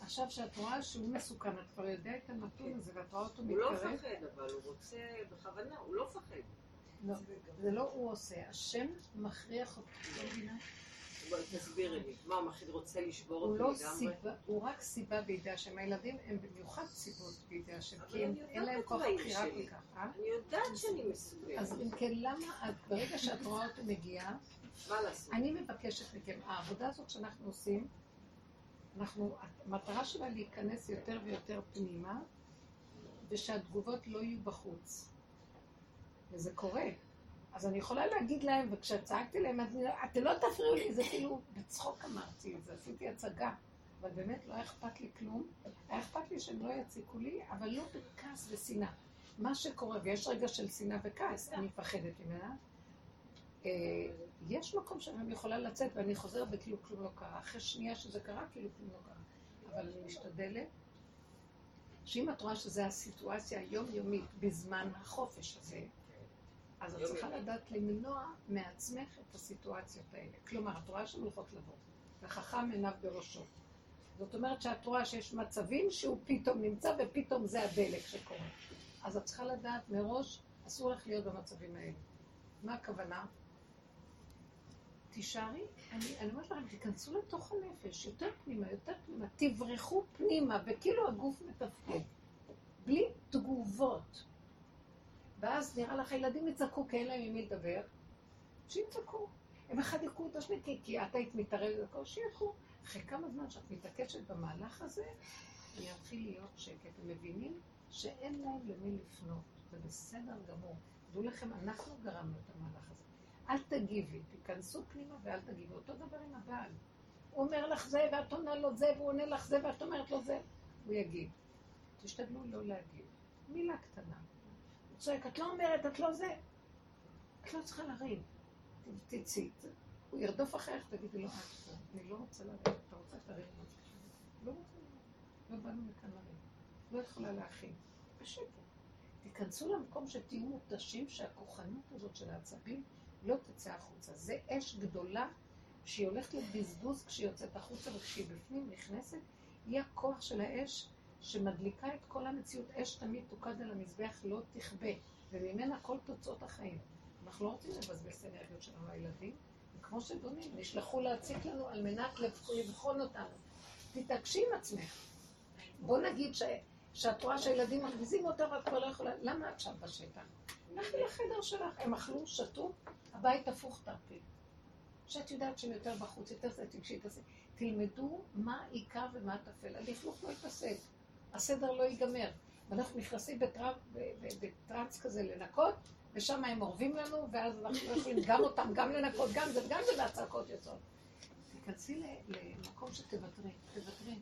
עכשיו שאת רואה שהוא מסוכן, את כבר יודע את הנתון הזה ואת רואה אותו הוא לא מתקרב, מפחד, אבל הוא רוצה בכוונה, הוא לא מפחד. לא, זה לא הוא עושה, השם מכריח אותו, תסבירי לי, מה הוא מחליט רוצה לשבור הוא אותי לא לגמרי? הוא רק סיבה בידי השם. הילדים הם במיוחד סיבות בידי השם, כי אין להם כוח שלי. כל כך, אה? אני יודעת שאני מסוגלת, אז אם כן, למה את, ברגע שאת רואה אותו מגיע, מה לעשות? אני מבקשת מכם, העבודה הזאת שאנחנו עושים, אנחנו, המטרה שלה להיכנס יותר ויותר פנימה, ושהתגובות לא יהיו בחוץ. וזה קורה. אז אני יכולה להגיד להם, וכשצעקתי להם, אתם לא תפריעו לי, זה כאילו, בצחוק אמרתי את זה, עשיתי הצגה. אבל באמת לא היה אכפת לי כלום. היה אכפת לי שהם לא יציקו לי, אבל לא בכעס ושנאה. מה שקורה, ויש רגע של שנאה וכעס, אני מפחדת ממנה. אה, יש מקום שאני יכולה לצאת ואני חוזרת וכאילו כלום לא קרה. אחרי שנייה שזה קרה, כאילו כלום לא קרה. אבל אני משתדלת שאם את רואה שזו הסיטואציה היומיומית בזמן החופש הזה, אז את צריכה לדעת למנוע מעצמך את הסיטואציות האלה. כלומר, את רואה שהן הולכות לבוא, וחכם עיניו בראשו. זאת אומרת שאת רואה שיש מצבים שהוא פתאום נמצא ופתאום זה הדלק שקורה. אז את צריכה לדעת מראש, אסור לך להיות במצבים האלה. מה הכוונה? תישארי, אני, אני אומרת לכם, תיכנסו לתוך הנפש, יותר פנימה, יותר פנימה, תברחו פנימה, וכאילו הגוף מתפקד, בלי תגובות. ואז נראה לך, הילדים יצעקו כי אין להם עם מי לדבר, שיצעקו. הם אחד יכו את השני, כי, כי את היית מתערבת, בכל, שילכו. אחרי כמה זמן שאת מתעקשת במהלך הזה, יתחיל להיות שקט. הם מבינים שאין להם למי לפנות, זה בסדר גמור. דעו לכם, אנחנו גרמנו את המהלך הזה. אל תגיבי, תיכנסו פנימה ואל תגיבי. אותו דבר עם הבעל. הוא אומר לך זה, ואת עונה לו זה, והוא עונה לך זה, ואת אומרת לו זה. הוא יגיד. תשתדלו לא להגיב. מילה קטנה. צועק, את לא אומרת, את לא זה. את לא צריכה לריב. תצאי. הוא ירדוף אחריך, תגידי לו, את פה. אני לא רוצה לריב. אתה רוצה עצמך? לא רוצה לריב. לא באנו מכאן לריב. לא יכולה להכין. בשקט. תיכנסו למקום שתהיו מותשים, שהכוחנות הזאת של העצבים לא תצא החוצה. זה אש גדולה שהיא הולכת לבזבוז כשהיא יוצאת החוצה וכשהיא בפנים נכנסת, היא הכוח של האש שמדליקה את כל המציאות. אש תמיד תוקד על המזבח, לא תכבה, וממנה כל תוצאות החיים. אנחנו לא רוצים לבזבז את האנרגיות שלנו לילדים, וכמו שדונים, נשלחו להציק לנו על מנת לבח- לבחון אותנו. תתעקשי עם עצמך. בוא נגיד ש... שאת רואה שהילדים מרגיזים אותה ואת כבר לא יכולה, למה את שם בשטח? לכי לחדר שלך, הם אכלו, שתו, הבית הפוך תרפי. שאת יודעת שהם יותר בחוץ, יותר זה, תגשי תעשי. תלמדו מה עיקר ומה טפל. הלכלוך לא ייפסק, הסדר לא ייגמר. ואנחנו נכנסים בטרנ- ב- ב- בטרנס כזה לנקות, ושם הם אורבים לנו, ואז אנחנו לא יכולים גם אותם, גם לנקות, גם זה, גם זה, והצעקות יוצאות. תיכנסי למקום שתוותרי, תוותרי.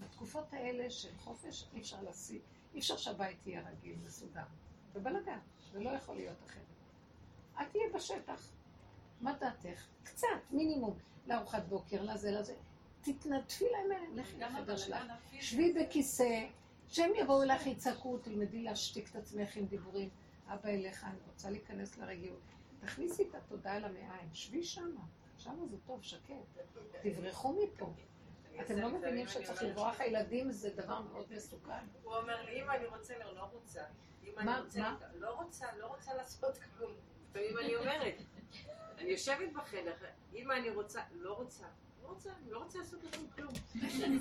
בתקופות האלה של חופש אי אפשר להשיא, אי אפשר שהבית יהיה רגיל, מסודר. ובלאגן, זה לא יכול להיות אחרת. את תהיה בשטח. מה דעתך? קצת, מינימום, לארוחת בוקר, לזה, לזה. תתנדפי להם לכי לחדר שלך. שבי בכיסא, שהם יבואו אליך, יצעקו, תלמדי להשתיק את עצמך עם דיבורים. אבא אליך, אני רוצה להיכנס לרגיעות. תכניסי את התודעה למעיים, שבי שמה. שמה זה טוב, שקט. תברחו מפה. אתם לא מבינים שצריך לברוח הילדים זה דבר מאוד מסוכן. הוא אומר לי, אמא, אני רוצה, לא, לא רוצה. מה-? לא רוצה, לא רוצה לעשות כלום. לפעמים אני אומרת, אני יושבת בחדר, אמא אני רוצה, לא רוצה, רוצה, אני לא רוצה לעשות לכם כלום.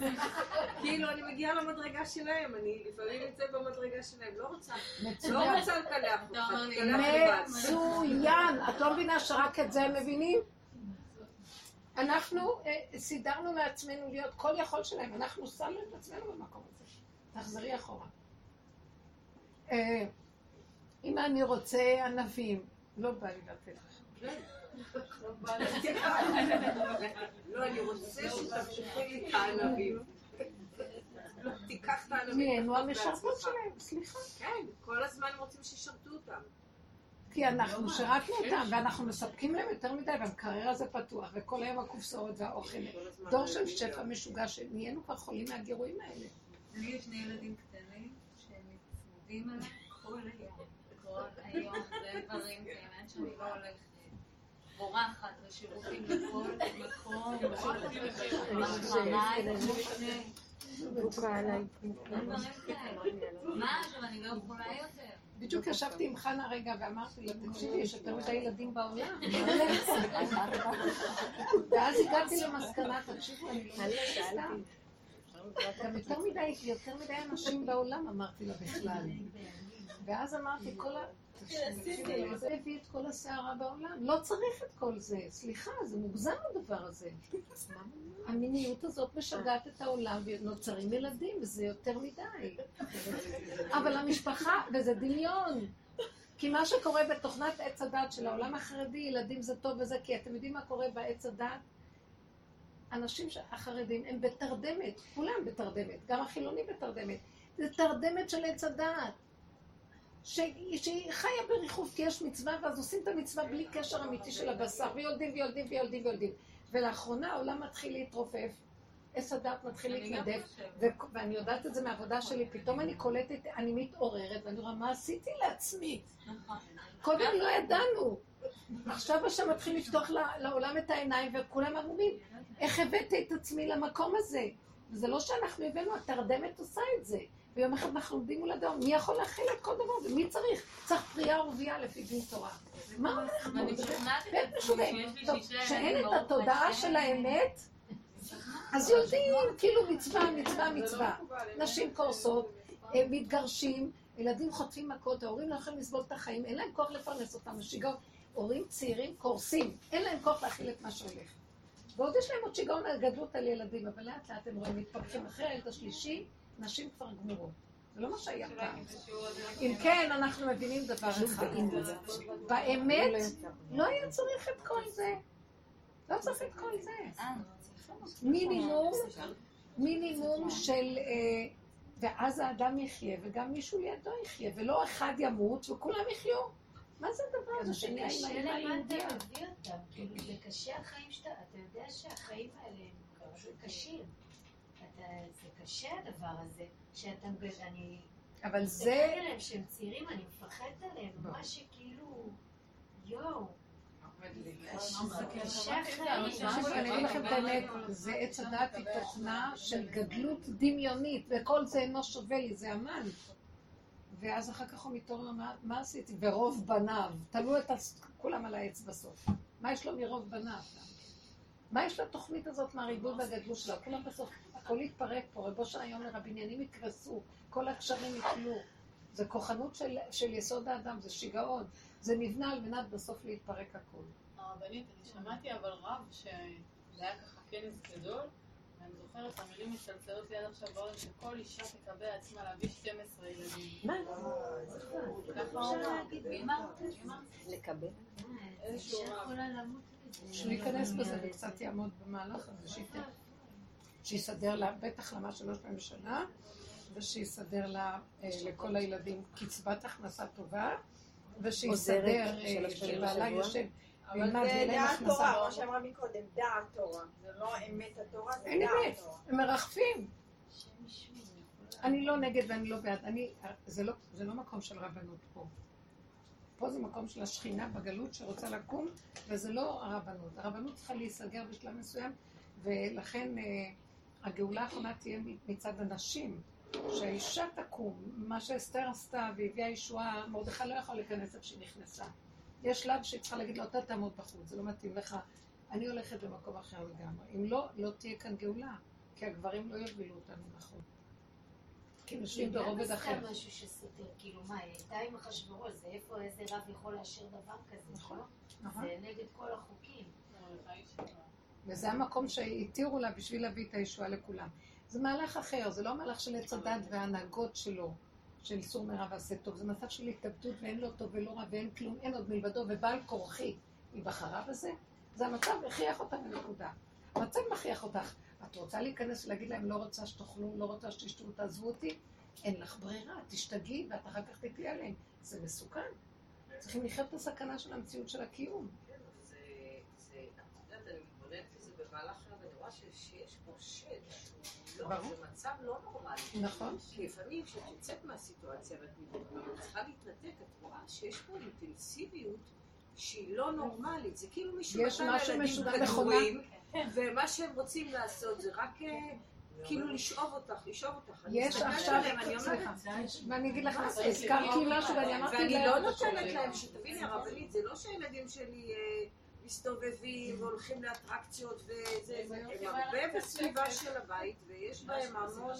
כאילו אני מגיעה למדרגה שלהם, אני לפעמים נמצאת במדרגה שלהם, לא רוצה, לא. רוצה לקלח אותך. מצוין. את לא מבינה שרק את זה הם מבינים? אנחנו אה, סידרנו לעצמנו להיות כל יכול שלהם, אנחנו שמנו את עצמנו במקום הזה. תחזרי אחורה. אה, אם אני רוצה ענבים, לא בא לי לתת לך. לא, אני רוצה שתמשיכי לי את הענבים. לא, תיקח את הענבים. נהיינו המשרתות. שלהם, סליחה. כן, כל הזמן רוצים שישרתו אותם. כי אנחנו שירתנו אותם, ואנחנו מספקים להם יותר מדי, והמקרר הזה פתוח, וכל היום הקופסאות והאוכל. דור של שפע משוגע, שנהיינו כבר חולים מהגירויים האלה. לי יש שני ילדים קטנים שהם צמודים אליי כל היום. כל היום זה דברים, זה עניין שאני לא הולכת. בורחת לשירותים בכל מקום, אחריי, עליי. דברים כאלה. מה עכשיו, אני לא יכולה יותר. בדיוק ישבתי עם חנה רגע ואמרתי לה, תקשיבי, יש יותר מדי ילדים בעולם. ואז הגעתי למסקנה, תקשיבו, אני לא. גם יותר מדי, יותר מדי אנשים בעולם, אמרתי לה בכלל. ואז אמרתי, כל ה... זה הביא את כל הסערה בעולם. לא צריך את כל זה. סליחה, זה מוגזם הדבר הזה. המיניות הזאת משגעת את העולם ונוצרים ילדים, וזה יותר מדי. אבל המשפחה, וזה דמיון. כי מה שקורה בתוכנת עץ הדת של העולם החרדי, ילדים זה טוב וזה, כי אתם יודעים מה קורה בעץ הדת? אנשים החרדים הם בתרדמת, כולם בתרדמת, גם החילונים בתרדמת. זה תרדמת של עץ הדעת. ש... שהיא חיה בריחוף, כי יש מצווה, ואז עושים את המצווה בלי קשר אמיתי של הבשר, ויולדים ויולדים ויולדים ויולדים. ולאחרונה העולם מתחיל להתרופף, עץ הדת מתחיל להתנדף, ואני יודעת את זה מהעבודה שלי, פתאום אני קולטת, אני מתעוררת, ואני רואה מה עשיתי לעצמי. נכון. קודם לא ידענו. עכשיו השם מתחיל לפתוח לעולם את העיניים, וכולם אומרים, איך הבאתי את עצמי למקום הזה? וזה לא שאנחנו הבאנו, התרדמת עושה את זה. ויום אחד אנחנו עומדים מול אדם, מי יכול להכיל את כל דבר הזה? מי צריך? צריך פרייה ורבייה לפי דין תורה. מה הולך פה? שכנעתי את בית משוגע. התודעה. של האמת, אז יודעים, כאילו מצווה, מצווה, מצווה. נשים קורסות, מתגרשים, ילדים חוטפים מכות, ההורים לא יכולים לסבול את החיים, אין להם כוח לפרנס אותם, שיגעון. הורים צעירים קורסים, אין להם כוח להכיל את מה שהולך. ועוד יש להם עוד שיגעון על גדלות על ילדים, אבל לאט לאט הם רואים, מתפתחים אחרי הילד השלישי, נשים כבר גמורות. זה לא מה שהיה פעם. אם כן, אנחנו מבינים דבר אחד. באמת, לא היה צריך את כל זה. לא צריך את כל זה. מינימום, מינימום של... אה, ואז האדם יחיה, וגם מישהו לידו יחיה, ולא אחד ימות וכולם יחיו. מה זה הדבר הזה שנהיה עם קשה האמא למה היהודיה? אתה מביא אותם, כאילו זה קשה החיים שאתה, אתה יודע שהחיים האלה הם קשים. אתה, קשה הדבר הזה, שאתה, אני אבל מסתכלת זה... עליהם שהם צעירים, אני מפחדת עליהם, בוא. ממש שכאילו, יואו. אני אגיד לכם את האמת, זה עץ הדת היא תוכנה של גדלות דמיונית, וכל זה אינו שווה לי, זה המן. ואז אחר כך הוא מתעורר, מה, מה עשיתי? ורוב בניו, תלו את כולם על העץ בסוף. מה יש לו מרוב בניו? מה יש לתוכנית הזאת מהריבוי והגדלות שלה? כולם בסוף, הכל יתפרק פה, רבו של היום הבניינים יקרסו, כל הקשרים יפלו. זה כוחנות של, של יסוד האדם, זה שיגעון. זה נבנה על מנת בסוף להתפרק הכל. הרבנית, אני שמעתי אבל רב שזה היה ככה כנס גדול, ואני זוכרת את המילים מצלצלות לי עד עכשיו באוזן שכל אישה תקבל עצמה להביא 12 ילדים. מה? ככה הוא אמר. לקבל. איזשהו רב. מזה. שניכנס בזה וקצת יעמוד במהלך הזה, שייתן, שיסדר לה, בטח למה שלוש פעמים בשנה, ושיסדר לה, אה, לכל הילדים קצבת הכנסה טובה, ושיסדר, אה, שבעלה. יושב, אבל זה דעת. תורה, מה שאמרה מקודם, דעת תורה. זה לא אמת התורה, זה אין דעת אמת. תורה. הם מרחפים. השם ישמור. אני לא נגד ואני לא בעד. אני, זה לא, זה לא מקום של רבנות פה. פה זה מקום של השכינה בגלות שרוצה לקום, וזה לא הרבנות. הרבנות צריכה להיסגר בשלב מסוים, ולכן אה, הגאולה האחרונה תהיה מצד הנשים. שהאישה תקום, מה שאסתר עשתה והביאה ישועה, מרדכי לא יכול להיכנס איפה שהיא נכנסה. יש שלב שהיא צריכה להגיד לו, אתה תעמוד בחוץ, זה לא מתאים לך, אני הולכת במקום אחר לגמרי. אם לא, לא תהיה כאן גאולה, כי הגברים לא יובילו אותנו נכון. כי נשים זה גם ברובד אחר. משהו שסותר, כאילו מה, היא הייתה עם אחשוורוש, זה איפה איזה רב יכול לאשר דבר כזה, נכון, לא? נכון. זה נגד כל החוקים. וזה המקום שהתירו לה בשביל להביא את הישועה לכולם. זה מהלך אחר, זה לא מהלך של עץ הדת וההנהגות שלו, של איסור מרע ועשה טוב, זה מצב של התאבדות ואין לו טוב ולא רע ואין כלום, אין עוד מלבדו, ובעל כורחי היא בחרה בזה, זה המצב הכריח אותה בנקודה. המצב מכריח אותך. את רוצה להיכנס ולהגיד להם, לא רוצה שתאכלו, לא רוצה שתשתו, תעזבו אותי? אין לך ברירה, תשתגעי ואת אחר כך תתלי עליהם. זה מסוכן. צריכים לחיות את הסכנה של המציאות של הקיום. כן, זה, זה, את יודעת, אני מתבוננת בזה במהלך רואה שיש- פה שד, שהוא לא. זה מצב לא נורמלי. נכון. כי לפעמים כשאת יוצאת מהסיטואציה ואת צריכה להתנתק, את רואה שיש פה אינטנסיביות שהיא לא נורמלית. זה כאילו מישהו יש נתן משהו לילדים כדורים, ומה שהם רוצים לעשות זה רק אה, כאילו לשאוב אותך, לשאוב אותך. יש עכשיו, עליהם, אני אומרת, סליחה, ואני אגיד לך? הזכרתי משהו ואני אמרתי ואני להם, לא נותנת להם, שתביני הרבנית, זה לא שהילדים שלי אה, מסתובבים והולכים לאטרקציות וזה, זה- הם הרבה בסביבה של הבית ויש בהם המון...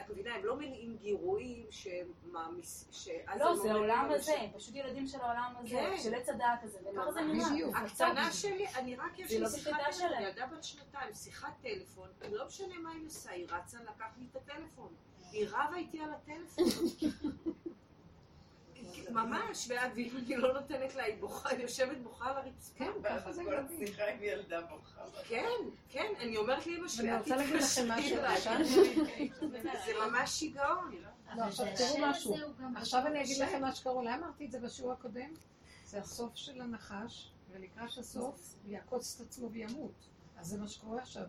את מבינה, הם לא מניעים גירויים שמעמיס... שאז לא, הם זה אומרים העולם הזה, ש- פשוט ילדים של העולם הזה, כן. של עץ הדעת הזה, וככה זה נראה. הקטנה שלי, אני רק יש לי לא שיחת טלפון. ילדה בת שנתיים, שיחת טלפון, לא משנה מה היא עושה, היא רצה לקחת לי את הטלפון. היא רבה איתי על הטלפון. ממש, ואת- ואם אני לא נותנת לה, היא בוכה, היא יושבת בוכה על הרצפה. כן, ככה זה כל. השיחה עם ילדה בוכה. כן, כן, אני אומרת לאמא שלי, ואני אל רוצה להגיד לכם תתקשרי משהו, זה ממש שיגעון. לא, עכשיו תראו משהו. עכשיו אני אגיד לכם מה שקראו, למה אמרתי את זה בשיעור הקודם? זה הסוף של הנחש, ולקראת הסוף הוא יעקוץ את עצמו וימות. אז זה מה שקורה עכשיו,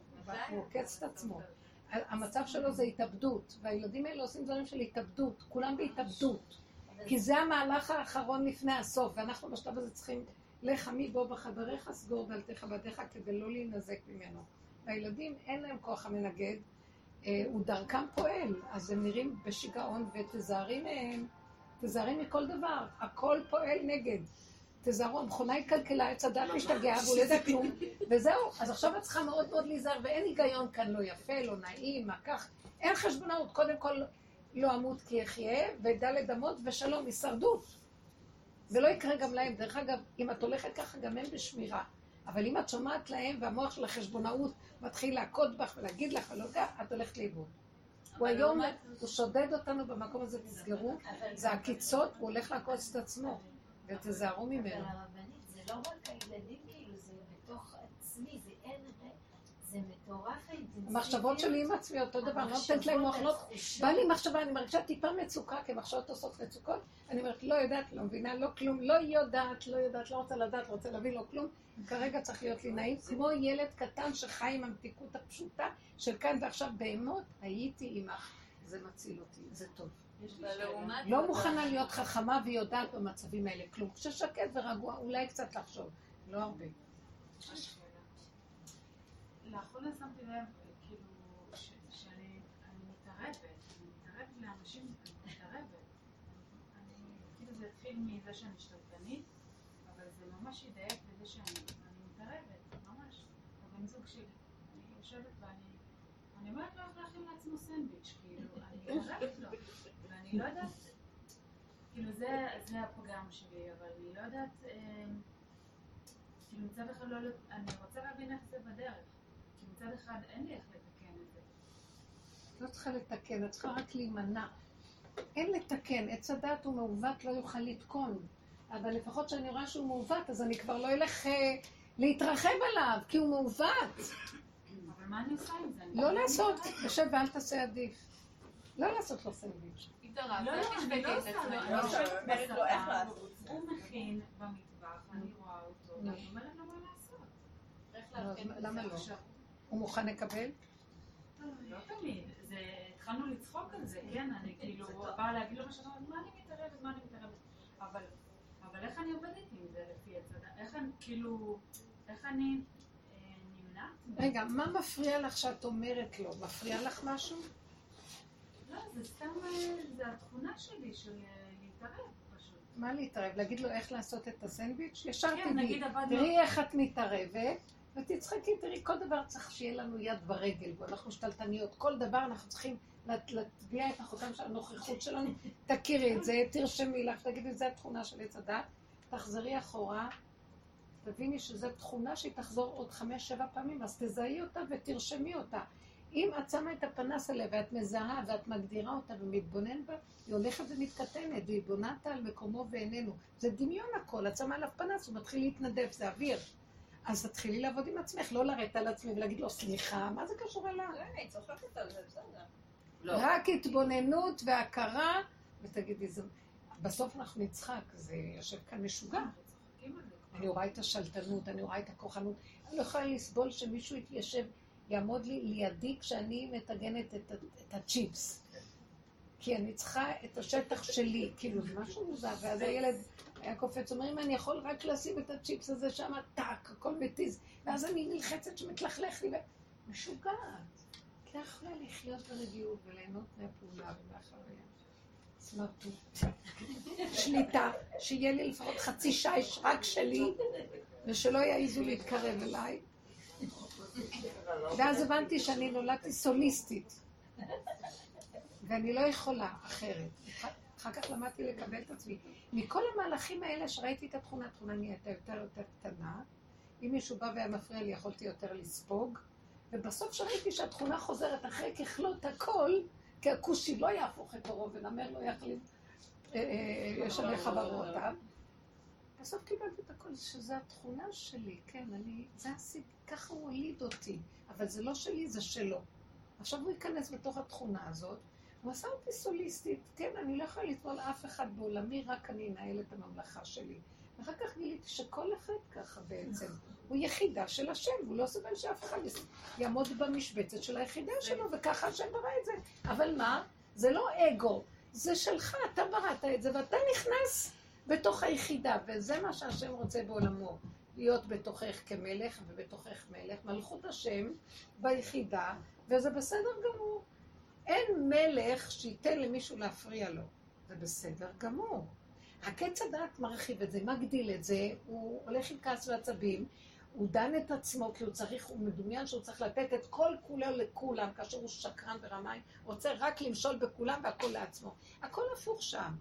הוא עוקץ את עצמו. המצב שלו זה התאבדות, והילדים האלה עושים דברים של התאבדות, כולם בהתאבדות. כי זה המהלך האחרון לפני הסוף, ואנחנו בשלב הזה צריכים, לך עמי בו בחדריך, סגור דלתך בדיך כדי לא להינזק ממנו. והילדים אין להם כוח המנגד, אה, הוא דרכם פועל, אז הם נראים בשיגעון, ותזהרי מהם, תזהרי מכל דבר, הכל פועל נגד. תזהרו, המכונה היא כלכלה, עץ הדת משתגע, והוא לא יודע כלום, וזהו. אז עכשיו את צריכה מאוד מאוד להיזהר, ואין היגיון כאן, לא יפה, לא נעים, מה כך. אין חשבונאות, קודם כל לא אמות כי אחיה, ודלת אמות ושלום, הישרדות. ולא יקרה גם להם. דרך אגב, אם את הולכת ככה, גם הם בשמירה. אבל אם את שומעת להם, והמוח של החשבונאות מתחיל להכות בך ולהגיד לך, ולא יודע, את הולכת לאיבוד. הוא היום, הוא שודד אותנו במקום הזה, תסגרו, זה עקיצות, הוא הולך לעקוץ את עצמו, ותזהרו ממנו. אבל הרבנית, זה לא רק הילדים, כאילו, זה בתוך עצמי, זה אין... זה מטורף האינטנסיביות. המחשבות שלי עם עצמי אותו דבר, אני לא נותנת להם מוח, לא... בא לי מחשבה, אני מרגישה טיפה מצוקה, כי מחשבות עושות מצוקות, אני אומרת, לא יודעת, לא מבינה, לא כלום, לא יודעת, לא יודעת, לא רוצה לדעת, רוצה להבין, לא כלום. כרגע צריך להיות לי נעים, כמו ילד קטן שחי עם המתיקות הפשוטה של כאן ועכשיו, בהמות, הייתי עמך. זה מציל אותי, זה טוב. לא מוכנה להיות חכמה ויודעת במצבים האלה כלום. כששקט ורגוע, אולי קצת לחשוב, לא הרבה. לאחרונה שמתי לב, כאילו, שאני אני מתערבת, אני מתערבת לאנשים, אני מתערבת. כאילו זה התחיל מזה שאני שתלטנית, אבל זה ממש ידייק בזה שאני אני מתערבת, ממש. הבן זוג שלי, אני יושבת ואני אני אומרת לו איך להכין לעצמו סנדוויץ', כאילו, אני מתערבת לו, ואני לא יודעת, כאילו זה, זה הפגם שלי, אבל אני לא יודעת, אה, כאילו מצד אחד לא, אני רוצה להבין איך זה בדרך. מצד אחד אין לי איך לתקן את זה. לא צריכה לתקן, את צריכה רק להימנע. אין לתקן, עץ הדת הוא מעוות, לא יוכל לתקון. אבל לפחות כשאני רואה שהוא מעוות, אז אני כבר לא אלך אה, להתרחב עליו, כי הוא מעוות. אבל מה אני עושה עם זה? לא לא לעשות. תשב ואל תעשה עדיף. לא לעשות לו סנדוויץ'. לא, לא, אני לא עושה לו, אני לא, אומרת לו איך לעשות. הוא מכין במטבח, אני רואה אותו, ואני אומרת לו מה לעשות. לא, למה לא? הוא מוכן לקבל? לא תמיד, זה, התחלנו לצחוק על זה, כן, אני כאילו באה להגיד לו משהו, מה אני מתערבת, מה אני מתערבת, אבל, אבל איך אני עובדת עם זה לפי הצדה, איך אני, כאילו, איך אני אה, נמנעת? רגע, מה מפריע לך שאת אומרת לו? מפריע לך משהו? לא, זה סתם, אה, זה התכונה שלי של אה, להתערב פשוט. מה להתערב? להגיד לו איך לעשות את הסנדוויץ'? ישר כן, עבדנו- תראי איך את מתערבת, ותצחקי, תראי, כל דבר צריך שיהיה לנו יד ורגל, ואנחנו שתלטניות, כל דבר אנחנו צריכים להט- להטביע את החותם של הנוכחות שלנו. תכירי את זה, תרשמי לך, תגידי, זו התכונה של עץ הדת, תחזרי אחורה, תביני שזו תכונה שהיא תחזור עוד חמש, שבע פעמים, אז תזהי אותה ותרשמי אותה. אם את שמה את הפנס עליה ואת מזהה ואת מגדירה אותה ומתבונן בה, היא הולכת ומתקטנת, והיא בונה אותה על מקומו ואיננו. זה דמיון הכל, את שמה עליו פנס, הוא מתחיל להתנדף, זה אוויר. אז תתחילי לעבוד עם עצמך, לא לרדת על עצמי ולהגיד לו, סליחה, מה זה קשור אליו? אני צוחקת על זה, בסדר. לא. רק התבוננות והכרה, ותגידי. בסוף אנחנו נצחק, זה יושב כאן משוגע. אני רואה את השלטנות, אני רואה את הכוחנות. אני לא יכולה לסבול שמישהו יתיישב, יעמוד לי לידי כשאני מטגנת את, את הצ'יפס. כי אני צריכה את השטח שלי, כאילו זה משהו מוזר, ואז הילד היה קופץ, אומר, אם אני יכול רק לשים את הצ'יפס הזה שם, טאק, הכל מתיז, ואז אני נלחצת שמתלכלך לי, משוגעת. כי לא יכולה לחיות ברגיעות וליהנות מהפעולה ומהחוויה. סמרטוט. שליטה, שיהיה לי לפחות חצי שיש רק שלי, ושלא יעזו להתקרב אליי. ואז הבנתי שאני נולדתי סוליסטית, ואני לא יכולה אחרת. אחר כך למדתי לקבל את עצמי. מכל המהלכים האלה שראיתי את התכונה, התכונה נהייתה יותר יותר קטנה. אם מישהו בא והיה מפריע לי, יכולתי יותר לספוג. ובסוף שראיתי שהתכונה חוזרת אחרי ככלות הכל, כי הכושי לא יהפוך את עורו ונמר לא יחליף, אה, אה, ישנה חברותיו. בסוף קיבלתי את הכל, שזו התכונה שלי, כן, אני, זה הסיפור, ככה הוא הוליד אותי, אבל זה לא שלי, זה שלו. עכשיו הוא ייכנס בתוך התכונה הזאת, הוא עשה אותי סוליסטית, כן, אני לא יכולה לטבול אף אחד בעולמי, רק אני אנהל את הממלכה שלי. ואחר כך גיליתי שכל אחד ככה בעצם, הוא יחידה של השם, הוא לא סובל שאף אחד יעמוד במשבצת של היחידה שלו, וככה השם ברא את זה. אבל מה? זה לא אגו, זה שלך, אתה בראת את זה, ואתה נכנס בתוך היחידה, וזה מה שהשם רוצה בעולמו, להיות בתוכך כמלך ובתוכך מלך, מלכות השם ביחידה, וזה בסדר גמור. אין מלך שייתן למישהו להפריע לו, זה בסדר גמור. הקץ הדעת מרחיב את זה, מגדיל את זה, הוא הולך עם כעס ועצבים, הוא דן את עצמו כי הוא צריך, הוא מדומיין שהוא צריך לתת את כל כולו לכולם, כאשר הוא שקרן ורמאי, רוצה רק למשול בכולם והכל לעצמו. הכל הפוך שם.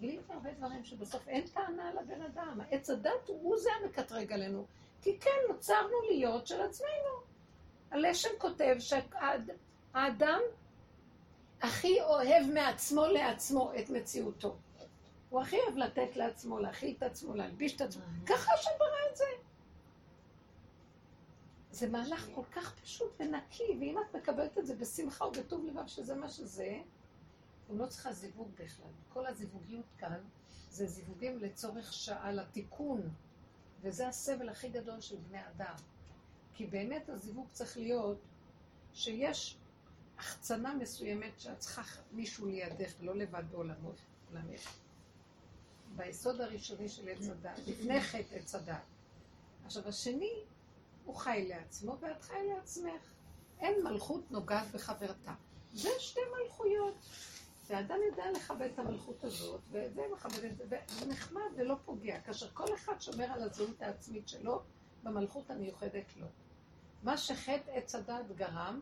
גיליתי הרבה דברים שבסוף אין טענה לבן אדם. העץ הדת הוא זה המקטרג עלינו. כי כן, נוצרנו להיות של עצמנו. הלשם כותב שהאדם הכי אוהב מעצמו לעצמו את מציאותו. הוא הכי אוהב לתת לעצמו, להכיל את עצמו, להלביש את עצמו. ככה השם ברא את זה. זה מהלך כל כך פשוט ונקי, ואם את מקבלת את זה בשמחה ובטוב לבב שזה מה שזה, הוא לא צריכה זיווג בכלל. כל הזיווגיות כאן זה זיווגים לצורך שעה לתיקון, וזה הסבל הכי גדול של בני אדם. כי באמת הזיווג צריך להיות שיש החצנה מסוימת שאת צריכה מישהו לידך, ולא לבד בעולמות, עולמך. ביסוד הראשוני של עץ הדת, לפני חטא עץ הדת. עכשיו, השני, הוא חי לעצמו ואת חי לעצמך. אין מלכות נוגעת בחברתה. זה שתי מלכויות. ואדם יודע לכבד את המלכות הזאת, וזה מכבד את זה, וזה נחמד ולא פוגע, כאשר כל אחד שומר על הזהות העצמית שלו במלכות המיוחדת לו. מה שחטא עץ הדת גרם,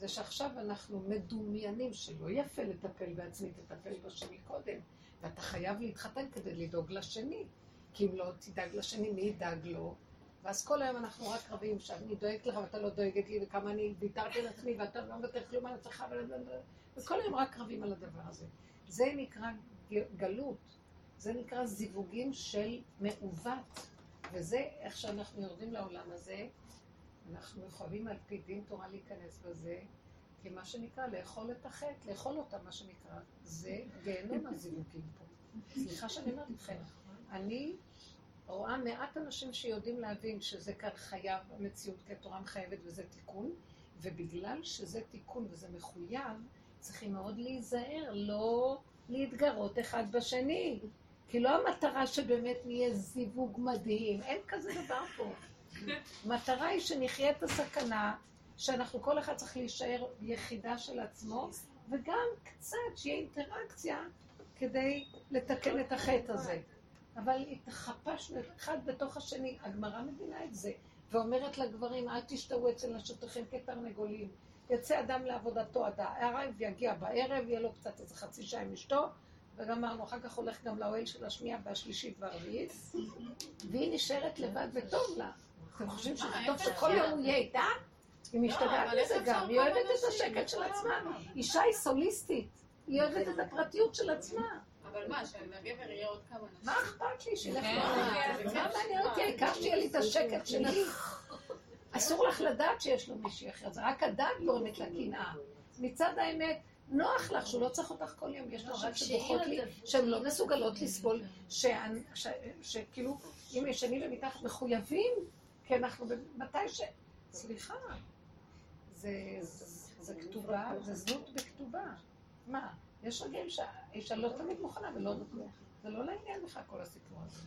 זה שעכשיו אנחנו מדומיינים שלא יפה לטפל בעצמי, תטפל בשני קודם. ואתה חייב להתחתן כדי לדאוג לשני. כי אם לא תדאג לשני, מי ידאג לו? ואז כל היום אנחנו רק רבים שאני דואגת לך ואתה לא דואגת לי, וכמה אני ויתרתי לעצמי ואתה לא מוותר כלום על עצמך, וכל היום רק רבים על הדבר הזה. זה נקרא גלות, זה נקרא זיווגים של מעוות, וזה איך שאנחנו יורדים לעולם הזה, אנחנו יכולים על פי דין תורה להיכנס בזה, כי מה שנקרא לאכול את החטא, לאכול אותה, מה שנקרא, זה גיהנום הזיווגים פה. סליחה שאני אומרת לכם, אני רואה מעט אנשים שיודעים להבין שזה כאן חייב המציאות, כי התורה מחייבת וזה תיקון, ובגלל שזה תיקון וזה מחויב, צריכים מאוד להיזהר, לא להתגרות אחד בשני. כי לא המטרה שבאמת נהיה זיווג מדהים, אין כזה דבר פה. המטרה היא שנחיה את הסכנה, שאנחנו כל אחד צריך להישאר יחידה של עצמו, וגם קצת שיהיה אינטראקציה כדי לתקן את החטא הזה. אבל התחפשנו אחד בתוך השני, הגמרא מבינה את זה, ואומרת לגברים, אל תשתהו אצל נשותיכם כתרנגולים. יצא אדם לעבודתו עד הערב, יגיע בערב, יהיה לו קצת איזה חצי שעה עם אשתו, וגמרנו, אחר כך הולך גם לאוהל של השנייה והשלישית והרביעית, והיא נשארת לבד וטוב לה. אתם חושבים שזה טוב שכל יום הוא יהיה איתה? היא משתגעת מזה גם, היא אוהבת את השקט של עצמה. אישה היא סוליסטית, היא אוהבת את הפרטיות של עצמה. אבל מה, שהגבר יהיה עוד כמה נשים? מה אכפת לי שילך לעולם? מה מעניין אותי? העיקר שיהיה לי את השקט שלי. אסור לך לדעת שיש לו מישהי אחרת, זה רק הדעת גורמת לקנאה. מצד האמת, נוח לך שהוא לא צריך אותך כל יום, יש רק שהיא שבוכות לא לי. שהן לא מסוגלות לסבול, שכאילו, אם ישנים ומתחת מחויבים, כי אנחנו מתי ש... סליחה, זה, זה, כתובה, זה זנות בכתובה. מה, יש רגעים שהאישה לא תמיד מוכנה ולא נותנת. זה לא לעניין בכלל כל הסיפור הזה.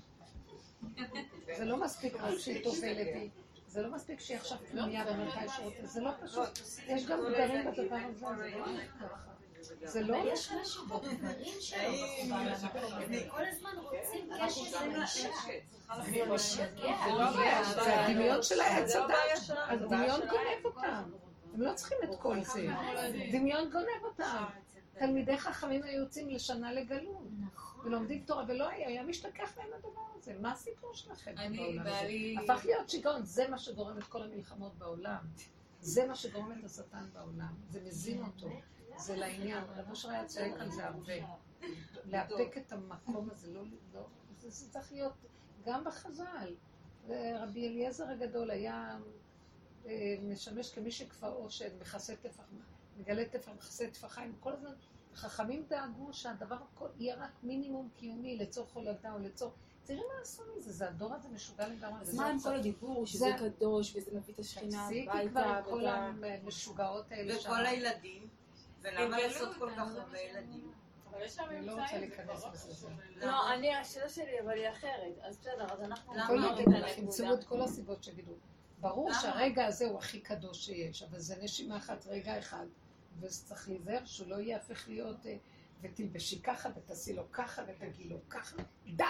זה לא מספיק רק שהיא טובלת, זה לא מספיק שהיא עכשיו פנויה ומתי שרוצה, זה לא פשוט. יש גם גברים בדבר הזה, זה לא ככה. זה לא... יש משהו בגברים שלו. כל הזמן רוצים קשר עם האישה. זה משגע. זה הדמיון של העץ הדת. הדמיון גונב אותם. הם לא צריכים את כל זה. דמיון גונב אותם. תלמידי חכמים היו יוצאים לשנה לגלות. ולומדים תורה, ולא היה, היה משתכח מהם הדבר הזה. מה הסיפור שלכם אני, בעולם הזה? בעלי... הפך להיות שיגעון, זה מה שגורם את כל המלחמות בעולם. זה מה שגורם את השטן בעולם. זה מזין אותו. זה לעניין. רב אושר היה צועק על זה הרבה. לאפק את המקום הזה, לא... לא זה, זה צריך להיות גם בחז"ל. רבי אליעזר הגדול היה אה, משמש כמי שכפר עושן, מכסה טפח, מגלה טפח, מכסה טפחיים. כל הזמן חכמים דאגו שהדבר יהיה רק מינימום קיומי לצורך הולדה או לצורך... תראי מה עשו מזה, זה הדור הזה משוגע לגמרי. אז מה עם כל הדיבור שזה זה- קדוש וזה מביא את השכינה תפסיקי הביתה כבר עם כל המשוגעות האלה שם. וכל הילדים, ולמה לעשות כל אותם, כך זה הרבה ילדים? אני לא רוצה להיכנס בזה. לא, אני, השאלה שלי אבל היא אחרת. אז בסדר, אז אנחנו... כל יגידו את כל הסיבות שיגידו. ברור? שהרגע הזה הוא הכי קדוש שיש, אבל זה נשימה אחת, רגע אחד, וצריך להיזהר שהוא לא יהפך להיות, אה, ותלבשי ככה, ותעשי לו ככה, ותגידי לו ככה. די!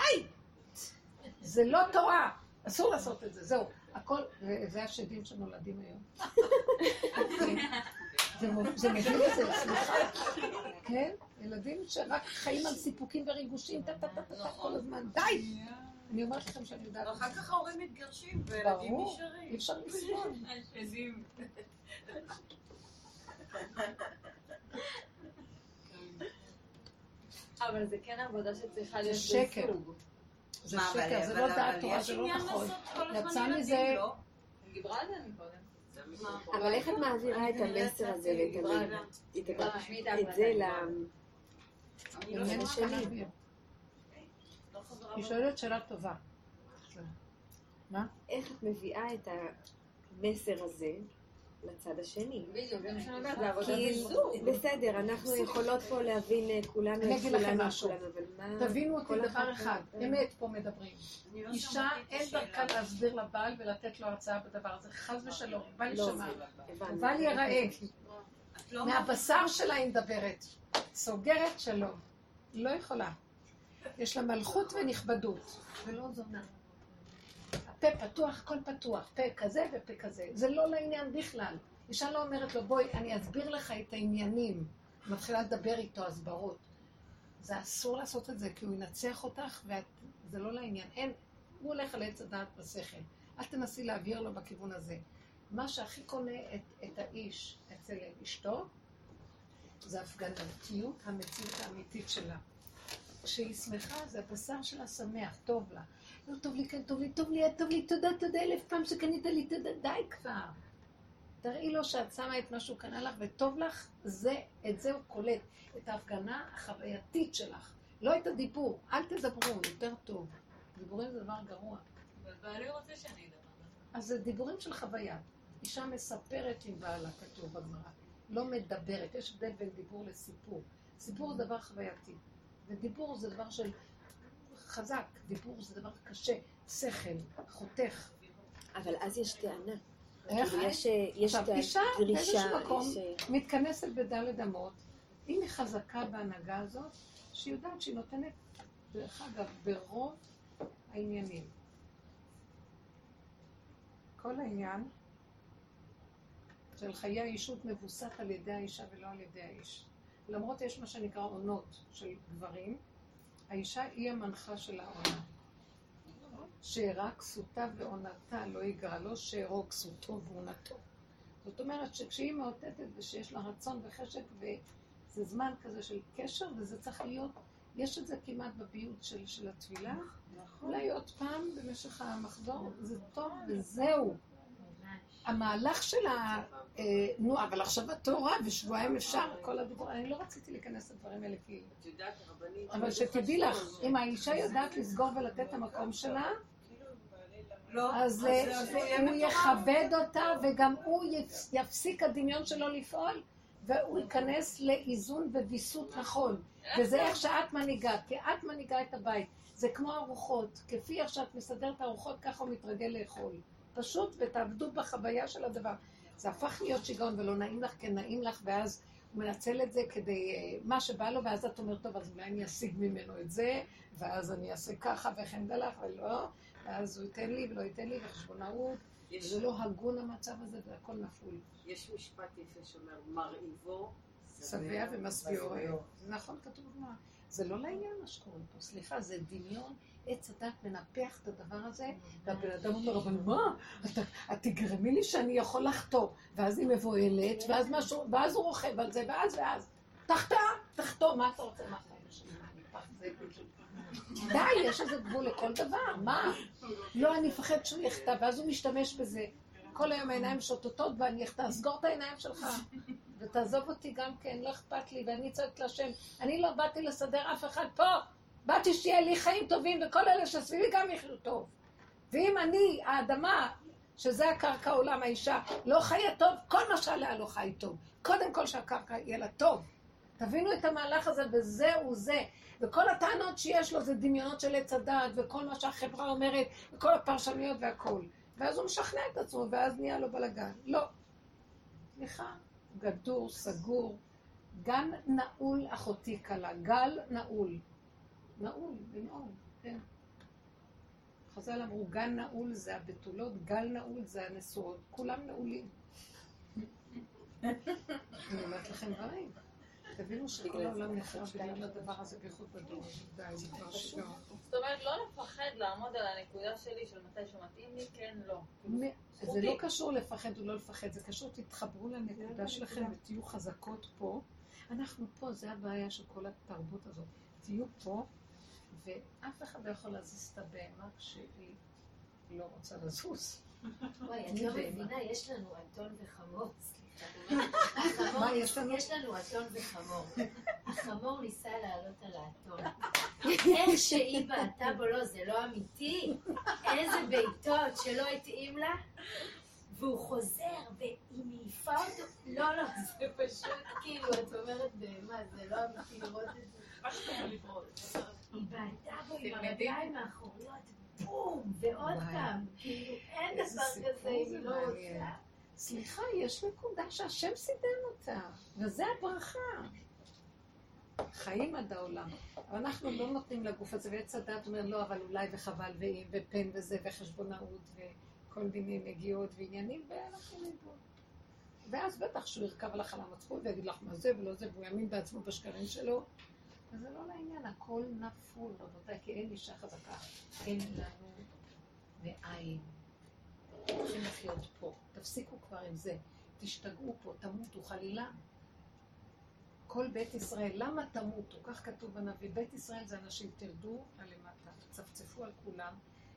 זה לא תורה! אסור לעשות את זה, זהו. הכל, וזה השדים שנולדים היום. זה מביא לזה, סליחה. כן? ילדים שרק חיים על סיפוקים וריגושים, טה טה טה טה טה כל הזמן. די! אני אומרת לכם שאני יודעת. ואחר כך ההורים מתגרשים, וילדים ברור, נשארים. אי אפשר לסבול. השדים. אבל זה כן עבודה שצריכה זה להיות שקר. בזוג. זה שקר, זה לא דעת תורה, זה לא נכון. יצא מזה, לא? היא דיברה על זה מקודם. אבל איך את מעבירה את המסר הזה ואת את זה ל... לא. היא שואלת שאלה טובה. איך את מביאה את המסר הזה לצד השני? בדיוק, זה מה שאני אומרת, זה עבודה כי בזוג. בסדר, אנחנו יכולות פה להבין אה, כולנו אני את אגיד לכם משהו. כולנו, אבל מה... תבינו אותי כל דבר אחד, אמת פה מדברים. לא אישה אין. דרכה להסביר לבעל ולתת לו הרצאה בדבר הזה, חס ושלום, בל יישמע. בל ייראה. מהבשר שלה היא מדברת. סוגרת שלום. לא יכולה. יש לה מלכות ונכבדות, ולא זונה. הפה פתוח, הכל פתוח. פה כזה ופה כזה. זה לא לעניין בכלל. אישה לא אומרת לו, בואי, אני אסביר לך את העניינים. מתחילה לדבר איתו הסברות. זה אסור לעשות את זה, כי הוא ינצח אותך, וזה לא לעניין. אין, הוא הולך על עץ הדעת בשכל. אל תנסי להעביר לו בכיוון הזה. מה שהכי קונה את, את האיש אצל אשתו, זה הפגנתיות המציאות האמיתית שלה. כשהיא שמחה, זה הבשר שלה שמח, טוב לה. לא טוב לי, כן טוב לי, טוב לי, טוב לי, תודה, תודה, אלף פעם שקנית לי, תודה, די כבר. תראי לו שאת שמה את מה שהוא קנה לך וטוב לך, זה, את זה הוא קולט. את ההפגנה החווייתית שלך. לא את הדיבור, אל תדברו, יותר טוב. דיבורים זה דבר גרוע. אבל בעלי רוצה שאני אדבר. אז זה דיבורים של חוויה. אישה מספרת עם בעלה, כתוב בגמרא. לא מדברת. יש הבדל בין דיבור לסיפור. סיפור זה דבר חווייתי. ודיבור זה דבר של חזק. דיבור זה דבר קשה. שכל, חותך. אבל אז יש טענה. איך? כאילו, יש, אה, יש עכשיו, אישה באיזשהו מקום יש... אה, מתכנסת בדלת אמות. אם היא חזקה בהנהגה הזאת, שהיא יודעת שהיא נותנת, דרך אגב, ברוב העניינים. כל העניין של חיי האישות מבוסס על ידי האישה ולא על ידי האיש. למרות יש מה שנקרא עונות של גברים, האישה היא המנחה של העונה. שאירע כסותה ועונתה לא יגרע, לא שאירו כסותו ועונתו. זאת אומרת שכשהיא מאותתת ושיש לה רצון וחשק וזה זמן כזה של קשר וזה צריך להיות, יש את זה כמעט בביוט של, של התפילה, אולי עוד פעם במשך המחזור, זה טוב וזהו. המהלך של ה... אה, נו, אבל עכשיו התורה ושבועיים אפשר, כל הדיבור, אני לא רציתי להיכנס לדברים האלה כי... את יודעת, הרבנית... אבל שתדעי לך, אם האישה יודעת לסגור ולתת את המקום שלה, לא, אז אה, הוא יכבד אותה וגם הוא יפ- יפסיק הדמיון שלו לפעול והוא ייכנס לאיזון וויסות נכון. וזה איך שאת מנהיגה, כי את מנהיגה את הבית. זה כמו ארוחות, כפי איך שאת מסדרת ארוחות, ככה הוא מתרגל לאכול. פשוט, ותעבדו בחוויה של הדבר. זה הפך להיות שיגעון ולא נעים לך, כן נעים לך, ואז הוא מנצל את זה כדי אה, מה שבא לו, ואז את אומרת, טוב, אז אולי אני אשיג ממנו את זה, ואז אני אעשה ככה וכן דלך, ולא, ואז הוא ייתן לי ולא ייתן לי, וחשבונאות. יש- זה לא הגון המצב הזה, והכל נפול. יש משפט יפה שאומר, מרעיבו שבע ומשביעו. זה נכון, כתוב בגמרא. זה לא לעניין מה שקורה פה, סליחה, זה דמיון, עץ הדת מנפח את הדבר הזה, והבן אדם אומר, אבל מה, את תגרמי לי שאני יכול לחטוא, ואז היא מבוהלת, ואז משהו, ואז הוא רוכב על זה, ואז ואז, תחתא, תחתוא, מה אתה רוצה, מה. די, יש איזה גבול לכל דבר, מה? לא, אני אפחד שהוא יחטא, ואז הוא משתמש בזה. כל היום העיניים שוטטות ואני אחטא, סגור את העיניים שלך. ותעזוב אותי גם כן, לא אכפת לי, ואני צועקת להשם. אני לא באתי לסדר אף אחד פה, באתי שיהיה לי חיים טובים, וכל אלה שסביבי גם יחיו טוב. ואם אני, האדמה, שזה הקרקע עולם האישה, לא חיה טוב, כל מה שעליה לא חי טוב. קודם כל שהקרקע יהיה לה טוב. תבינו את המהלך הזה, וזהו זה. וכל הטענות שיש לו זה דמיונות של עץ הדעת, וכל מה שהחברה אומרת, וכל הפרשנויות והכול. ואז הוא משכנע את עצמו, ואז נהיה לו בלאגן. לא. סליחה, גדור, סגור, גן נעול אחותי כלה, גל נעול. נעול, לנעול, כן. חז"ל אמרו, גן נעול זה הבתולות, גל נעול זה הנשואות, כולם נעולים. אני אומרת לכם דברים. תבינו שכל העולם נחרב בגלל הדבר הזה, בייחוד בדור. די, זה כבר שיגעון. זאת אומרת, לא לפחד לעמוד על הנקודה שלי של מתי שמתאים לי, כן, לא. מ- זה לא קשור לפחד או לא לפחד, זה קשור, תתחברו לנקודה שלכם ותהיו חזקות פה. אנחנו פה, זה הבעיה של כל התרבות הזאת. תהיו פה, ואף אחד לא יכול להזיז את הבהמה כשהיא לא רוצה לזוז. וואי, את לא מבינה, יש לנו אתון וחמור. יש לנו? אתון וחמור. החמור ניסה לעלות על האתון. איך שהיא בעטה בו, לא, זה לא אמיתי. איזה בעיטות שלא התאים לה. והוא חוזר, והיא מעיפה אותו. לא, לא, זה פשוט כאילו, את אומרת בהמה, זה לא אמיתי לראות את זה. היא בעטה בו עם הרגליים האחוריות, בום, ועוד. פעם. כאילו, אין איזה דבר כזה, אם היא לא. רוצה. סליחה, יש נקודה שהשם סידר אותה, וזה הברכה. חיים עד העולם. אבל אנחנו לא נותנים לגוף הזה, ועץ הדת אומר לא, אבל אולי וחבל ואם, ופן וזה, וחשבונאות, וכל מיני נגיעות ועניינים, ואנחנו נדון. ואז בטח שהוא ירכב לך על המצפון ויגיד לך מה זה ולא זה, והוא יאמין בעצמו בשקרים שלו. וזה לא לעניין, הכל נפול, רבותיי, כי אין אישה חזקה. אין לנו מאין. צריכים לחיות פה. תפסיקו כבר עם זה. תשתגעו פה, תמותו חלילה. כל בית ישראל, למה תמותו? כך כתוב בנביא. בית ישראל זה אנשים, תרדו הלמטה, צפצפו על כולם.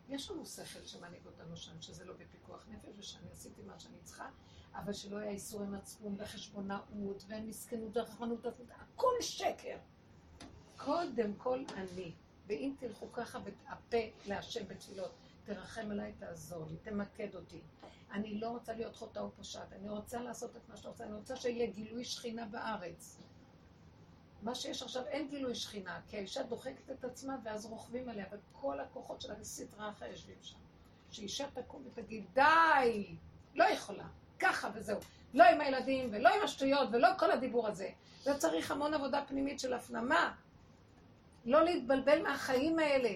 יש לנו שכל שמנהיג אותנו שם, שזה לא בפיקוח נפש, ושאני עשיתי מה שאני צריכה, אבל שלא היה איסורי מצפון וחשבונאות ומסכנות ורחמנות, הכל שקר. קודם כל אני. ואם תלכו ככה והפה להשם בתפילות, תרחם עליי, תעזור לי, תמקד אותי. אני לא רוצה להיות חוטאה או פושעת, אני רוצה לעשות את מה שאתה רוצה, אני רוצה שיהיה גילוי שכינה בארץ. מה שיש עכשיו, אין גילוי שכינה, כי האישה דוחקת את עצמה ואז רוכבים עליה, וכל הכוחות שלה בסטרה אחרת יושבים שם. שאישה תקום ותגיד, די, לא יכולה, ככה וזהו. לא עם הילדים, ולא עם השטויות, ולא כל הדיבור הזה. זה צריך המון עבודה פנימית של הפנמה. לא להתבלבל מהחיים האלה.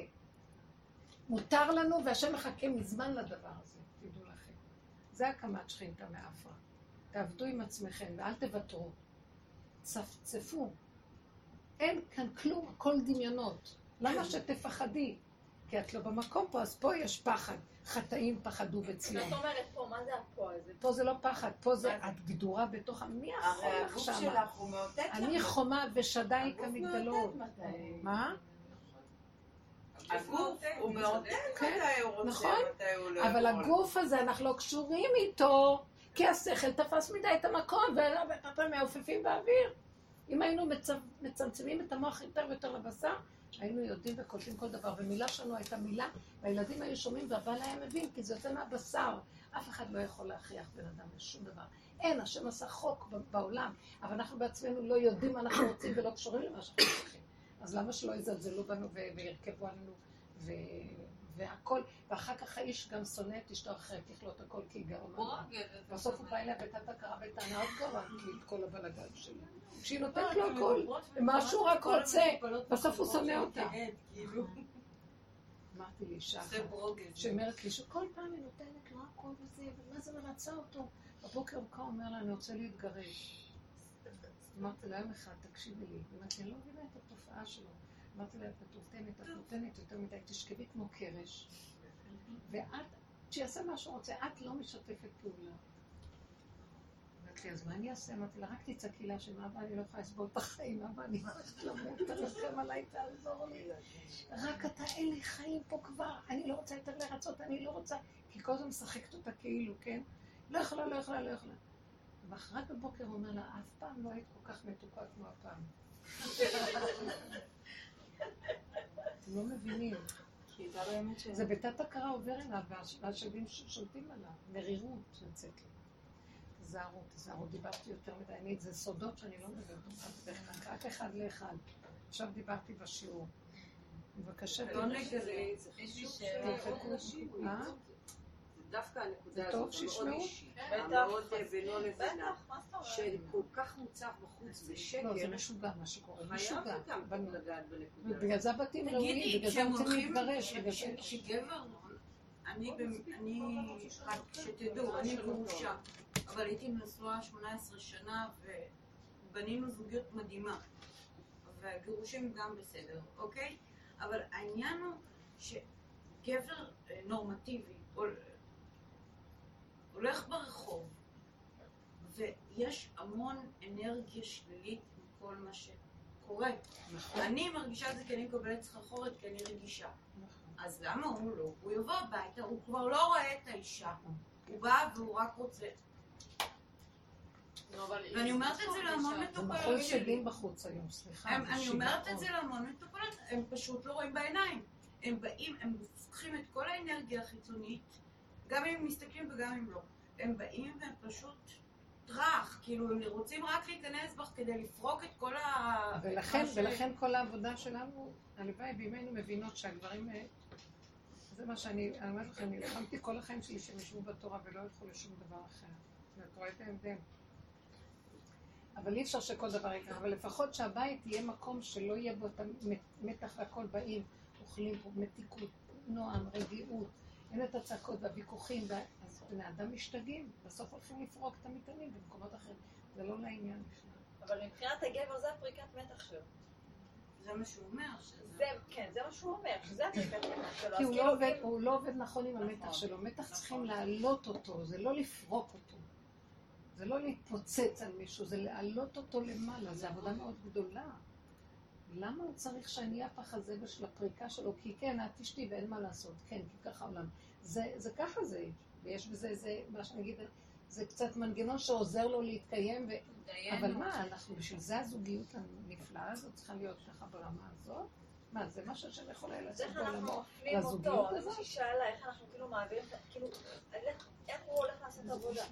מותר לנו, והשם מחכה מזמן לדבר הזה, תדעו לכם. זה הקמת שכינתה מאפרה. תעבדו עם עצמכם ואל תוותרו. צפצפו. אין כאן כלום, הכל דמיונות. למה שתפחדי? כי את לא במקום פה, אז פה יש פחד. חטאים פחדו בציון. זאת אומרת, פה, מה זה הפה הזה? פה זה לא פחד, פה זה את גדורה בתוך... מי הרי לך הגוף שמה? שלך הוא מאותת לך. אני חומה ושדי הגוף כמגדלות. מאותת מתי. מה? הגוף הוא מאותת כן, מתי הוא רוצה, נכון. מתי הוא לא אבל יכול. הגוף הזה, אנחנו לא קשורים איתו, כי השכל תפס מדי את המקום, ואנחנו מעופפים באוויר. אם היינו מצ- מצמצמים את המוח יותר ויותר לבשר, היינו יודעים וקולטים כל דבר. ומילה שלנו הייתה מילה, והילדים היו שומעים והבעל היה מבין, כי זה יוצא מהבשר. אף אחד לא יכול להכריח בן אדם לשום דבר. אין, השם עשה חוק בעולם, אבל אנחנו בעצמנו לא יודעים מה אנחנו רוצים ולא קשורים למה שאנחנו צריכים. אז למה שלא יזלזלו בנו וירכבו עלינו ו... והכל, ואחר כך האיש גם שונא את אשתו אחרת, ככלות הכל כי היא גרמה. בסוף הוא בא אליה בתת הכרה בטענה עוד גרמת לי את כל הבלגן שלי. שהיא נותנת לו הכל, מה שהוא רק רוצה, בסוף הוא שונא אותה. אמרתי לאישה. שאומרת לי שכל פעם היא נותנת לו הכל וזה, ומה זה מרצה אותו. בבוקר הוא קם אומר לה, אני רוצה להתגרש. אמרתי לה, יום אחד, תקשיבי לי. אמרתי, אני לא מבינה את התופעה שלו. אמרתי לה, את נותנת, את נותנת יותר מדי, תשכבי כמו קרש. ואת, שיעשה מה שהוא רוצה, את לא משתפת פעולה. אמרתי לי, אז מה אני אעשה? אמרתי לה, רק תצעקי לה שמה אבא, אני לא יכולה לסבול את החיים, אבא, אני הולכת למות, תרחם עליי, תעזור לי. רק אתה, אין לי חיים פה כבר, אני לא רוצה יותר לרצות, אני לא רוצה, כי כל הזמן משחקת אותה כאילו, כן? לא יכולה, לא יכולה, לא יכולה. ואחרת בבוקר הוא אומר לה, אף פעם לא היית כל כך מתוקה כמו הפעם. אתם לא מבינים. זה בתת הכרה עובר אליו, והש- והשדים ש- שולטים עליו, מרירות יוצאת לי. תיזהרו, תיזהרו, דיברתי יותר מדי, אני, זה סודות שאני לא מדברת אותם, רק אחד לאחד. עכשיו דיברתי בשיעור. בבקשה, לא לי שאלה. תלכו. מה? דווקא הנקודה הזאת טוב המאוד שישמעו? אישית, בטח. המאוד אה, בינו לבינה? שכל כך מוצף בחוץ בשקר, לא, זה משוגע מה שקורה, משוגע. חייב גם בנו. לגעת בנקודה ובגלל זה הבתים ראויים, בגלל זה כשהם רוצים להתגרש, בגלל זה... כשגבר, אני, רק שתדעו, אני גרושה, אבל הייתי נשואה 18 שנה ובנינו זוגיות מדהימה, והגירושים גם בסדר, אוקיי? אבל העניין הוא שגבר אה, נורמטיבי הולך ברחוב ויש המון אנרגיה שלילית מכל מה שקורה. אני מרגישה את זה כי אני מקבלת סחרחורת, כי אני רגישה. אז למה הוא לא? הוא יבוא הביתה, הוא כבר לא רואה את האישה. הוא בא והוא רק רוצה... ואני אומרת את זה להמון זה מטופלות מחול שלי. שדים בחוץ היום, סליחה. הם, זה אני אומרת. את זה להמון מטופלות, הם פשוט לא רואים בעיניים. הם באים, הם צריכים את כל האנרגיה החיצונית, גם אם הם מסתכלים וגם אם לא. הם באים והם פשוט טראח, כאילו הם רוצים רק להיכנס בך כדי לפרוק את כל ה... ולכן, ש- ולכן כל העבודה שלנו, הלוואי בימינו מבינות שהגברים, אה, זה מה שאני, אני אומרת לכם, נלחמתי כל החיים שלי שהם ישבו בתורה ולא ילכו לשום דבר אחר. ואת רואה את ההבדל. אבל אי אפשר שכל דבר יקרה, אבל לפחות שהבית יהיה מקום שלא יהיה בו את המתח והכל באים, אוכלים פה מתיקות, נועם, רגיעות, אין את הצעקות והוויכוחים, וה- אז בני אדם משתגעים, בסוף הולכים לפרוק את המטענים במקומות אחרים, זה לא לעניין בכלל. אבל מבחינת הגבר זה הפריקת מתח שלו. זה מה שהוא אומר. זה, כן, זה מה שהוא אומר, שזה הפריקת מתח שלו. כי הוא כאילו, לא עובד, אם- הוא לא עובד נכון עם המתח נכון, שלו, מתח נכון. צריכים להעלות אותו, זה לא לפרוק אותו. זה לא להתפוצץ על מישהו, זה להעלות אותו למעלה, זו עבודה מאוד גדולה. למה הוא צריך שאני אהיה הפח הזבל של הפריקה שלו? כי כן, את אשתי ואין מה לעשות, כן, כי ככה העולם. זה, זה ככה זה, ויש בזה, זה, מה שאני אגיד, זה קצת מנגנון שעוזר לו להתקיים, ו... אבל מה, אנחנו, בשביל זה הזוגיות הנפלאה הזאת צריכה להיות ככה ברמה הזאת? מה, זה משהו שאני יכולה לעשות איך אנחנו בעולמו? מפנים לזוגיות אותו? הזאת? מישהי שאלה איך אנחנו כאילו מעבירים, כאילו, איך- איך הוא הולך לעשות עבודה?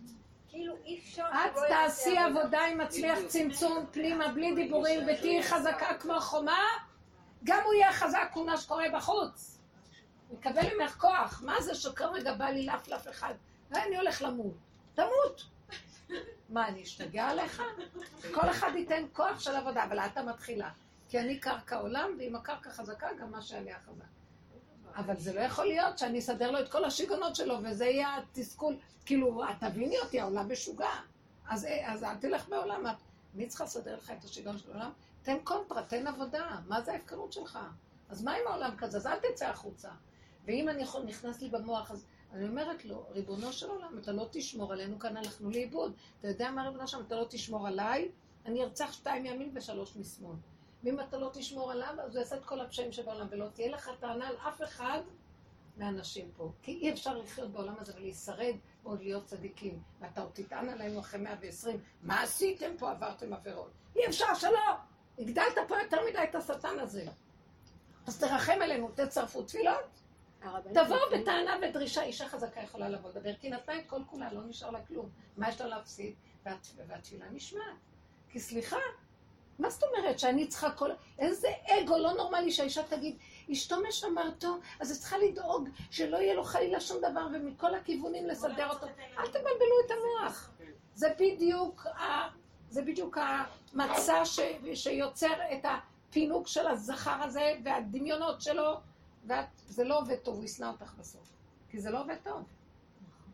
כאילו אי אפשר את תעשי עבודה עם עצמך. צמצום פנימה, בלי דיבורים, ותהיי חזקה כמו חומה, גם הוא יהיה חזק כמו מה שקורה בחוץ. יקבל ממך כוח. מה זה שכרגע בא לי לפלף אחד, ואני הולך למות. תמות. מה, אני אשתגע עליך? כל אחד ייתן כוח של עבודה, אבל את המתחילה. כי אני קרקע עולם, ואם הקרקע חזקה, גם מה שעליה חזק. אבל זה לא יכול להיות שאני אסדר לו את כל השיגעונות שלו, וזה יהיה התסכול. כאילו, תביני אותי, העולם משוגע. אז, אז אל תלך בעולם. מי צריכה לסדר לך את השיגעון של העולם? תן קונטרה, תן עבודה. מה זה ההפקרות שלך? אז מה עם העולם כזה? אז אל תצא החוצה. ואם אני יכול, נכנס לי במוח, אז אני אומרת לו, ריבונו של עולם, אתה לא תשמור עלינו, כאן הלכנו לאיבוד. אתה יודע מה ריבונו עולם, אתה לא תשמור עליי, אני ארצח שתיים מימין ושלוש משמאל. ואם אתה לא תשמור עליו, אז הוא יעשה את כל הפשעים שבעולם, ולא תהיה לך טענה על אף אחד מהאנשים פה. כי אי אפשר לחיות בעולם הזה ולהישרד ועוד להיות צדיקים. ואתה עוד תטען עלינו אחרי 120, מה עשיתם פה? עברתם עבירות. אי אפשר שלא! הגדלת פה יותר מדי את השטן הזה. אז תרחם עלינו, תצרפו תפילות. תבואו בטענה ודרישה, אישה חזקה יכולה לבוא לדבר, כי נתנה את כל כולה, לא נשאר לה כלום. מה יש לה להפסיד? והת- והתפילה נשמעת. כי סליחה, מה זאת אומרת שאני צריכה כל... איזה אגו לא נורמלי שהאישה תגיד, אשתו משמרתו, אז היא צריכה לדאוג שלא יהיה לו חלילה שום דבר, ומכל הכיוונים לסדר אותו. אל תבלבלו את המוח. זה בדיוק, ה... זה בדיוק המצע ש... שיוצר את הפינוק של הזכר הזה והדמיונות שלו, וזה לא עובד טוב, הוא ישנא אותך בסוף. כי זה לא עובד טוב.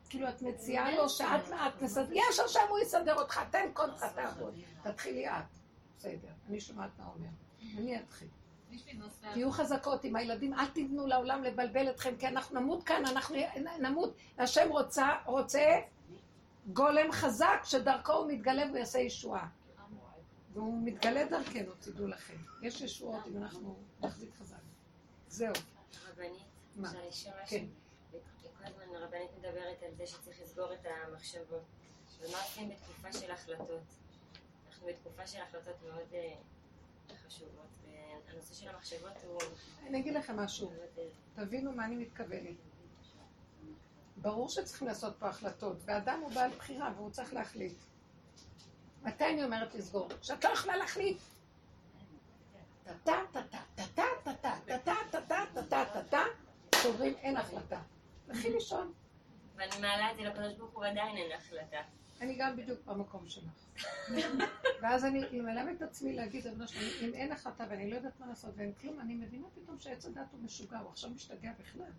כאילו את מציעה לו שאת את מסדר, יש עכשיו הוא יסדר אותך, תן תעבוד. תתחילי את. בסדר, אני שומעת מה אומר. אני אתחיל. תהיו חזקות עם הילדים, אל תיתנו לעולם לבלבל אתכם, כי אנחנו נמות כאן, אנחנו נמות. השם רוצה, רוצה גולם חזק שדרכו הוא מתגלה והוא יעשה ישועה. והוא מתגלה דרכנו, תדעו לכם. יש ישועות אם אנחנו נחזיק חזק. זהו. רבנית, מה? אפשר לשאול כן. כל הזמן הרבנית מדברת על זה שצריך לסגור את המחשבות. ומה עושים בתקופה של החלטות? אנחנו בתקופה של החלטות מאוד אה, חשובות, והנושא של המחשבות הוא... אני אגיד לכם משהו, אה, תבינו מה אני מתכוונת. ברור שצריכים לעשות פה החלטות, ואדם הוא בעל בחירה והוא צריך להחליט. מתי אני אומרת לסגור? כשאת לא יכולה להחליט. טה טה טה טה טה טה טה טה טה טה טה טה טה טה טה סוגרים אין החלטה. לכי לישון. ואני מעלה את זה לקדוש ברוך הוא עדיין אין החלטה. אני גם בדיוק במקום שלך. ואז אני מלמד את עצמי להגיד, אבנו שלי, אם אין החלטה ואני לא יודעת מה לעשות ואין כלום, אני מבינה פתאום שעץ הדת הוא משוגע, הוא עכשיו משתגע בכלל.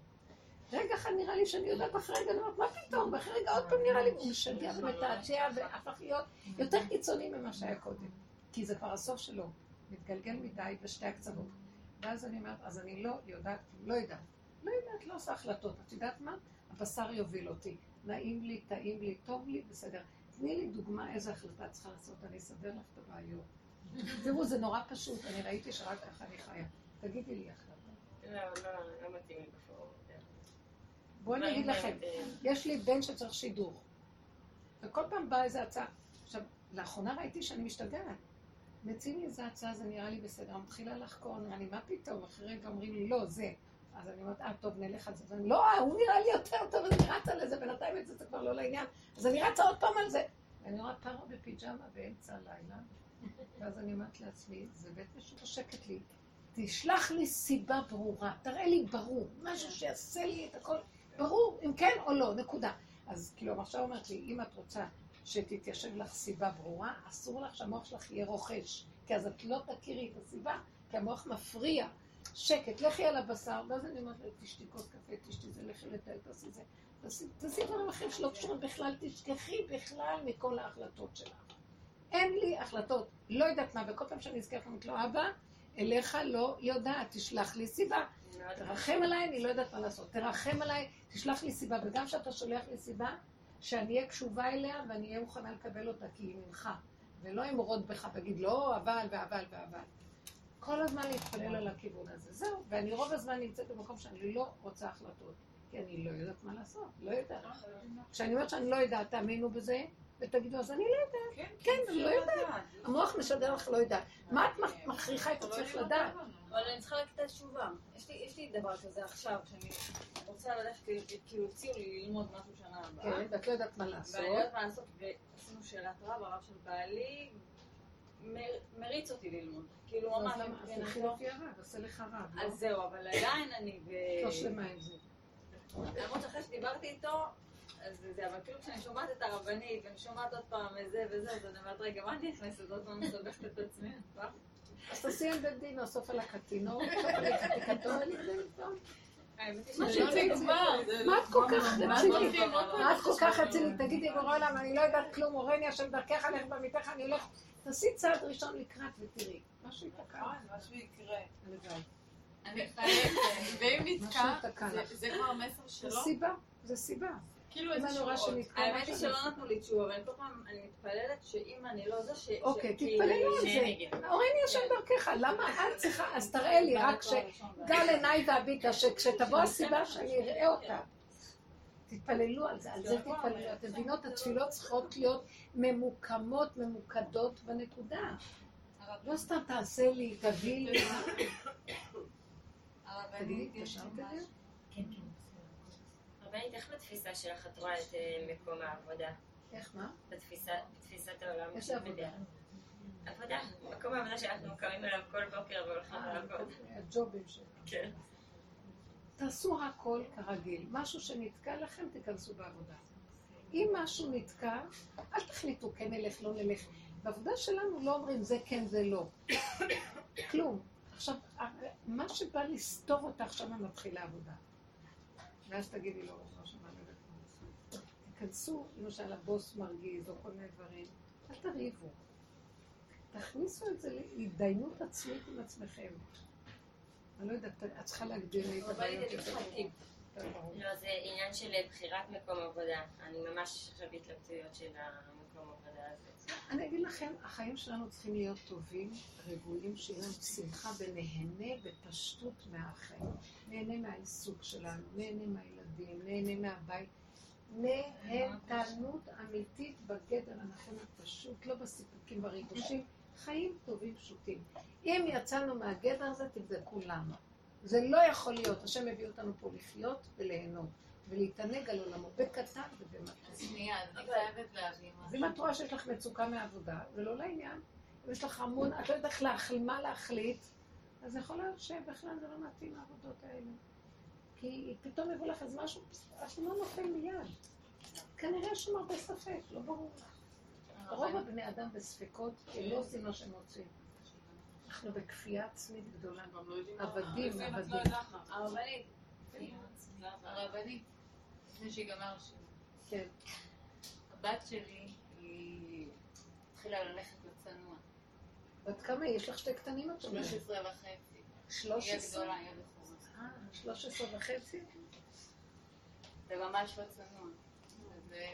רגע אחד נראה לי שאני יודעת, אחרי רגע אני אומרת, מה פתאום? ואחרי רגע עוד פעם נראה לי, הוא משגע ומתעתע והפך להיות יותר קיצוני ממה שהיה קודם. כי זה כבר הסוף שלו, מתגלגל מדי בשתי הקצוות. ואז אני אומרת, אז אני לא יודעת, לא יודעת. לא יודעת, לא עושה החלטות. את יודעת מה? הבשר יוביל אותי. נעים לי, טעים לי, טוב לי, בסדר. תני לי דוגמה איזה החלטה צריכה לעשות, אני אסדר לך את הבעיות. תראו, זה נורא פשוט, אני ראיתי שרק ככה אני חיה. תגידי לי החלטה. לא, לא, לא מתאים לי בפורום. בואו אני אגיד לכם, יש לי בן שצריך שידוך. וכל פעם באה איזו הצעה. עכשיו, לאחרונה ראיתי שאני משתגעת. מציעים לי איזו הצעה, זה נראה לי בסדר. מתחילה לחקור, נראה לי, מה פתאום? אחרי רגע אומרים לי, לא, זה. אז אני אומרת, אה, טוב, נלך על זה. אז אני, לא, הוא נראה לי יותר טוב, אז אני רצה לזה, בינתיים את זה, זה כבר לא לעניין. אז אני רצה עוד פעם על זה. ואני רואה פרה בפיג'מה באמצע הלילה, ואז אני אומרת לעצמי, זה בית משושקת לי. תשלח לי סיבה ברורה, תראה לי ברור, משהו שיעשה לי את הכל ברור, אם כן או לא, נקודה. אז כאילו, המחשב אומרת לי, אם את רוצה שתתיישב לך סיבה ברורה, אסור לך שהמוח שלך יהיה רוכש, כי אז את לא תכירי את הסיבה, כי המוח מפריע. שקט, לכי על הבשר, ואז אני אומרת לה, תשתי כוס קפה, תשתי זה, לכי לטייל, תעשי זה. תעשי- דברים אחרים שלא קשורים בכלל, תשכחי בכלל מכל ההחלטות שלך. אין לי החלטות, לא יודעת מה, וכל פעם שאני נזכרת, אומרת לו, אבא, אליך לא יודעת, תשלח לי סיבה. תרחם עליי, אני לא יודעת מה לעשות. תרחם עליי, תשלח לי סיבה, וגם כשאתה שולח לי סיבה, שאני אהיה קשובה אליה ואני אהיה מוכנה לקבל אותה, כי היא ממך. ולא אמרוד בך ואגיד לא, אבל ואבל ואבל. כל הזמן להתפלל על הכיוון הזה. זהו, ואני רוב הזמן נמצאת במקום שאני לא רוצה החלטות, כי אני לא יודעת מה לעשות, לא יודעת. כשאני אומרת שאני לא יודעת, תאמינו בזה, ותגידו, אז אני לא יודעת. כן, אני לא יודעת. המוח משדר לך לא יודעת. מה את מכריחה את עצמך לדעת? אבל אני צריכה להגיד את התשובה. יש לי- יש לי דבר כזה עכשיו, שאני רוצה ללכת, כאילו הציעו לי ללמוד משהו שנה הבאה. כן, ואת לא יודעת מה לעשות. ואני לא יודעת מה לעשות, ועשינו שאלת רב, הרב של בעלי מר- מריץ אותי ללמוד. כאילו אז ממש, למה? אז מבחינתו. לפי הרב, עשה לך רב. אז זהו, אבל עדיין אני. לא שלמה עם זה. למרות שאחרי שדיברתי איתו, אז זה, אבל כאילו כשאני שומעת את הרבנית, ואני שומעת עוד פעם וזה וזה, אז אני אומרת, רגע, מה אני נכנסת עוד פעם מסבכת את עצמי? מה? אז תעשי עם בית דין, סוף על על האמת היא מה זה- את כל כך מה רצינית? מה את כל כך רצינית? תגידי, בורא עולם, אני לא יודעת כלום, הורני השם דרכך, לך במיתך, אני הולך. תעשי צעד ראשון לקראת ותראי. משהו ייתקע. משהו יקרה. הלוואי. אני חייבת, ואם נתקע, זה-. זה כבר מסר זה שלו? סיבה, זה סיבה. כאילו איזה. שנתקע האמת היא שלא נתנו לי תשובה, ואני כל פעם, אני מתפללת שאם אני לא זה, ש... אוקיי, כי- תתפללו על זה. אורני השם דרכך, למה את צריכה, אז תראה לי רק שגל עיניי והביטה, שכשתבוא הסיבה שאני אראה אותה. תתפללו על זה, על זה תתפללו. אתם מבינות, התפילות צריכות להיות ממוקמות, ממוקדות בנקודה. לא סתם תעשה לי, תביא לי. אליה? כן, כן. רבנית, איך בתפיסה שלך את רואה את אה, מקום העבודה? איך, מה? בתפיסת העולם. איזה עבודה? עבודה, מקום העבודה שאנחנו קמים אליו כל בוקר והולכים לעבוד. הג'ובים שלנו. כן. תעשו הכל כרגיל. משהו שנתקע לכם, תיכנסו בעבודה. אם משהו נתקע, אל תחליטו כן נלך, לא נלך. בעבודה שלנו לא אומרים זה כן, זה לא. כלום. עכשיו, מה שבא לסתור אותך, שמה מתחילה עבודה. ואז תגידי לו, לא שמע לי תיכנסו, למשל הבוס מרגיז, או כל מיני דברים, אל תריבו. תכניסו את זה להתדיינות עצמית עם עצמכם. אני לא יודעת, את צריכה להגדיר לי את הבעיות שלך. לא, זה עניין של בחירת מקום עבודה. אני ממש עכשיו בהתלבטויות של המקום עבודה הזה. אני אגיד לכם, החיים שלנו צריכים להיות טובים, רבועים, שיהיה לנו שמחה ונהנה בפשטות מהחיים. נהנה מהעיסוק שלנו, נהנה מהילדים, נהנה מהבית. נהנתנות אמיתית בגדר הנכון הפשוט, לא בסיפוקים בריגושים, חיים טובים פשוטים. אם יצאנו מהגדר הזה, תבדקו למה. זה לא יכול להיות, השם הביא אותנו פה לחיות וליהנות, ולהתענג על עולמו, בקטן ובמטוס. שנייה, אז אני חייבת להבין אז אם את רואה שיש לך מצוקה מעבודה, זה לא לעניין. אם יש לך המון, את לא יודעת איך להחליט, מה להחליט, אז יכול להיות שבכלל זה לא מתאים לעבודות האלה. כי פתאום יבוא לך איזה משהו, את לא נופל מיד. כנראה יש שם הרבה ספק, לא ברור לך. רוב הבני אדם בספקות, כי לא עושים מה שהם רוצים. אנחנו בכפייה עצמית גדולה. עבדים, עבדים. הרבנית, הרבנית, לפני שיגמר שלי. כן. הבת שלי, היא התחילה ללכת לצנוע. בת כמה? יש לך שתי קטנים את אומרת? 13 וחצי. שלוש היא עשרה? הגדולה, היא הבכורה. אה, שלוש עשרה וחצי? זה ממש לא צנוע. זה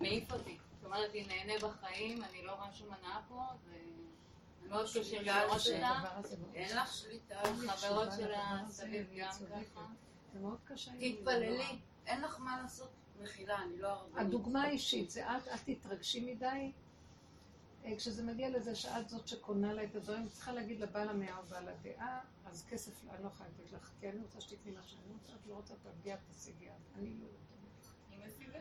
מעיף אותי. אומרת, היא נהנה בחיים, אני לא רואה שום הנאה פה, זה מאוד קשה לראות אותה. אין לך שליטה. החברות שלה סביב גם ככה. זה מאוד קשה. תתפללי. אין לך מה לעשות. מחילה, אני לא הרבנית. הדוגמה האישית זה את, אל תתרגשי מדי. אה, כשזה מגיע לזה שאת זאת שקונה לה את הדברים, צריכה להגיד לבעל המאה או בעל הדעה, אז כסף אני לא יכולה לתת לך, כי אני רוצה שתקני מה שאני רוצה, את לא רוצה תרגיע, תשיגי, אני לא יודעת. היא משיגה.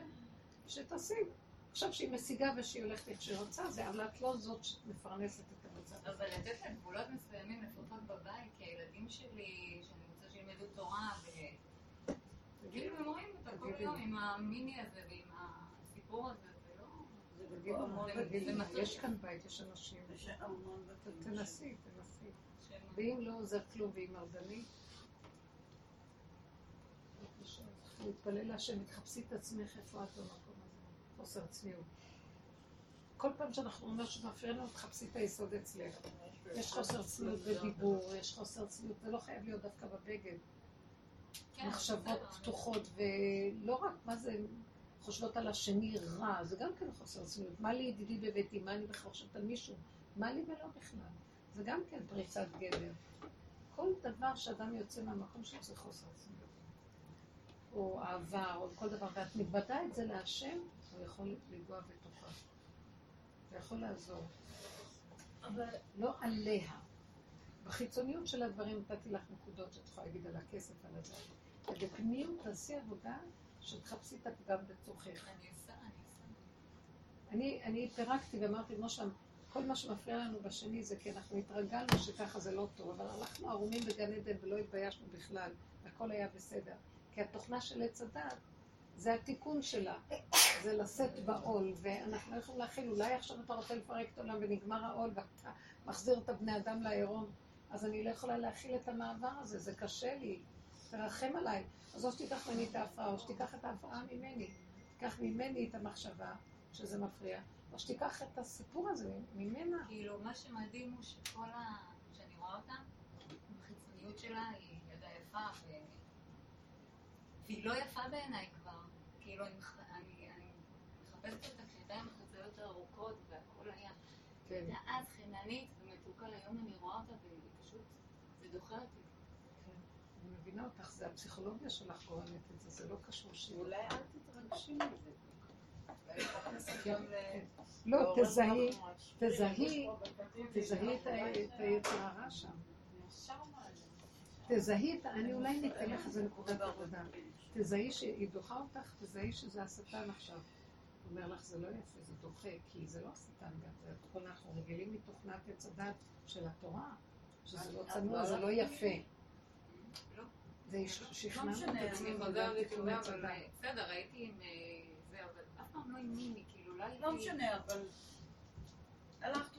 שתשיג. עכשיו שהיא משיגה ושהיא הולכת איך שהיא רוצה, זה אבל את לא זאת שמפרנסת את המצב. אבל לתת להם גבולות מסוימים לפחות בבית, כי הילדים שלי, שאני רוצה שילמדו תורה, וכאילו הם רואים אותה כל יום. עם המיני הזה ועם הסיפור הזה, זה לא... יש כאן בית, יש אנשים. יש המון בתים. תנסי, תנסי. ואם לא עוזר כלום והיא מרדנית, להתפלל להשם, תחפשי את עצמך איפה את במקום חוסר צניעות. כל פעם שאנחנו אומרים משהו שמפריע לנו, תחפשי את היסוד אצלך. יש חוסר צניעות בדיבור, יש חוסר צניעות, זה לא חייב להיות דווקא בבגד. כן, מחשבות. פתוחות, ולא רק, מה זה, חושבות על השני רע, זה גם כן חוסר צניעות. מה לי ידידי בביתי, מה אני בכלל חושבת על מישהו? מה לי ולא בכלל? זה גם כן פריצת גדר. כל דבר שאדם יוצא מהמקום שלו זה חוסר צניעות. או אהבה, או כל דבר, ואת מתוודה את זה להשם, הוא יכול לגוע בתוכה. זה יכול לעזור. אבל לא עליה. בחיצוניות של הדברים נתתי לך נקודות שאת יכולה להגיד על הכסף, על הזה. ובפנימיות תעשי עבודה שתחפשי את הפגם בתוכך. אני עושה, אני עושה. אני, אני פירקתי ואמרתי, כמו שם, כל מה שמפריע לנו בשני זה כי אנחנו התרגלנו שככה זה לא טוב, אבל הלכנו ערומים בגן עדן ולא התביישנו בכלל, הכל היה בסדר. כי התוכנה של עץ הדת זה התיקון שלה, זה לשאת בעול, ואנחנו לא יכולים להכיל, אולי עכשיו אתה רוצה לפרק את העולם ונגמר העול ואתה מחזיר את הבני אדם לעירום, אז אני לא יכולה להכיל את המעבר הזה, זה קשה לי, תרחם עליי. אז או שתיקח ממני את ההפרעה, או שתיקח את ההפרעה ממני. תיקח ממני את המחשבה, שזה מפריע, או שתיקח את הסיפור הזה ממנה. כאילו, מה שמדהים הוא שכל ה... שאני רואה אותה, החיצוניות שלה היא ידה יפה, ו... והיא לא יפה בעיניי. כאילו, אני מח- אני אני מחפשת אותה כשידיים חצאיות ארוכות והכל היה. כן. הייתה אז חיננית ומתוקה, היום אני רואה אותה והיא פשוט, זה דוחה אותי. אני מבינה אותך, זה הפסיכולוגיה שלך גורמת את זה, זה לא קשור שלי. אולי אל תתרגשי מזה. אולי תכניסי גם ל... לא, תזהי. תזהי, תזהי את ה- את היצר הרע שם. תזהי את ה... אני אולי ניתן לך איזה נקודת עבודה. תזהי שהיא דוחה אותך, תזהי שזה השטן עכשיו. הוא אומר לך, זה לא יפה, זה דוחה, כי זה לא השטן גם, זה התוכנה, אנחנו רגילים מתוכנת עץ הדת של התורה, שזה לא צנוע, זה לא יפה. זה את לא ותשובה, עץ אבל הדת. בסדר, הייתי עם אה, זה, אבל אף פעם לא עם מימי, כאילו, לא הייתי... לא משנה, אבל הלכת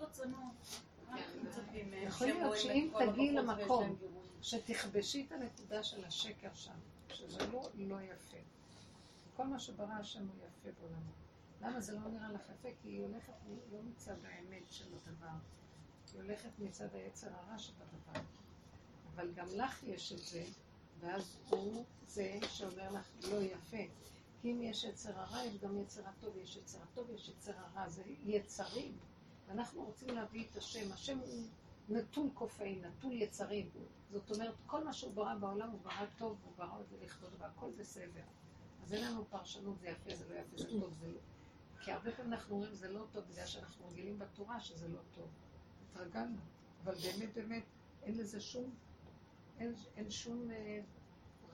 מהם? יכול להיות שאם את תגיעי למקום. שתכבשי את הנקודה של השקר שם, שזה לא, לא יפה. כל מה שברא השם הוא יפה בעולמו. למה זה לא נראה לך יפה? כי היא הולכת לא מצד האמת של הדבר, היא הולכת מצד היצר הרע שבדבר. אבל גם לך יש את זה, ואז הוא זה שאומר לך לא יפה. כי אם יש יצר הרע, יש גם יצר הטוב, יש יצר הטוב, יש יצר הרע, זה יצרים. אנחנו רוצים להביא את השם, השם הוא נטול קופאי, נטול יצרים. זאת אומרת, כל מה שהוא ברא בעולם הוא ברא טוב, הוא ברא את זה לכבוד, והכל בסדר. אז אין לנו פרשנות, זה יפה, זה לא יפה, זה טוב, זה לא. כי הרבה פעמים אנחנו אומרים זה לא טוב, בגלל שאנחנו רגילים בתורה שזה לא טוב. התרגלנו. אבל באמת, באמת, אין לזה שום, אין, אין שום אה,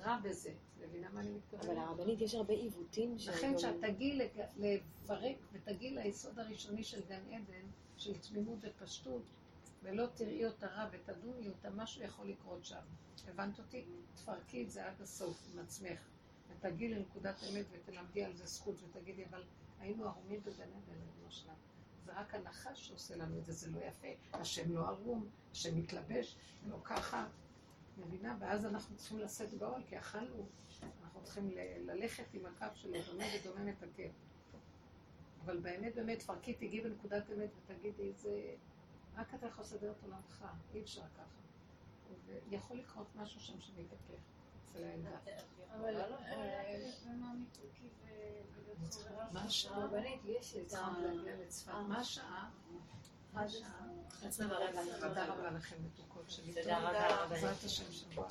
רע בזה. מבינה מה אני מתכוונת? אבל הרבנית, יש הרבה עיוותים ש... לכן כשאת תגיעי לפרק ותגיעי ליסוד הראשוני של גן עדן, של תמימות ופשטות, ולא תראי אותה רע ותדוני אותה, משהו יכול לקרות שם. הבנת אותי? תפרקי את זה עד הסוף עם עצמך, ותגיעי לנקודת אמת ותלמדי על זה זכות, ותגידי, אבל היינו ערומים בגן עדן, ריבונו שלנו. זה רק הנחש שעושה לנו את זה, זה לא יפה. השם לא ערום, השם מתלבש, לא ככה. מבינה? ואז אנחנו צריכים לשאת בעול, כי אכלנו, אנחנו צריכים ללכת עם הקו שלו, דומה ודומה מתקן. אבל באמת, באמת, תפרקי, תגיעי בנקודת אמת ותגידי, זה... רק אתה יכול לסדר את עולמך, אי אפשר ככה. ויכול לקרות משהו שם שמתהפך אצל הילדה. אבל לא מה השעה? הרבנית, יש את צריכה ה... להגיע לצפת. מה השעה? מה השעה? עשרה ורבע. תודה רבה לכם, מתוקות שלי. תודה רבה. בעזרת השם שבוע.